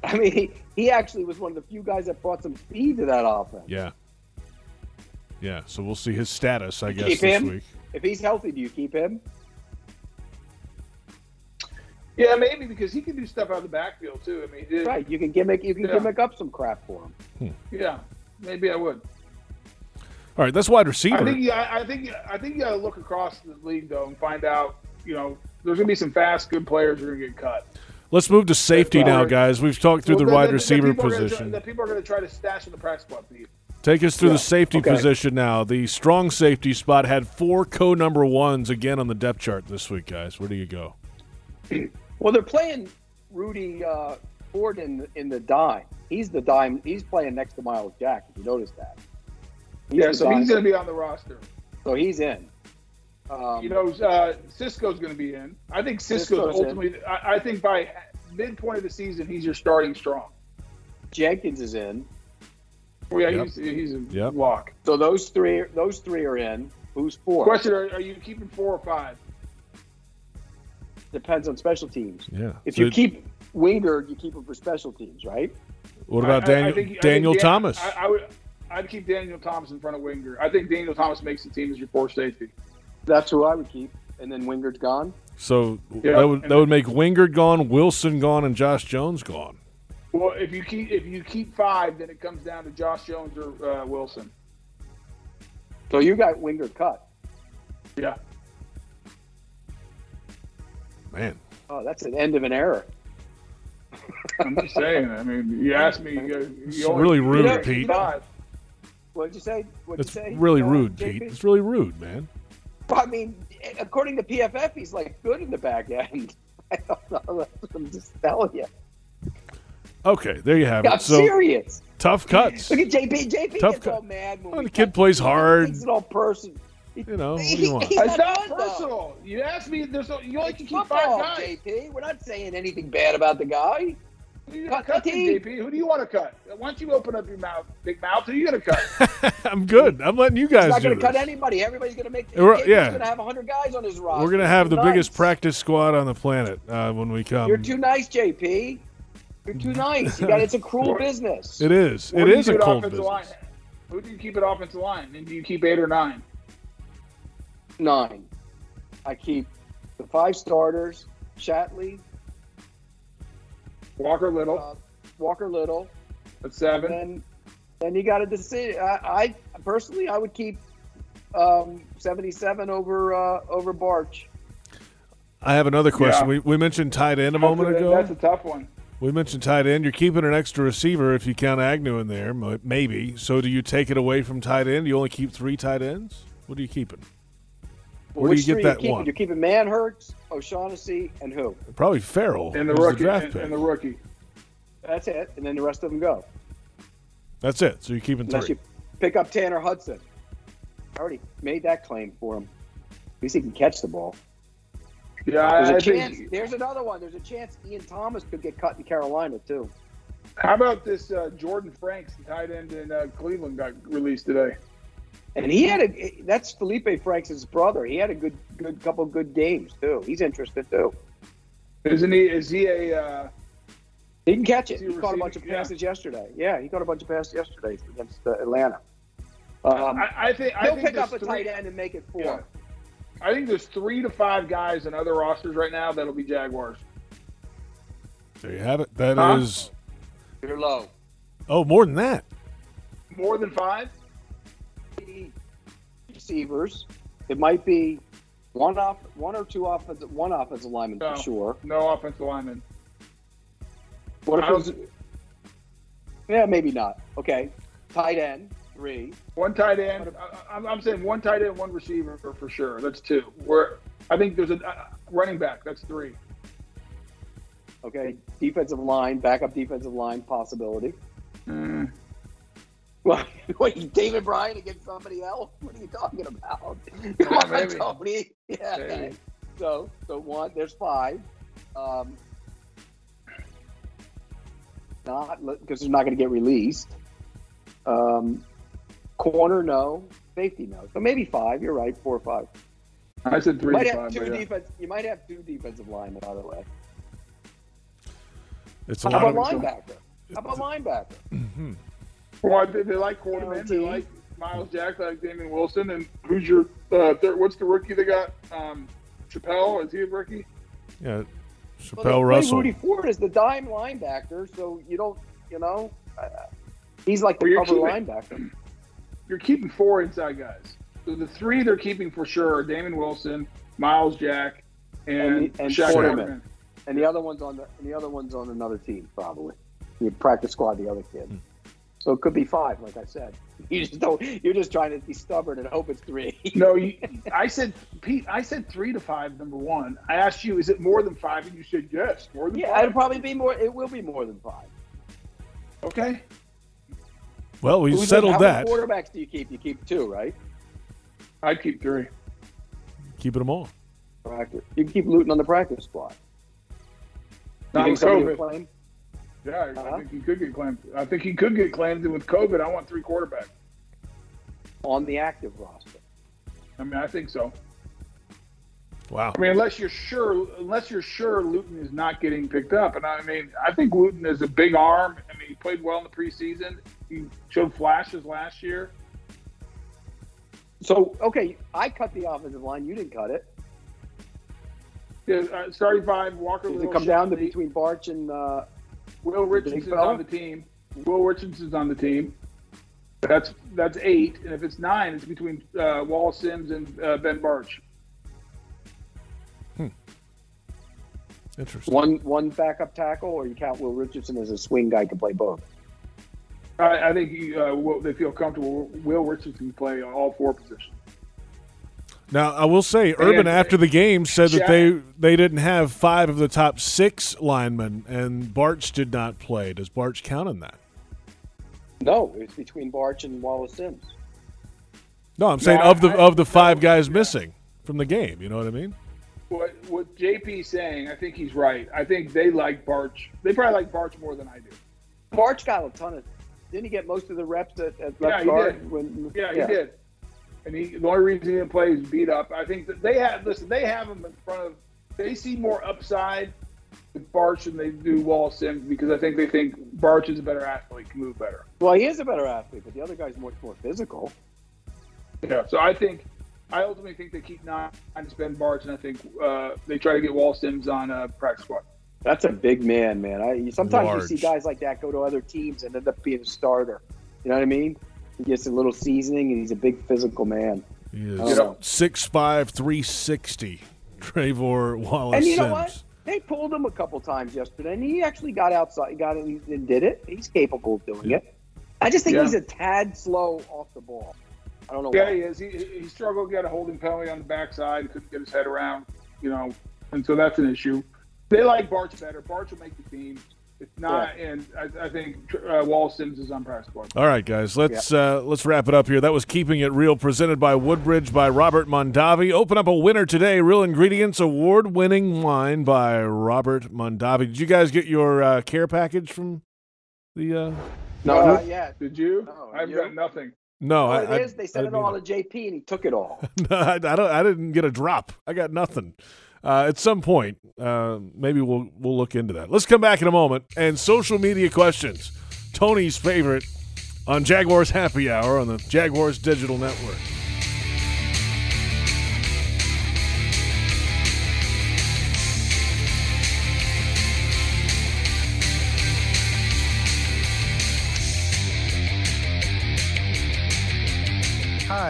I mean, he, he actually was one of the few guys that brought some speed to that offense. Yeah. Yeah. So we'll see his status, I guess, keep this him. week. If he's healthy, do you keep him? Yeah, maybe because he can do stuff out of the backfield too. I mean, he did- Right. You can gimmick. You can Yeah. gimmick up some crap for him. Hmm. Yeah, maybe I would. All right. That's wide receiver. I think yeah, I think I think you got to look across the league though and find out. You know, there's gonna be some fast, good players who are gonna get cut. Let's move to safety now, guys. We've talked through Well, the that- wide that- that receiver people are gonna try- position. that people are going to try to stash in the practice squad for you. Take us through Yeah. the safety Okay. position now. The strong safety spot had four co number ones again on the depth chart this week, guys. Where do you go? Well, they're playing Rudy uh, Ford in in the dime. He's the dime. He's playing next to Myles Jack. If you notice that. He's yeah, so dime. he's going to be on the roster. So he's in. Um, You know, uh, Cisco's going to be in. I think Cisco's, Cisco's ultimately. I, I think by midpoint of the season, he's your starting strong. Jenkins is in. Well, yeah, Yep. he's he's a Yep. lock. So those three, those three are in. Who's four? Question: are, are you keeping four or five? Depends on special teams. Yeah. If So- you keep Wingard, you keep him for special teams, right? What about I- I- I Daniel, I think Daniel Dan- Thomas? I, I would. I'd keep Daniel Thomas in front of Wingard. I think Daniel Thomas makes the team as your fourth safety. That's who I would keep. And then Wingard's gone. so Yeah, that would and that would make Wingard gone, Wilson gone, and Josh Jones gone. Well, if you keep if you keep five, then it comes down to Josh Jones or uh, Wilson. So you got Wingard cut. Yeah. Man, Oh, that's an end of an era. I'm just saying. I mean, you asked me. You, It's you only- really you rude, know, Pete. Five. What'd you say? What'd That's you say? really uh, rude, JP? Pete. It's really rude, man. Well, I mean, according to PFF, he's like good in the back end. I don't know. That's what I'm just telling you. Okay, there you have I'm it. So serious. tough cuts. Look at JP. JP Tough gets cut. all mad when Well, the kid cut- plays he hard. Takes it all person. You know, what do you want? he's It's not done, though. personal. You asked me. There's no, you only can It's keep football, five guys. JP. We're not saying anything bad about the guy. Who Cut gonna cut the. JP? Who do you want to cut? Why don't you open up your mouth, big mouth? Who are you going to cut? I'm good. I'm letting you He's guys not going to cut anybody. Everybody's going to make. We're- JP's yeah. going to have 100 guys on his roster. We're gonna have Too the biggest practice squad on the planet uh, when we come. You're too nice, JP. You're too nice. You got. It's a cruel business. It is. What It do you is do a at cold business. line? Who do you keep at offensive line? And do you keep eight or nine? Nine. I keep the five starters: Shatley, Walker Little, uh, Walker Little. At seven. And then you got a decision. I, I personally, I would keep um, seventy-seven over uh, over Bartch. I have another question. Yeah. We, we mentioned tight end a moment That's a- ago. That's a tough one. We mentioned tight end. You're keeping an extra receiver if you count Agnew in there, maybe. So do you take it away from tight end? You only keep three tight ends. What are you keeping? Where Which do you three get that keeping? one? You're keeping Manhertz, O'Shaughnessy, and who? Probably Farrell. And the who's rookie. draft and, pick. and the rookie. That's it, and then the rest of them go. That's it. So you're keeping Unless three. you pick up Tanner Hudson. I already made that claim for him. At least he can catch the ball. Yeah, There's a I, I chance. think. There's another one. There's a chance Ian Thomas could get cut in Carolina too. How about this uh, Jordan Franks, the tight end in uh, Cleveland, got released today? And he had a. That's Felipe Franks' brother. He had a good, good couple good games too. He's interested too. Isn't he? Is he a? Uh, He can catch it. he He caught a bunch of yeah. passes yesterday. Yeah, he caught a bunch of passes yesterday against uh, Atlanta. Um, I, I think. I he'll think pick up a three- tight end and make it four. Yeah. I think there's three to five guys in other rosters right now that'll be Jaguars. There you have it. That Huh? is- You're low. Oh, more than that. More than five? Receivers. It might be one off, one or two offensive, one offensive lineman No. for sure. No offensive lineman. What if it was? Yeah, maybe not. Okay, tight end three. One tight end. I, I'm, I'm saying one tight end, one receiver for, for sure. That's two. Where I think there's a uh, running back. That's three. Okay, defensive line, backup defensive line possibility. Mm. Well, wait, Taven Bryan against somebody else? What are you talking about? Come on, maybe. Tony. Yeah. Maybe. So, so one. There's five. Um, not because they're not going to get released. Um, corner, no. Safety, no. So maybe five. You're right. Four or five. I said You three might to have five. two yeah. defense. You might have two defensive linemen, by the way. It's a How lot about of. linebacker? How about linebacker? Mhm. Well, they, they like quarterback. They like Myles Jack, they like Damien Wilson, and who's your uh, third? What's the rookie they got? Um, Chapelle is he a rookie? Yeah, Well, Chapelle they play Russell. Rudy Ford is the dime linebacker, so you don't, you know, uh, he's like the Well, cover linebacker. You're keeping four inside guys. So the three they're keeping for sure are Damien Wilson, Myles Jack, and, And, and Shaq Quarterman. Quarterman. And the other one's on the and the other one's on another team probably. You practice squad the other kid. Hmm. So it could be five, like I said. You just don't. You're just trying to be stubborn and hope it's three. No, you, I said Pete. I said three to five. Number one. I asked you, is it more than five? And you said yes, more than yeah, five. it'll probably be more. It will be more than five. Okay. Well, we Who's- settled how that. many quarterbacks do you keep? You keep two, right? I'd keep three. Keeping them all. Practice. You can keep Luton on the practice squad. You Not think with COVID. claim? Yeah, I- Uh-huh. I think he could get claimed. I think he could get claimed. And with COVID, I want three quarterbacks. on the active roster. I mean, I think so. Wow. I mean, unless you're sure, unless you're sure Luton is not getting picked up, and I mean, I think Luton is a big arm. I mean, he played well in the preseason. He showed flashes last year. So okay, I cut the offensive line. You didn't cut it. Yeah, uh, starting five, Walker. Does it come down to Shawnee, between Bartch and uh, Will big Richardson's on the team. Will Richardson's on the team. That's that's eight, and if it's nine, it's between uh, Wallace Sims and uh, Ben Bartch. Interesting. one one backup tackle, or you count Will Richardson as a swing guy to play both? I, I think he, uh, will, they feel comfortable. Will Richardson can play all four positions. Now, I will say, Urban And- after the game said that they they didn't have five of the top six linemen, and Bartch did not play. Does Bartch count on that? No, it's between Bartch and Wallace Sims. No, I'm saying No, of the I- of the five guys missing from the game. You know what I mean? What what JP's saying, I think he's right. I think they like Bartch. They probably like Bartch more than I do. Bartch got a ton of. Didn't he get most of the reps at, at left Yeah, he guard? did. When, Yeah, he did. And he, the only reason he didn't play is beat up. I think that they have listen. They have him in front of. They see more upside with Bartch than they do Wall Sims because I think they think Bartch is a better athlete, can move better. Well, he is a better athlete, but the other guy's much more physical. Yeah, so I think I ultimately think they keep nine to spend Barch, and I think uh, they try to get Wall Sims on a practice squad. That's a big man, man. I, sometimes Large. you see guys like that go to other teams and end up being a starter. You know what I mean? He gets a little seasoning, and he's a big physical man. He is um, I don't know. 6'5", 360. Trevor Wallace And you know Sims. what? They pulled him a couple times yesterday, and he actually got outside, got in and did it. He's capable of doing it. I just think Yeah. he's a tad slow off the ball. I don't know Yeah, why. he is. He, he struggled to get a holding penalty on the backside. Couldn't get his head around, you know, and so that's an issue. They like Bartch better. Bartch will make the team. If not, and I, I think uh, Wall Sims is on practice squad. All right, guys, let's uh, let's wrap it up here. That was keeping it real, presented by Woodbridge by Robert Mondavi. Open up a winner today. Real Ingredients award-winning wine by Robert Mondavi. Did you guys get your uh, care package from the? Uh... No, Uh, not yet. Did you? No, I've you? got nothing. No, All I, it I, is, they sent it didn't all to JP, and he took it all. No, I, I don't. I didn't get a drop. I got nothing. Uh, at some point, uh, maybe we'll we'll look into that. Let's come back in a moment and social media questions. Tony's favorite on Jaguars Happy Hour on the Jaguars Digital Network.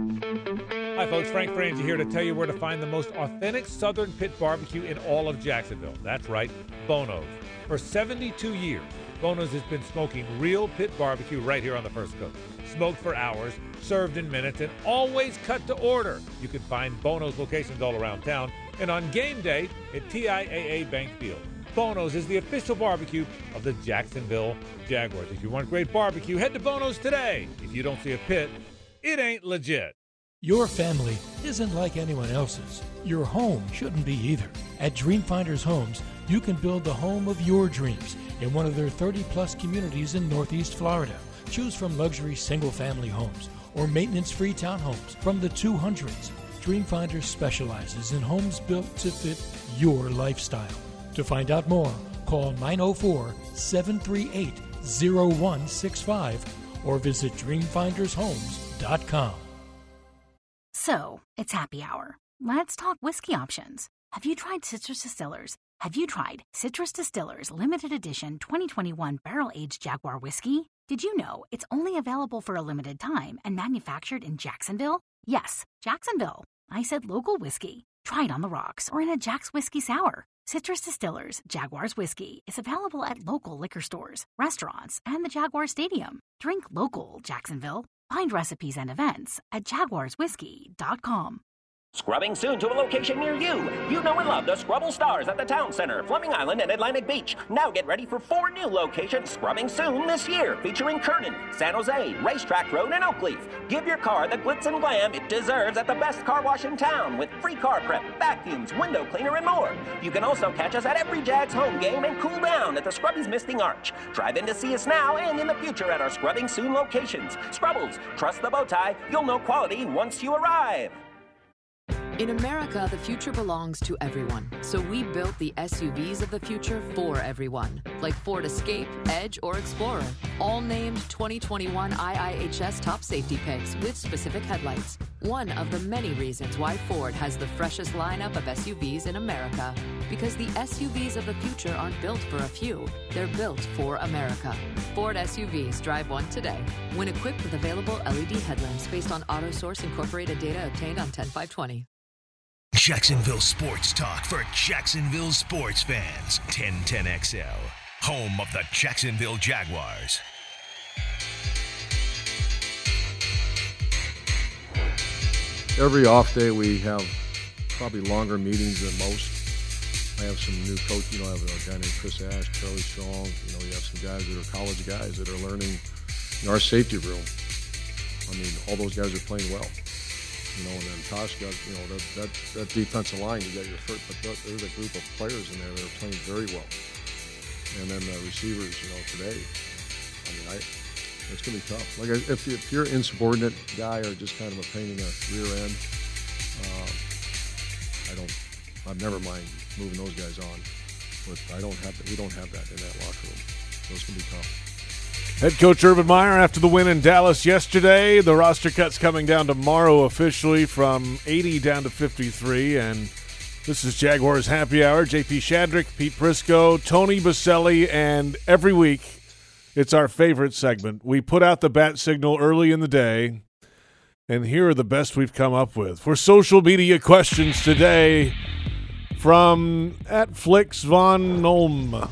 Hi, folks. Frank Frangie here to tell you where to find the most authentic Southern Pit barbecue in all of Jacksonville. That's right, Bono's. For 72 years, Bono's has been smoking real pit barbecue right here on the First Coast. Smoked for hours, served in minutes, and always cut to order. You can find Bono's locations all around town and on game day at TIAA Bank Field. Bono's is the official barbecue of the Jacksonville Jaguars. If you want great barbecue, head to Bono's today. If you don't see a pit, it ain't legit. Your family isn't like anyone else's. Your home shouldn't be either. At Dreamfinders Homes, you can build the home of your dreams in one of their 30 plus communities in Northeast Florida. Choose from luxury single family homes or maintenance free townhomes from the 200s. Dreamfinders specializes in homes built to fit your lifestyle. To find out more, call 904 738 0165 or visit dreamfindershomes.com. So, it's happy hour. Let's talk whiskey options. Have you tried Citrus Distillers? Have you tried Citrus Distillers limited edition 2021 barrel aged Jaguar whiskey? Did you know it's only available for a limited time and manufactured in Jacksonville? Yes, Jacksonville. I said local whiskey. Try it on the rocks or in a Jack's Whiskey Sour. Citrus Distillers Jaguars Whiskey is available at local liquor stores, restaurants, and the Jaguar Stadium. Drink local, Jacksonville. Find recipes and events at jaguarswhiskey.com. Scrubbing soon to a location near you. You know and love the Scrubble Stars at the Town Center, Fleming Island, and Atlantic Beach. Now get ready for four new locations scrubbing soon this year, featuring Kernan, San Jose, Racetrack Road, and Oakleaf. Give your car the glitz and glam it deserves at the best car wash in town with free car prep, vacuums, window cleaner, and more. You can also catch us at every Jags home game and cool down at the Scrubbies Misting Arch. Drive in to see us now and in the future at our Scrubbing Soon locations. Scrubbles, trust the bow tie. You'll know quality once you arrive. In America, the future belongs to everyone. So we built the SUVs of the future for everyone, like Ford Escape, Edge, or Explorer, all named 2021 IIHS top safety picks with specific headlights. One of the many reasons why Ford has the freshest lineup of SUVs in America. Because the SUVs of the future aren't built for a few, they're built for America. Ford SUVs drive one today. When equipped with available LED headlamps based on AutoSource Incorporated data obtained on 10520. Jacksonville Sports Talk for Jacksonville sports fans. 1010XL, home of the Jacksonville Jaguars. Every off day, we have probably longer meetings than most. I have some new coach. You know, I have a guy named Chris Ash, Charlie Strong. You know, you have some guys that are college guys that are learning in our safety room. I mean, all those guys are playing well. You know, and then Tosh got, you know, that, that, that defensive line, you got your first, but there's a group of players in there that are playing very well. And then the receivers, you know, today, I mean, I, it's going to be tough. Like, if, if you're insubordinate guy or just kind of a pain in the rear end, uh, I don't, I've never mind moving those guys on. But I don't have, we don't have that in that locker room. So it's going to be tough. Head coach Urban Meyer after the win in Dallas yesterday. The roster cuts coming down tomorrow officially from 80 down to 53. And this is Jaguars Happy Hour. JP Shadrick, Pete Prisco, Tony Boselli, and every week it's our favorite segment. We put out the bat signal early in the day, and here are the best we've come up with. For social media questions today from at Flix Von Nolm.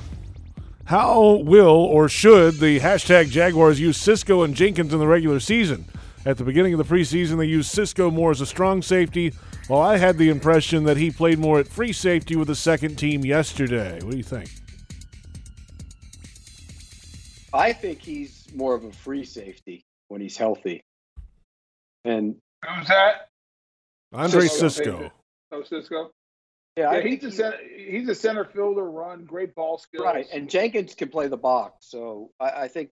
How will or should the hashtag Jaguars use Cisco and Jenkins in the regular season? At the beginning of the preseason, they used Cisco more as a strong safety, while I had the impression that he played more at free safety with the second team yesterday. What do you think? I think he's more of a free safety when he's healthy. And who's that? Andre Cisco. Oh, Cisco. Yeah, Yeah, he's a center, he's a center fielder, run, great ball skills. Right, and Jenkins can play the box, so I, I think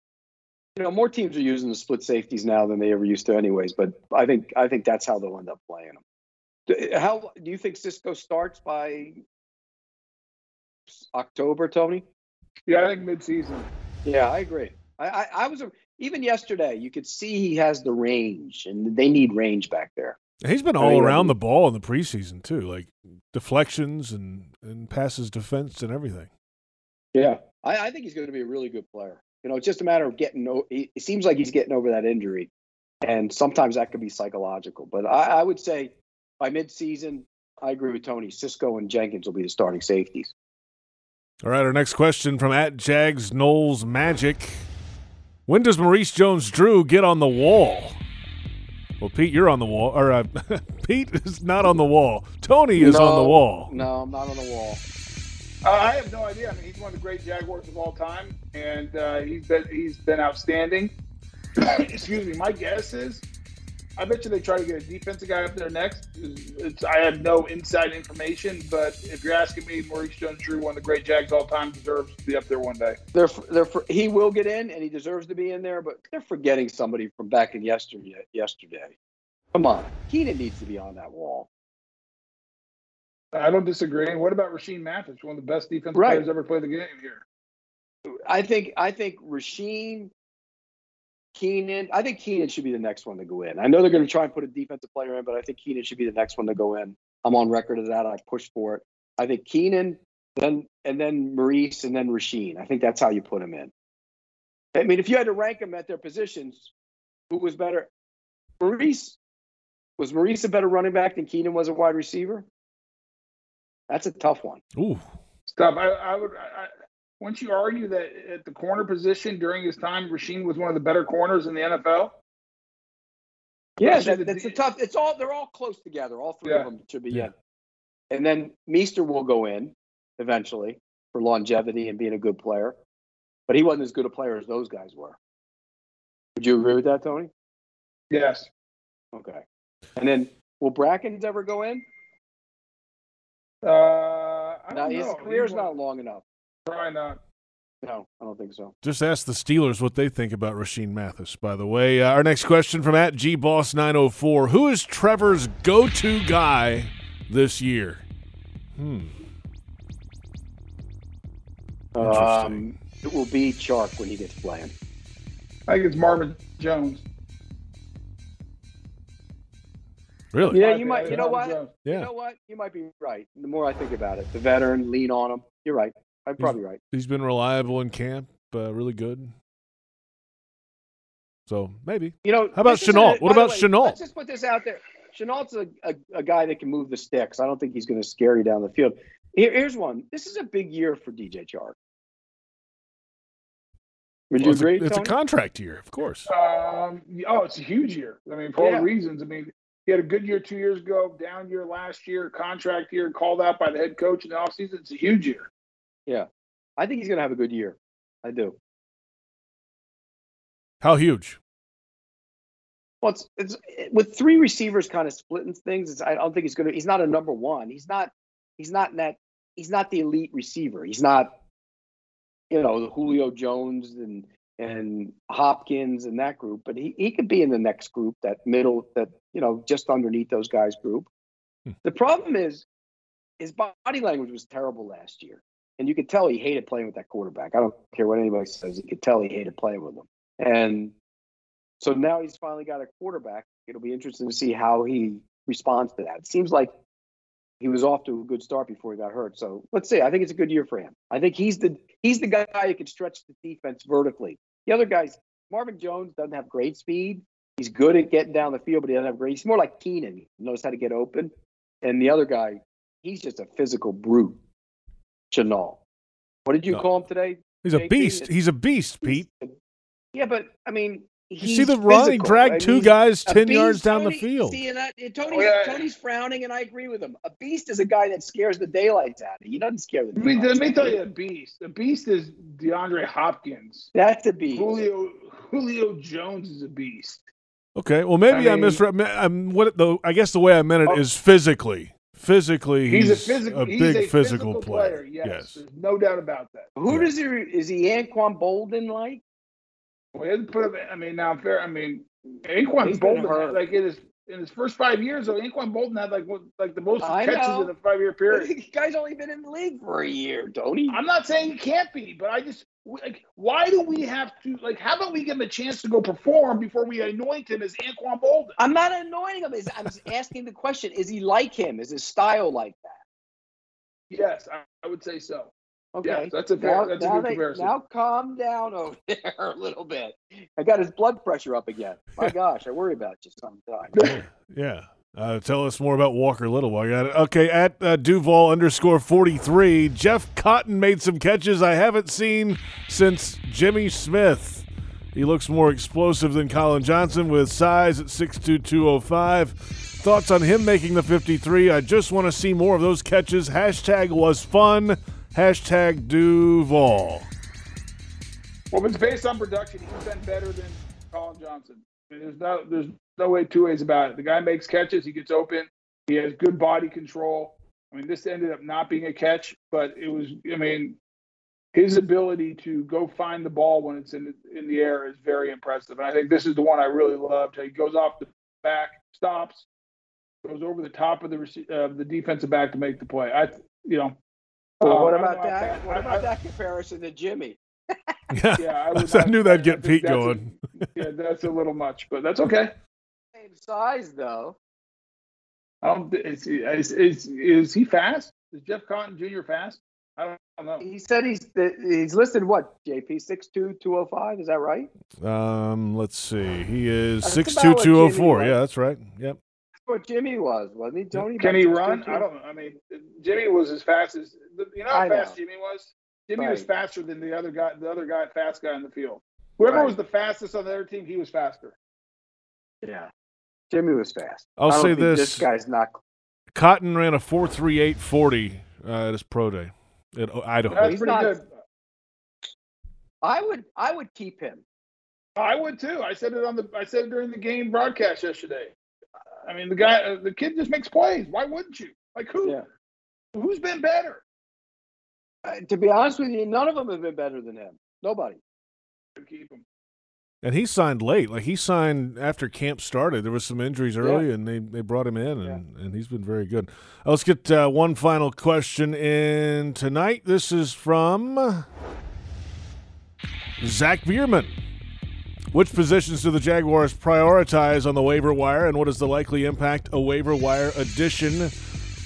you know more teams are using the split safeties now than they ever used to, anyways. But I think I think that's how they'll end up playing them. How do you think Cisco starts by October, Tony? Yeah, I think midseason. Yeah, I agree. I, I, I was a, even yesterday. You could see he has the range, and they need range back there. He's been I all mean, around the ball in the preseason too, like deflections and, and passes defense and everything. Yeah, I, I think he's going to be a really good player. You know, it's just a matter of getting. o- It seems like he's getting over that injury, and sometimes that could be psychological. But I, I would say by midseason, I agree with Tony. Cisco and Jenkins will be the starting safeties. All right, our next question from at Jags Knowles Magic. When does Maurice Jones Drew get on the wall? Well, Pete, you're on the wall. Or uh, Pete is not on the wall. Tony is on the wall. No, I'm not on the wall. Uh, I have no idea. I mean, he's one of the great Jaguars of all time, and uh, he's been he's been outstanding. Excuse me. My guess is, I bet you they try to get a defensive guy up there next. It's, I have no inside information, but if you're asking me, Maurice Jones-Drew, one of the great Jags all time, deserves to be up there one day. They're they're he will get in, and he deserves to be in there. But they're forgetting somebody from back in yesterday. Yesterday, come on, Keenan needs to be on that wall. I don't disagree. What about Rashean Mathis, one of the best defensive Right. players ever played the game here? I think I think Rashean, Keenan. I think Keenan should be the next one to go in. I know they're going to try and put a defensive player in, but I think Keenan should be the next one to go in. I'm on record of that. I pushed for it. I think Keenan, then and then Maurice, and then Rashean. I think that's how you put them in. I mean, if you had to rank them at their positions, who was better? Maurice was Maurice a better running back than Keenan was a wide receiver? That's a tough one. Ooh. Stop. I, I would. I, I, once you argue that at the corner position during his time, Rashean was one of the better corners in the NFL. Yeah, Especially that, that's a tough. It's all they're all close together. All three Yeah. of them should be in. And then Meester will go in eventually for longevity and being a good player, but he wasn't as good a player as those guys were. Would you agree with that, Tony? Yes. Okay. And then will Brackens ever go in? Uh, I No, don't his know. career's not long enough. Probably not. No, I don't think so. Just ask the Steelers what they think about Rashean Mathis, by the way. Uh, our next question from at GBoss904. Who is Trevor's go to guy this year? Hmm. Um, it will be Chark when he gets playing. I think it's Marvin Jones. Really? Yeah, you might. You know what? Jones. You know what? You might be right. The more I think about it, the veteran, lean on him. You're right. I'm probably right. He's been reliable in camp, uh, really good. So maybe. You know, how about this Shenault? a- What about way, Shenault? Let's just put this out there. Shenault's a, a, a guy that can move the sticks. I don't think he's going to scare you down the field. Here, here's one. This is a big year for DJ Chark. Would you Well, it's a- agree? It's a contract year, of course. Um, oh, it's a huge year. I mean, for all Yeah. the reasons. I mean, He had a good year two years ago, down year last year, contract year, called out by the head coach in the offseason. It's a huge year. Yeah, I think he's going to have a good year. I do. How huge? Well, it's, it's with three receivers kind of splitting things. It's, I don't think he's going to. He's not a number one. He's not. He's not that. He's not the elite receiver. He's not. You know, the Julio Jones and and Hopkins and that group, but he, he could be in the next group, that middle, that you know, just underneath those guys group. Hmm. The problem is his body language was terrible last year, and you could tell he hated playing with that quarterback. I don't care what anybody says; you could tell he hated playing with him. And so now he's finally got a quarterback. It'll be interesting to see how he responds to that. It seems like he was off to a good start before he got hurt. So let's see. I think it's a good year for him. I think he's the he's the guy who can stretch the defense vertically. The other guys, Marvin Jones doesn't have great speed. He's good at getting down the field, but he doesn't have great. He's more like Keenan. He knows how to get open. And the other guy, he's just a physical brute. Shenault. What did you no. call him today? He's JP? a beast. He's a beast, Pete. Yeah, but I mean, you see the run? He dragged two guys ten beast, yards down Tony, the field. See, and I, Tony's, oh, yeah. Tony's frowning, and I agree with him. A beast is a guy that scares the daylights out of you. He doesn't scare the. Let let me tell you, a beast. A beast is DeAndre Hopkins. That's a beast. Julio Julio Jones is a beast. Okay, well maybe I, mean, I misread. I'm what the I guess the way I meant it oh, is physically. Physically, he's, he's a, physical, a big he's a physical, physical player. player. Yes, yes. There's no doubt about that. Who yeah. does he? Is he Anquan Boldin like? Well, he hasn't put up. I mean, now I'm fair. I mean, Anquan Boldin, like in his in his first five years, though, Anquan Boldin had like like the most I catches know. in a five year period. The guy's only been in the league for a year, Tony. I'm not saying he can't be, but I just like why do we have to like? How about we give him a chance to go perform before we anoint him as Anquan Boldin? I'm not anointing him. I'm just asking the question: Is he like him? Is his style like that? Yes, I, I would say so. Okay, that's a fair, now, that's a good they, comparison. Now calm down over there a little bit. I got his blood pressure up again. My gosh, I worry about you sometimes. yeah. Uh, tell us more about Walker Little while you got it. Okay, at uh, Duval underscore 43, Jeff Cotton made some catches I haven't seen since Jimmy Smith. He looks more explosive than Collin Johnson with size at 6'2, 205. Thoughts on him making the 53? I just want to see more of those catches. Hashtag was fun. Hashtag Duval. Well, it's based on production, he's been better than Collin Johnson. I there's no there's no way two ways about it. The guy makes catches, he gets open, he has good body control. I mean, this ended up not being a catch, but it was. I mean, his ability to go find the ball when it's in the, in the air is very impressive. And I think this is the one I really loved. He goes off the back, stops, goes over the top of the uh, the defensive back to make the play. I, you know, well, uh, what about that? What about that comparison to Jimmy? Yeah, yeah I, I, knew that'd get Pete going. A, yeah, that's a little much, but that's okay. Same size though. Um, is, is, is, is he fast? Is Jeff Cotton Jr. fast? I don't know. He said he's he's listed what JP six two two oh five. Is that right? Um, let's see. He is six two two oh four. Yeah, that's right. Yep That's what Jimmy was, wasn't he? Tony? Can he run? I don't. Know. I mean, Jimmy was as fast as you know how I fast know. Jimmy was. Jimmy right. was faster than the other guy. The other guy, fast guy in the field. Whoever right. was the fastest on the other team, he was faster. Yeah, Jimmy was fast. I'll say this: this guy's not. Cotton ran a four three eight forty uh, at his pro day at Idaho. That's pretty not, good. I would I would keep him. I would too. I said it on the I said it during the game broadcast yesterday. I mean, the guy, uh, the kid just makes plays. Why wouldn't you? Like who? Yeah. Who's been better? Uh, to be honest with you, none of them have been better than him. Nobody. Keep him. And he signed late. Like he signed after camp started. There was some injuries early, yeah. and they, they brought him in, and, yeah. and he's been very good. Uh, let's get uh, one final question in tonight. This is from Zach Bierman. Which positions do the Jaguars prioritize on the waiver wire, and what is the likely impact a waiver wire addition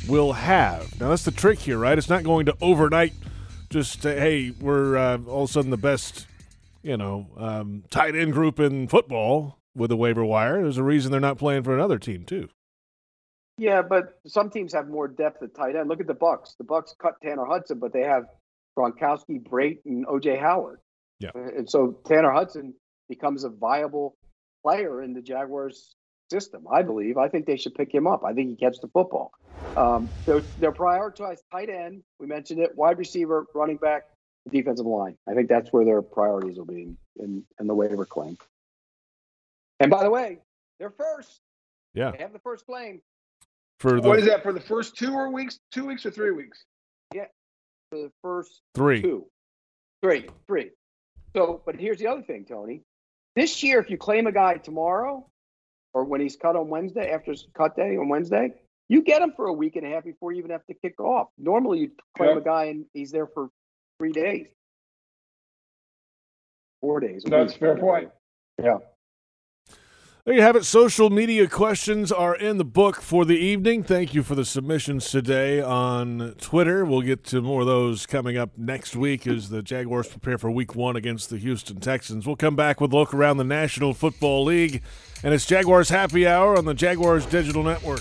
will have? Now, that's the trick here, right? It's not going to overnight just, uh, hey, we're uh, all of a sudden the best, you know, um, tight end group in football with the waiver wire. There's a reason they're not playing for another team, too. Yeah, but some teams have more depth at tight end. Look at the Bucs. The Bucs cut Tanner Hudson, but they have Gronkowski, Brate, and OJ Howard. Yeah. And so Tanner Hudson becomes a viable player in the Jaguars system. I believe. I think they should pick him up. I think he catches the football. Um, they're, they're prioritized tight end. We mentioned it. Wide receiver, running back, defensive line. I think that's where their priorities will be in, in the waiver claim. And by the way, they're first. Yeah. They have the first claim. For the what is that for the first two or weeks? Two weeks or three weeks? Yeah, for the first Three. two, three, three. So, but here's the other thing, Tony. This year, if you claim a guy tomorrow, or when he's cut on Wednesday after his cut day on Wednesday, you get him for a week and a half before you even have to kick off. Normally, you claim Yep. a guy and he's there for three days, four days. That's week. a fair point. Yeah. There you have it. Social media questions are in the book for the evening. Thank you for the submissions today on Twitter. We'll get to more of those coming up next week as the Jaguars prepare for week one against the Houston Texans. We'll come back with a look around the National Football League, and it's Jaguars Happy Hour on the Jaguars Digital Network.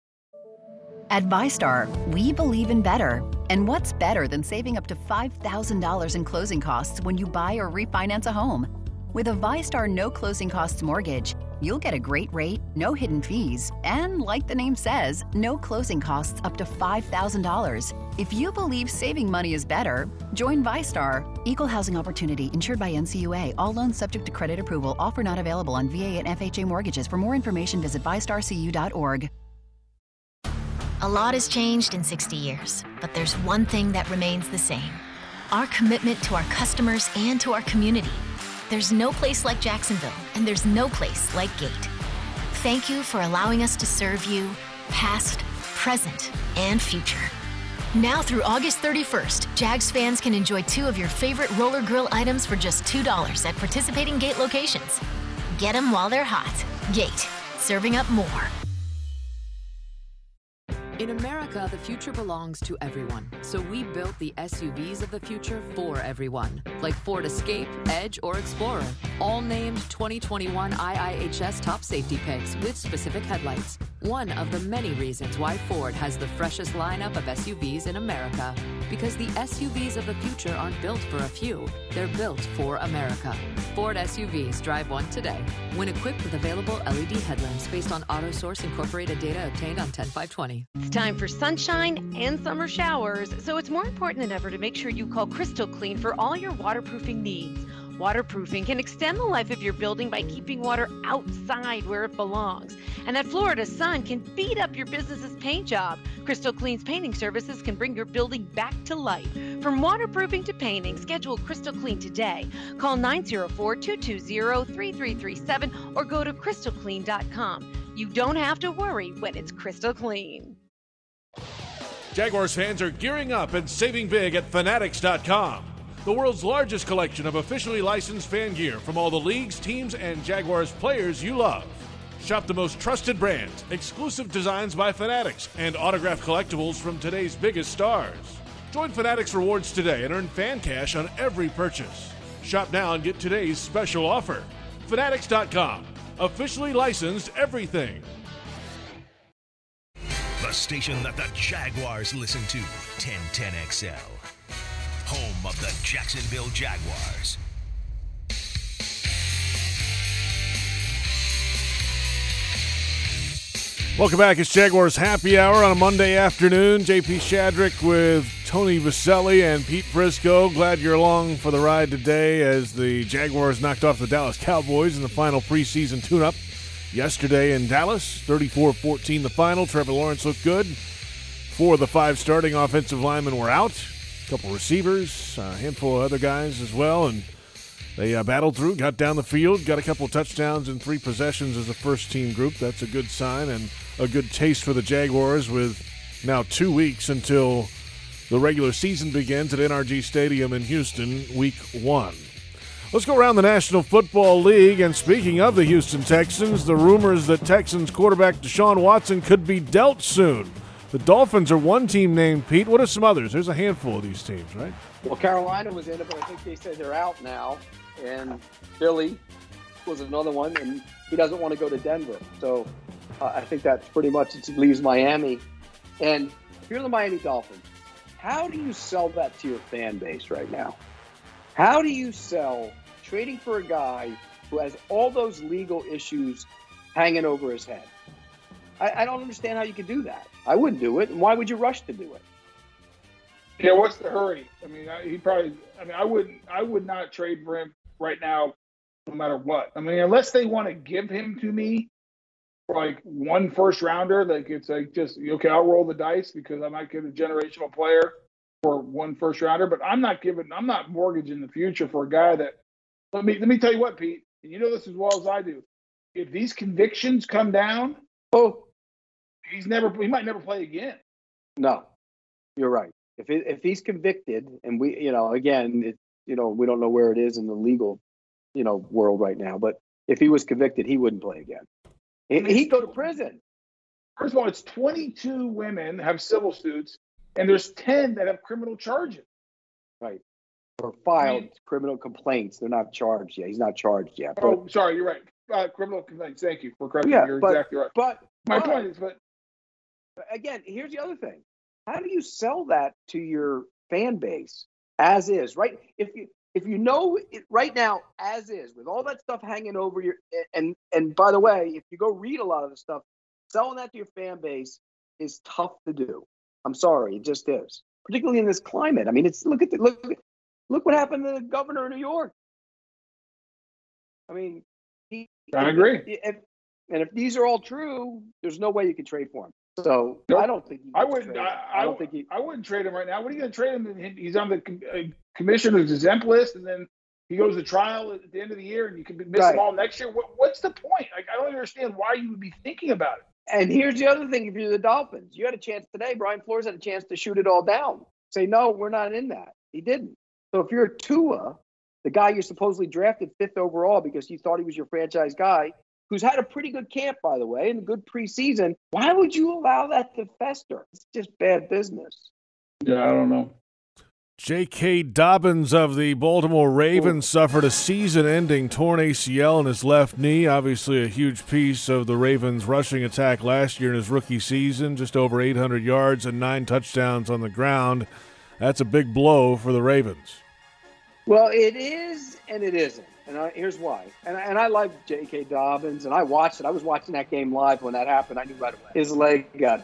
At VyStar, we believe in better. And what's better than saving up to $5,000 in closing costs when you buy or refinance a home? With a VyStar no closing costs mortgage, you'll get a great rate, no hidden fees, and like the name says, no closing costs up to $5,000. If you believe saving money is better, join VyStar. Equal housing opportunity insured by NCUA. All loans subject to credit approval. Offer not available on VA and FHA mortgages. For more information, visit vystarcu.org. A lot has changed in 60 years, but there's one thing that remains the same our commitment to our customers and to our community. There's no place like Jacksonville, and there's no place like Gate. Thank you for allowing us to serve you, past, present, and future. Now through August 31st, Jags fans can enjoy two of your favorite roller grill items for just $2 at participating Gate locations. Get them while they're hot. Gate, serving up more. In America, the future belongs to everyone. So we built the SUVs of the future for everyone, like Ford Escape, Edge, or Explorer, all named 2021 IIHS top safety picks with specific headlights. One of the many reasons why Ford has the freshest lineup of SUVs in America. Because the SUVs of the future aren't built for a few, they're built for America. Ford SUVs drive one today. When equipped with available LED headlamps based on AutoSource Incorporated data obtained on 10520. Time for sunshine and summer showers, so it's more important than ever to make sure you call Crystal Clean for all your waterproofing needs. Waterproofing can extend the life of your building by keeping water outside where it belongs. And that Florida sun can beat up your business's paint job. Crystal Clean's painting services can bring your building back to life. From waterproofing to painting, schedule Crystal Clean today. Call 904 220 3337 or go to crystalclean.com. You don't have to worry when it's crystal clean. Jaguars fans are gearing up and saving big at Fanatics.com, the world's largest collection of officially licensed fan gear from all the leagues, teams, and Jaguars players you love. Shop the most trusted brands, exclusive designs by Fanatics, and autographed collectibles from today's biggest stars. Join Fanatics Rewards today and earn fan cash on every purchase. Shop now and get today's special offer. Fanatics.com, officially licensed everything. The station that the Jaguars listen to, 1010XL. Home of the Jacksonville Jaguars. Welcome back. It's Jaguars Happy Hour on a Monday afternoon. JP Shadrick with Tony Boselli and Pete Prisco. Glad you're along for the ride today as the Jaguars knocked off the Dallas Cowboys in the final preseason tune-up yesterday in Dallas. 34-14 the final. Trevor Lawrence looked good. Four of the five starting offensive linemen were out. A couple receivers, a handful of other guys as well, and they uh, battled through, got down the field, got a couple touchdowns in three possessions as a first team group. That's a good sign and a good taste for the Jaguars with now two weeks until the regular season begins at NRG Stadium in Houston, week one. Let's go around the National Football League. And speaking of the Houston Texans, the rumors that Texans quarterback Deshaun Watson could be dealt soon. The Dolphins are one team named Pete. What are some others? There's a handful of these teams, right? Well, Carolina was in it, but I think they said they're out now. And Philly was another one, and he doesn't want to go to Denver. So uh, I think that's pretty much it leaves Miami. And you're the Miami Dolphins, how do you sell that to your fan base right now? How do you sell trading for a guy who has all those legal issues hanging over his head? I, I don't understand how you could do that. I wouldn't do it. And why would you rush to do it? Yeah, what's the hurry? I mean, I, he probably. I mean, I wouldn't. I would not trade for him right now, no matter what. I mean, unless they want to give him to me for like one first rounder, like it's like just okay, I'll roll the dice because I might get a generational player for one first rounder. But I'm not giving. I'm not mortgaging the future for a guy that. Let me let me tell you what, Pete. And you know this as well as I do. If these convictions come down, oh, he's never. He might never play again. No, you're right. If it, if he's convicted, and we, you know, again, it, you know, we don't know where it is in the legal, you know, world right now. But if he was convicted, he wouldn't play again. He, he'd go to prison. First of all, it's 22 women have civil suits, and there's 10 that have criminal charges. Or filed criminal complaints. They're not charged yet. He's not charged yet. But, Oh, sorry, you're right. Uh, criminal complaints. Thank you for correcting. yeah, you're but, exactly right. But My but- point is, but again, here's the other thing. How do you sell that to your fan base as is, right? If you if you know it right now as is with all that stuff hanging over your and and by the way, if you go read a lot of the stuff, selling that to your fan base is tough to do. I'm sorry, it just is. Particularly in this climate. I mean, it's look at the look look what happened to the governor of New York. I mean, he, I agree. If, and if these are all true, there's no way you can trade for him. So Nope. I don't think I wouldn't. trade. I, I, don't think he. I wouldn't trade him right now. What are you going to trade him? He's on the uh, commissioner's exempt list, and then he goes to trial at the end of the year, and you can miss Right. them all next year. What, what's the point? Like, I don't understand why you would be thinking about it. And here's the other thing: if you're the Dolphins, you had a chance today. Brian Flores had a chance to shoot it all down. Say no, we're not in that. He didn't. So if you're a Tua, the guy you supposedly drafted fifth overall because you thought he was your franchise guy, who's had a pretty good camp by the way and a good preseason, why would you allow that to fester? It's just bad business. Yeah, I don't know. J.K. Dobbins of the Baltimore Ravens oh. suffered a season ending torn ACL in his left knee. Obviously, a huge piece of the Ravens' rushing attack last year in his rookie season, just over 800 yards and nine touchdowns on the ground. That's a big blow for the Ravens. Well, it is and it isn't. And I, here's why. And, I- and I like J.K. Dobbins, and I watched it. I was watching that game live when that happened. I knew right away. His leg got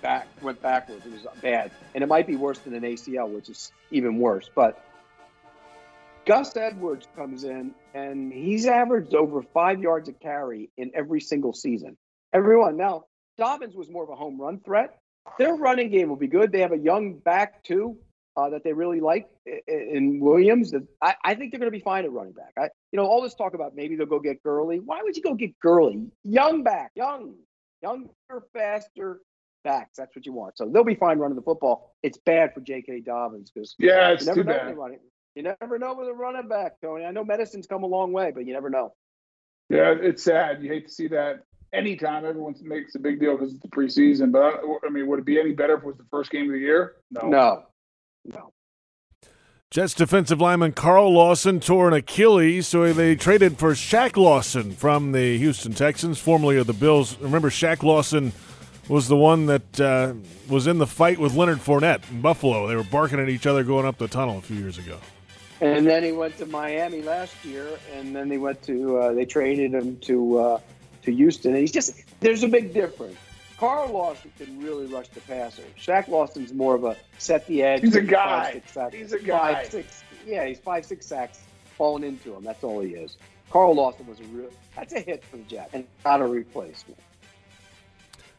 back, went backwards. It was bad. And it might be worse than an ACL, which is even worse. But Gus Edwards comes in, and he's averaged over five yards a carry in every single season. Everyone. Now, Dobbins was more of a home run threat. Their running game will be good. They have a young back, too uh, that they really like in Williams. I, I think they're going to be fine at running back. I, you know, all this talk about maybe they'll go get Gurley. Why would you go get Gurley? Young back, young, younger, faster backs. That's what you want. So they'll be fine running the football. It's bad for J.K. Dobbins because Yeah, it's never too bad. You never know with a running back, Tony. I know medicine's come a long way, but you never know. Yeah, it's sad. You hate to see that. Anytime everyone makes a big deal because it's the preseason, but I, I mean, would it be any better if it was the first game of the year? No. No, no. Jets defensive lineman Carl Lawson tore an Achilles, so they traded for Shaq Lawson from the Houston Texans, formerly of the Bills. Remember, Shaq Lawson was the one that uh, was in the fight with Leonard Fournette in Buffalo. They were barking at each other going up the tunnel a few years ago. And then he went to Miami last year, and then they went to uh, they traded him to uh, to Houston. And he's just there's a big difference. Carl Lawson can really rush the passer. Shaq Lawson's more of a set the edge. He's a five, guy. six sacks. He's a guy. Five, six, yeah, he's five six sacks falling into him. That's all he is. Carl Lawson was a real that's a hit for the Jets and not a replacement.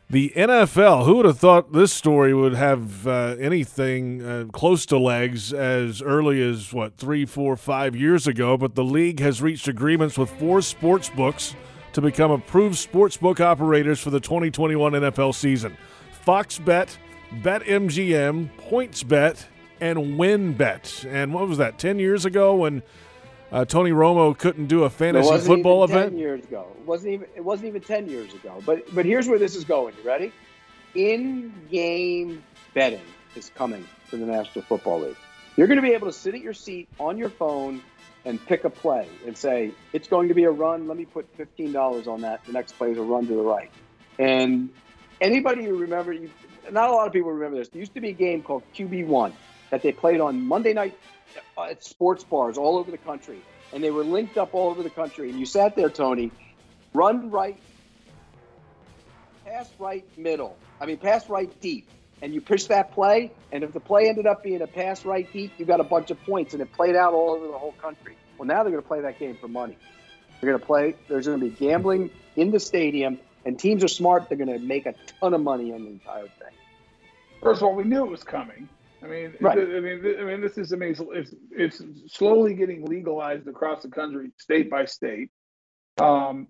The NFL, who would have thought this story would have uh, anything uh, close to legs as early as, what, three, four, five years ago? But the league has reached agreements with four sports books to become approved sportsbook operators for the 2021 NFL season Fox Bet, BetMGM, PointsBet, and WynnBET. And what was that, 10 years ago when uh, Tony Romo couldn't do a fantasy football even event? Ten years ago, it wasn't even. It wasn't even ten years ago. But but here's where this is going. You ready? In-game betting is coming to the National Football League. You're going to be able to sit at your seat on your phone and pick a play and say it's going to be a run. Let me put fifteen dollars on that. The next play is a run to the right. And anybody who remember, not a lot of people remember this. There used to be a game called QB One that they played on Monday night uh, at sports bars all over the country, and they were linked up all over the country. And you sat there, Tony, run right, pass right, middle. I mean, pass right, deep. And you push that play, and if the play ended up being a pass right deep, you got a bunch of points, and it played out all over the whole country. Well, now they're going to play that game for money. They're going to play. There's going to be gambling in the stadium, and teams are smart. They're going to make a ton of money on the entire thing. First of all, we knew it was coming. I mean, Right. I mean, I mean, this is. I mean, it's, it's it's slowly getting legalized across the country, state by state. Um,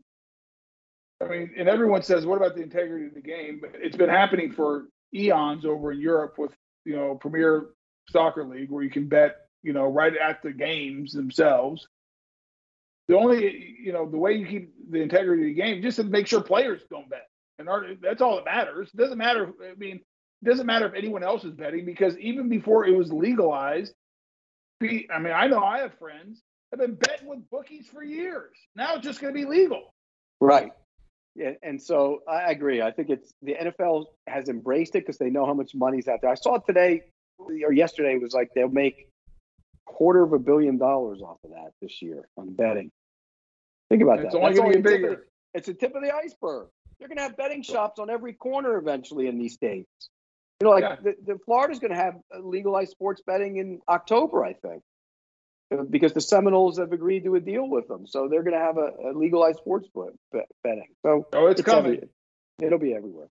I mean, and everyone says, "What about the integrity of the game?" But it's been happening for eons over in Europe with you know Premier Soccer League, where you can bet you know right at the games themselves. The only you know the way you keep the integrity of the game just to make sure players don't bet, and that's all that matters. It doesn't matter. I mean, it doesn't matter if anyone else is betting because even before it was legalized, I mean, I know I have friends have been betting with bookies for years. Now it's just going to be legal. Right. Yeah, and so I agree. I think it's the NFL has embraced it because they know how much money's out there. I saw it today or yesterday. It was like they'll make quarter of a billion dollars off of that this year on betting. Think about It's that. only That's gonna get the tip of bigger. the- it's the tip of the iceberg. They're going to have betting shops on every corner eventually in these states. You know, like Yeah. the, the Florida's going to have legalized sports betting in October, I think, because the Seminoles have agreed to a deal with them. So they're going to have a, a legalized sports bet, bet- betting. So Oh, it's coming. every- it'll be everywhere.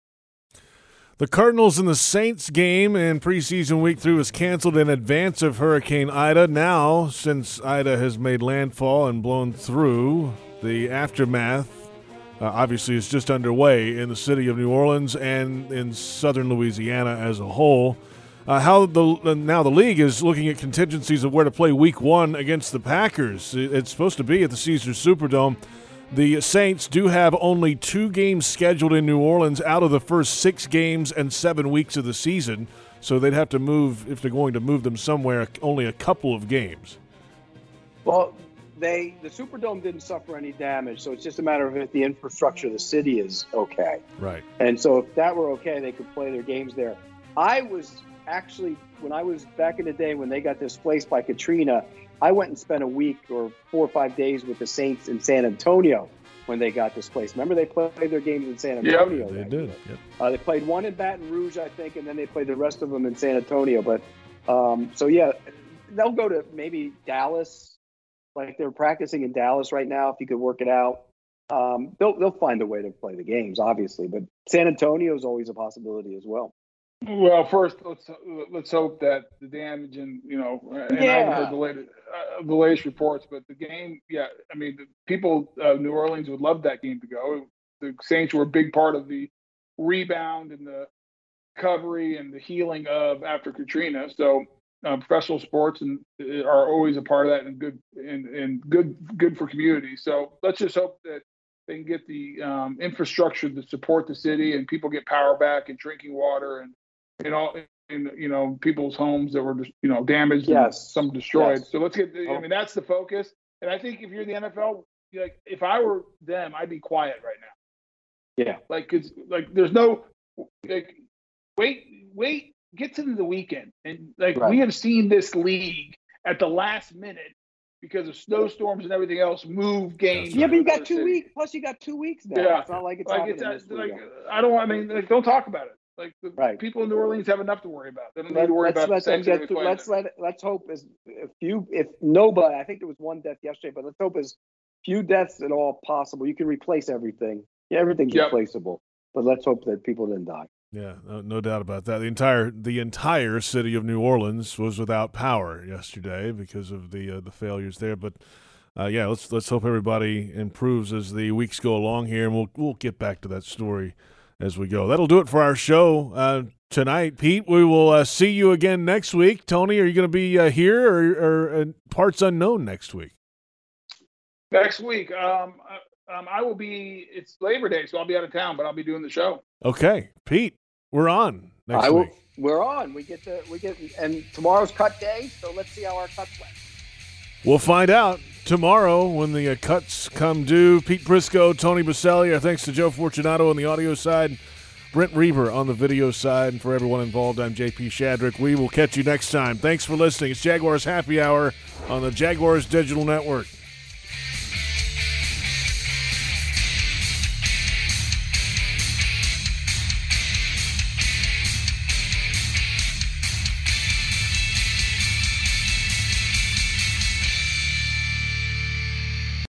The Cardinals and the Saints game in preseason week three was canceled in advance of Hurricane Ida. Now, since Ida has made landfall and blown through, the aftermath uh, obviously is just underway in the city of New Orleans and in southern Louisiana as a whole. Uh, how the uh, now the league is looking at contingencies of where to play Week One against the Packers. It's supposed to be at the Caesars Superdome. The Saints do have only two games scheduled in New Orleans out of the first six games and seven weeks of the season, so they'd have to move if they're going to move them somewhere. Only a couple of games. Well, they the Superdome didn't suffer any damage, so it's just a matter of if the infrastructure of the city is okay. Right. And so if that were okay, they could play their games there. I was actually when I was back in the day when they got displaced by Katrina, I went and spent a week or four or five days with the Saints in San Antonio when they got displaced. Remember they played their games in San Yep, Antonio. they did. Yep. Uh, they played one in Baton Rouge, I think, and then they played the rest of them in San Antonio. But um, so yeah, they'll go to maybe Dallas, like they're practicing in Dallas right now. If you could work it out, um, they'll they'll find a way to play the games, obviously. But San Antonio is always a possibility as well. Well, first let's let's hope that the damage and you know, and I haven't heard the latest uh, the latest reports, but the game, yeah, I mean, the people of New Orleans would love that game to go. The Saints were a big part of the rebound and the recovery and the healing of after Katrina. So uh, professional sports and uh, are always a part of that and good and, and good good for communities. So let's just hope that they can get the um, infrastructure to support the city and people get power back and drinking water and you know in you know people's homes that were just you know damaged Yes. some destroyed. Yes. So let's get. I Oh. mean that's the focus. And I think if you're the NFL, like if I were them, I'd be quiet right now. Yeah. Like, cause like there's no like wait wait get to the weekend and like Right. we have seen this league at the last minute because of snowstorms and everything else move games. Yeah, but you got two weeks. Plus, you got two weeks now. Yeah, It's not like it's like it's uh, like. I don't. I mean, like, don't talk about it. Like the Right. people in New Orleans have enough to worry about. They don't need Let, to worry let's about let the them Saints get or to, let's let let's hope as a few if nobody I think there was one death yesterday, but let's hope as few deaths at all possible. You can replace everything. Yeah, everything's Yep. replaceable. But let's hope that people didn't die. Yeah, no, no doubt about that. The entire the entire city of New Orleans was without power yesterday because of the uh, the failures there. But uh, yeah, let's let's hope everybody improves as the weeks go along here, and we'll we'll get back to that story as we go. That'll do it for our show uh, tonight, Pete. We will uh, see you again next week. Tony, are you going to be uh, here or, or uh, parts unknown next week? Next week, um, uh, um, I will be. It's Labor Day, so I'll be out of town, but I'll be doing the show. Okay, Pete, we're on next I will, week. We're on. We get the we get and tomorrow's cut day, so let's see how our cuts went. We'll find out tomorrow when the uh, cuts come due. Pete Prisco, Tony Boselli. Our thanks to Joe Fortunato on the audio side, Brent Reber on the video side, and for everyone involved, I'm JP Shadrick. We will catch you next time. Thanks for listening. It's Jaguars Happy Hour on the Jaguars Digital Network.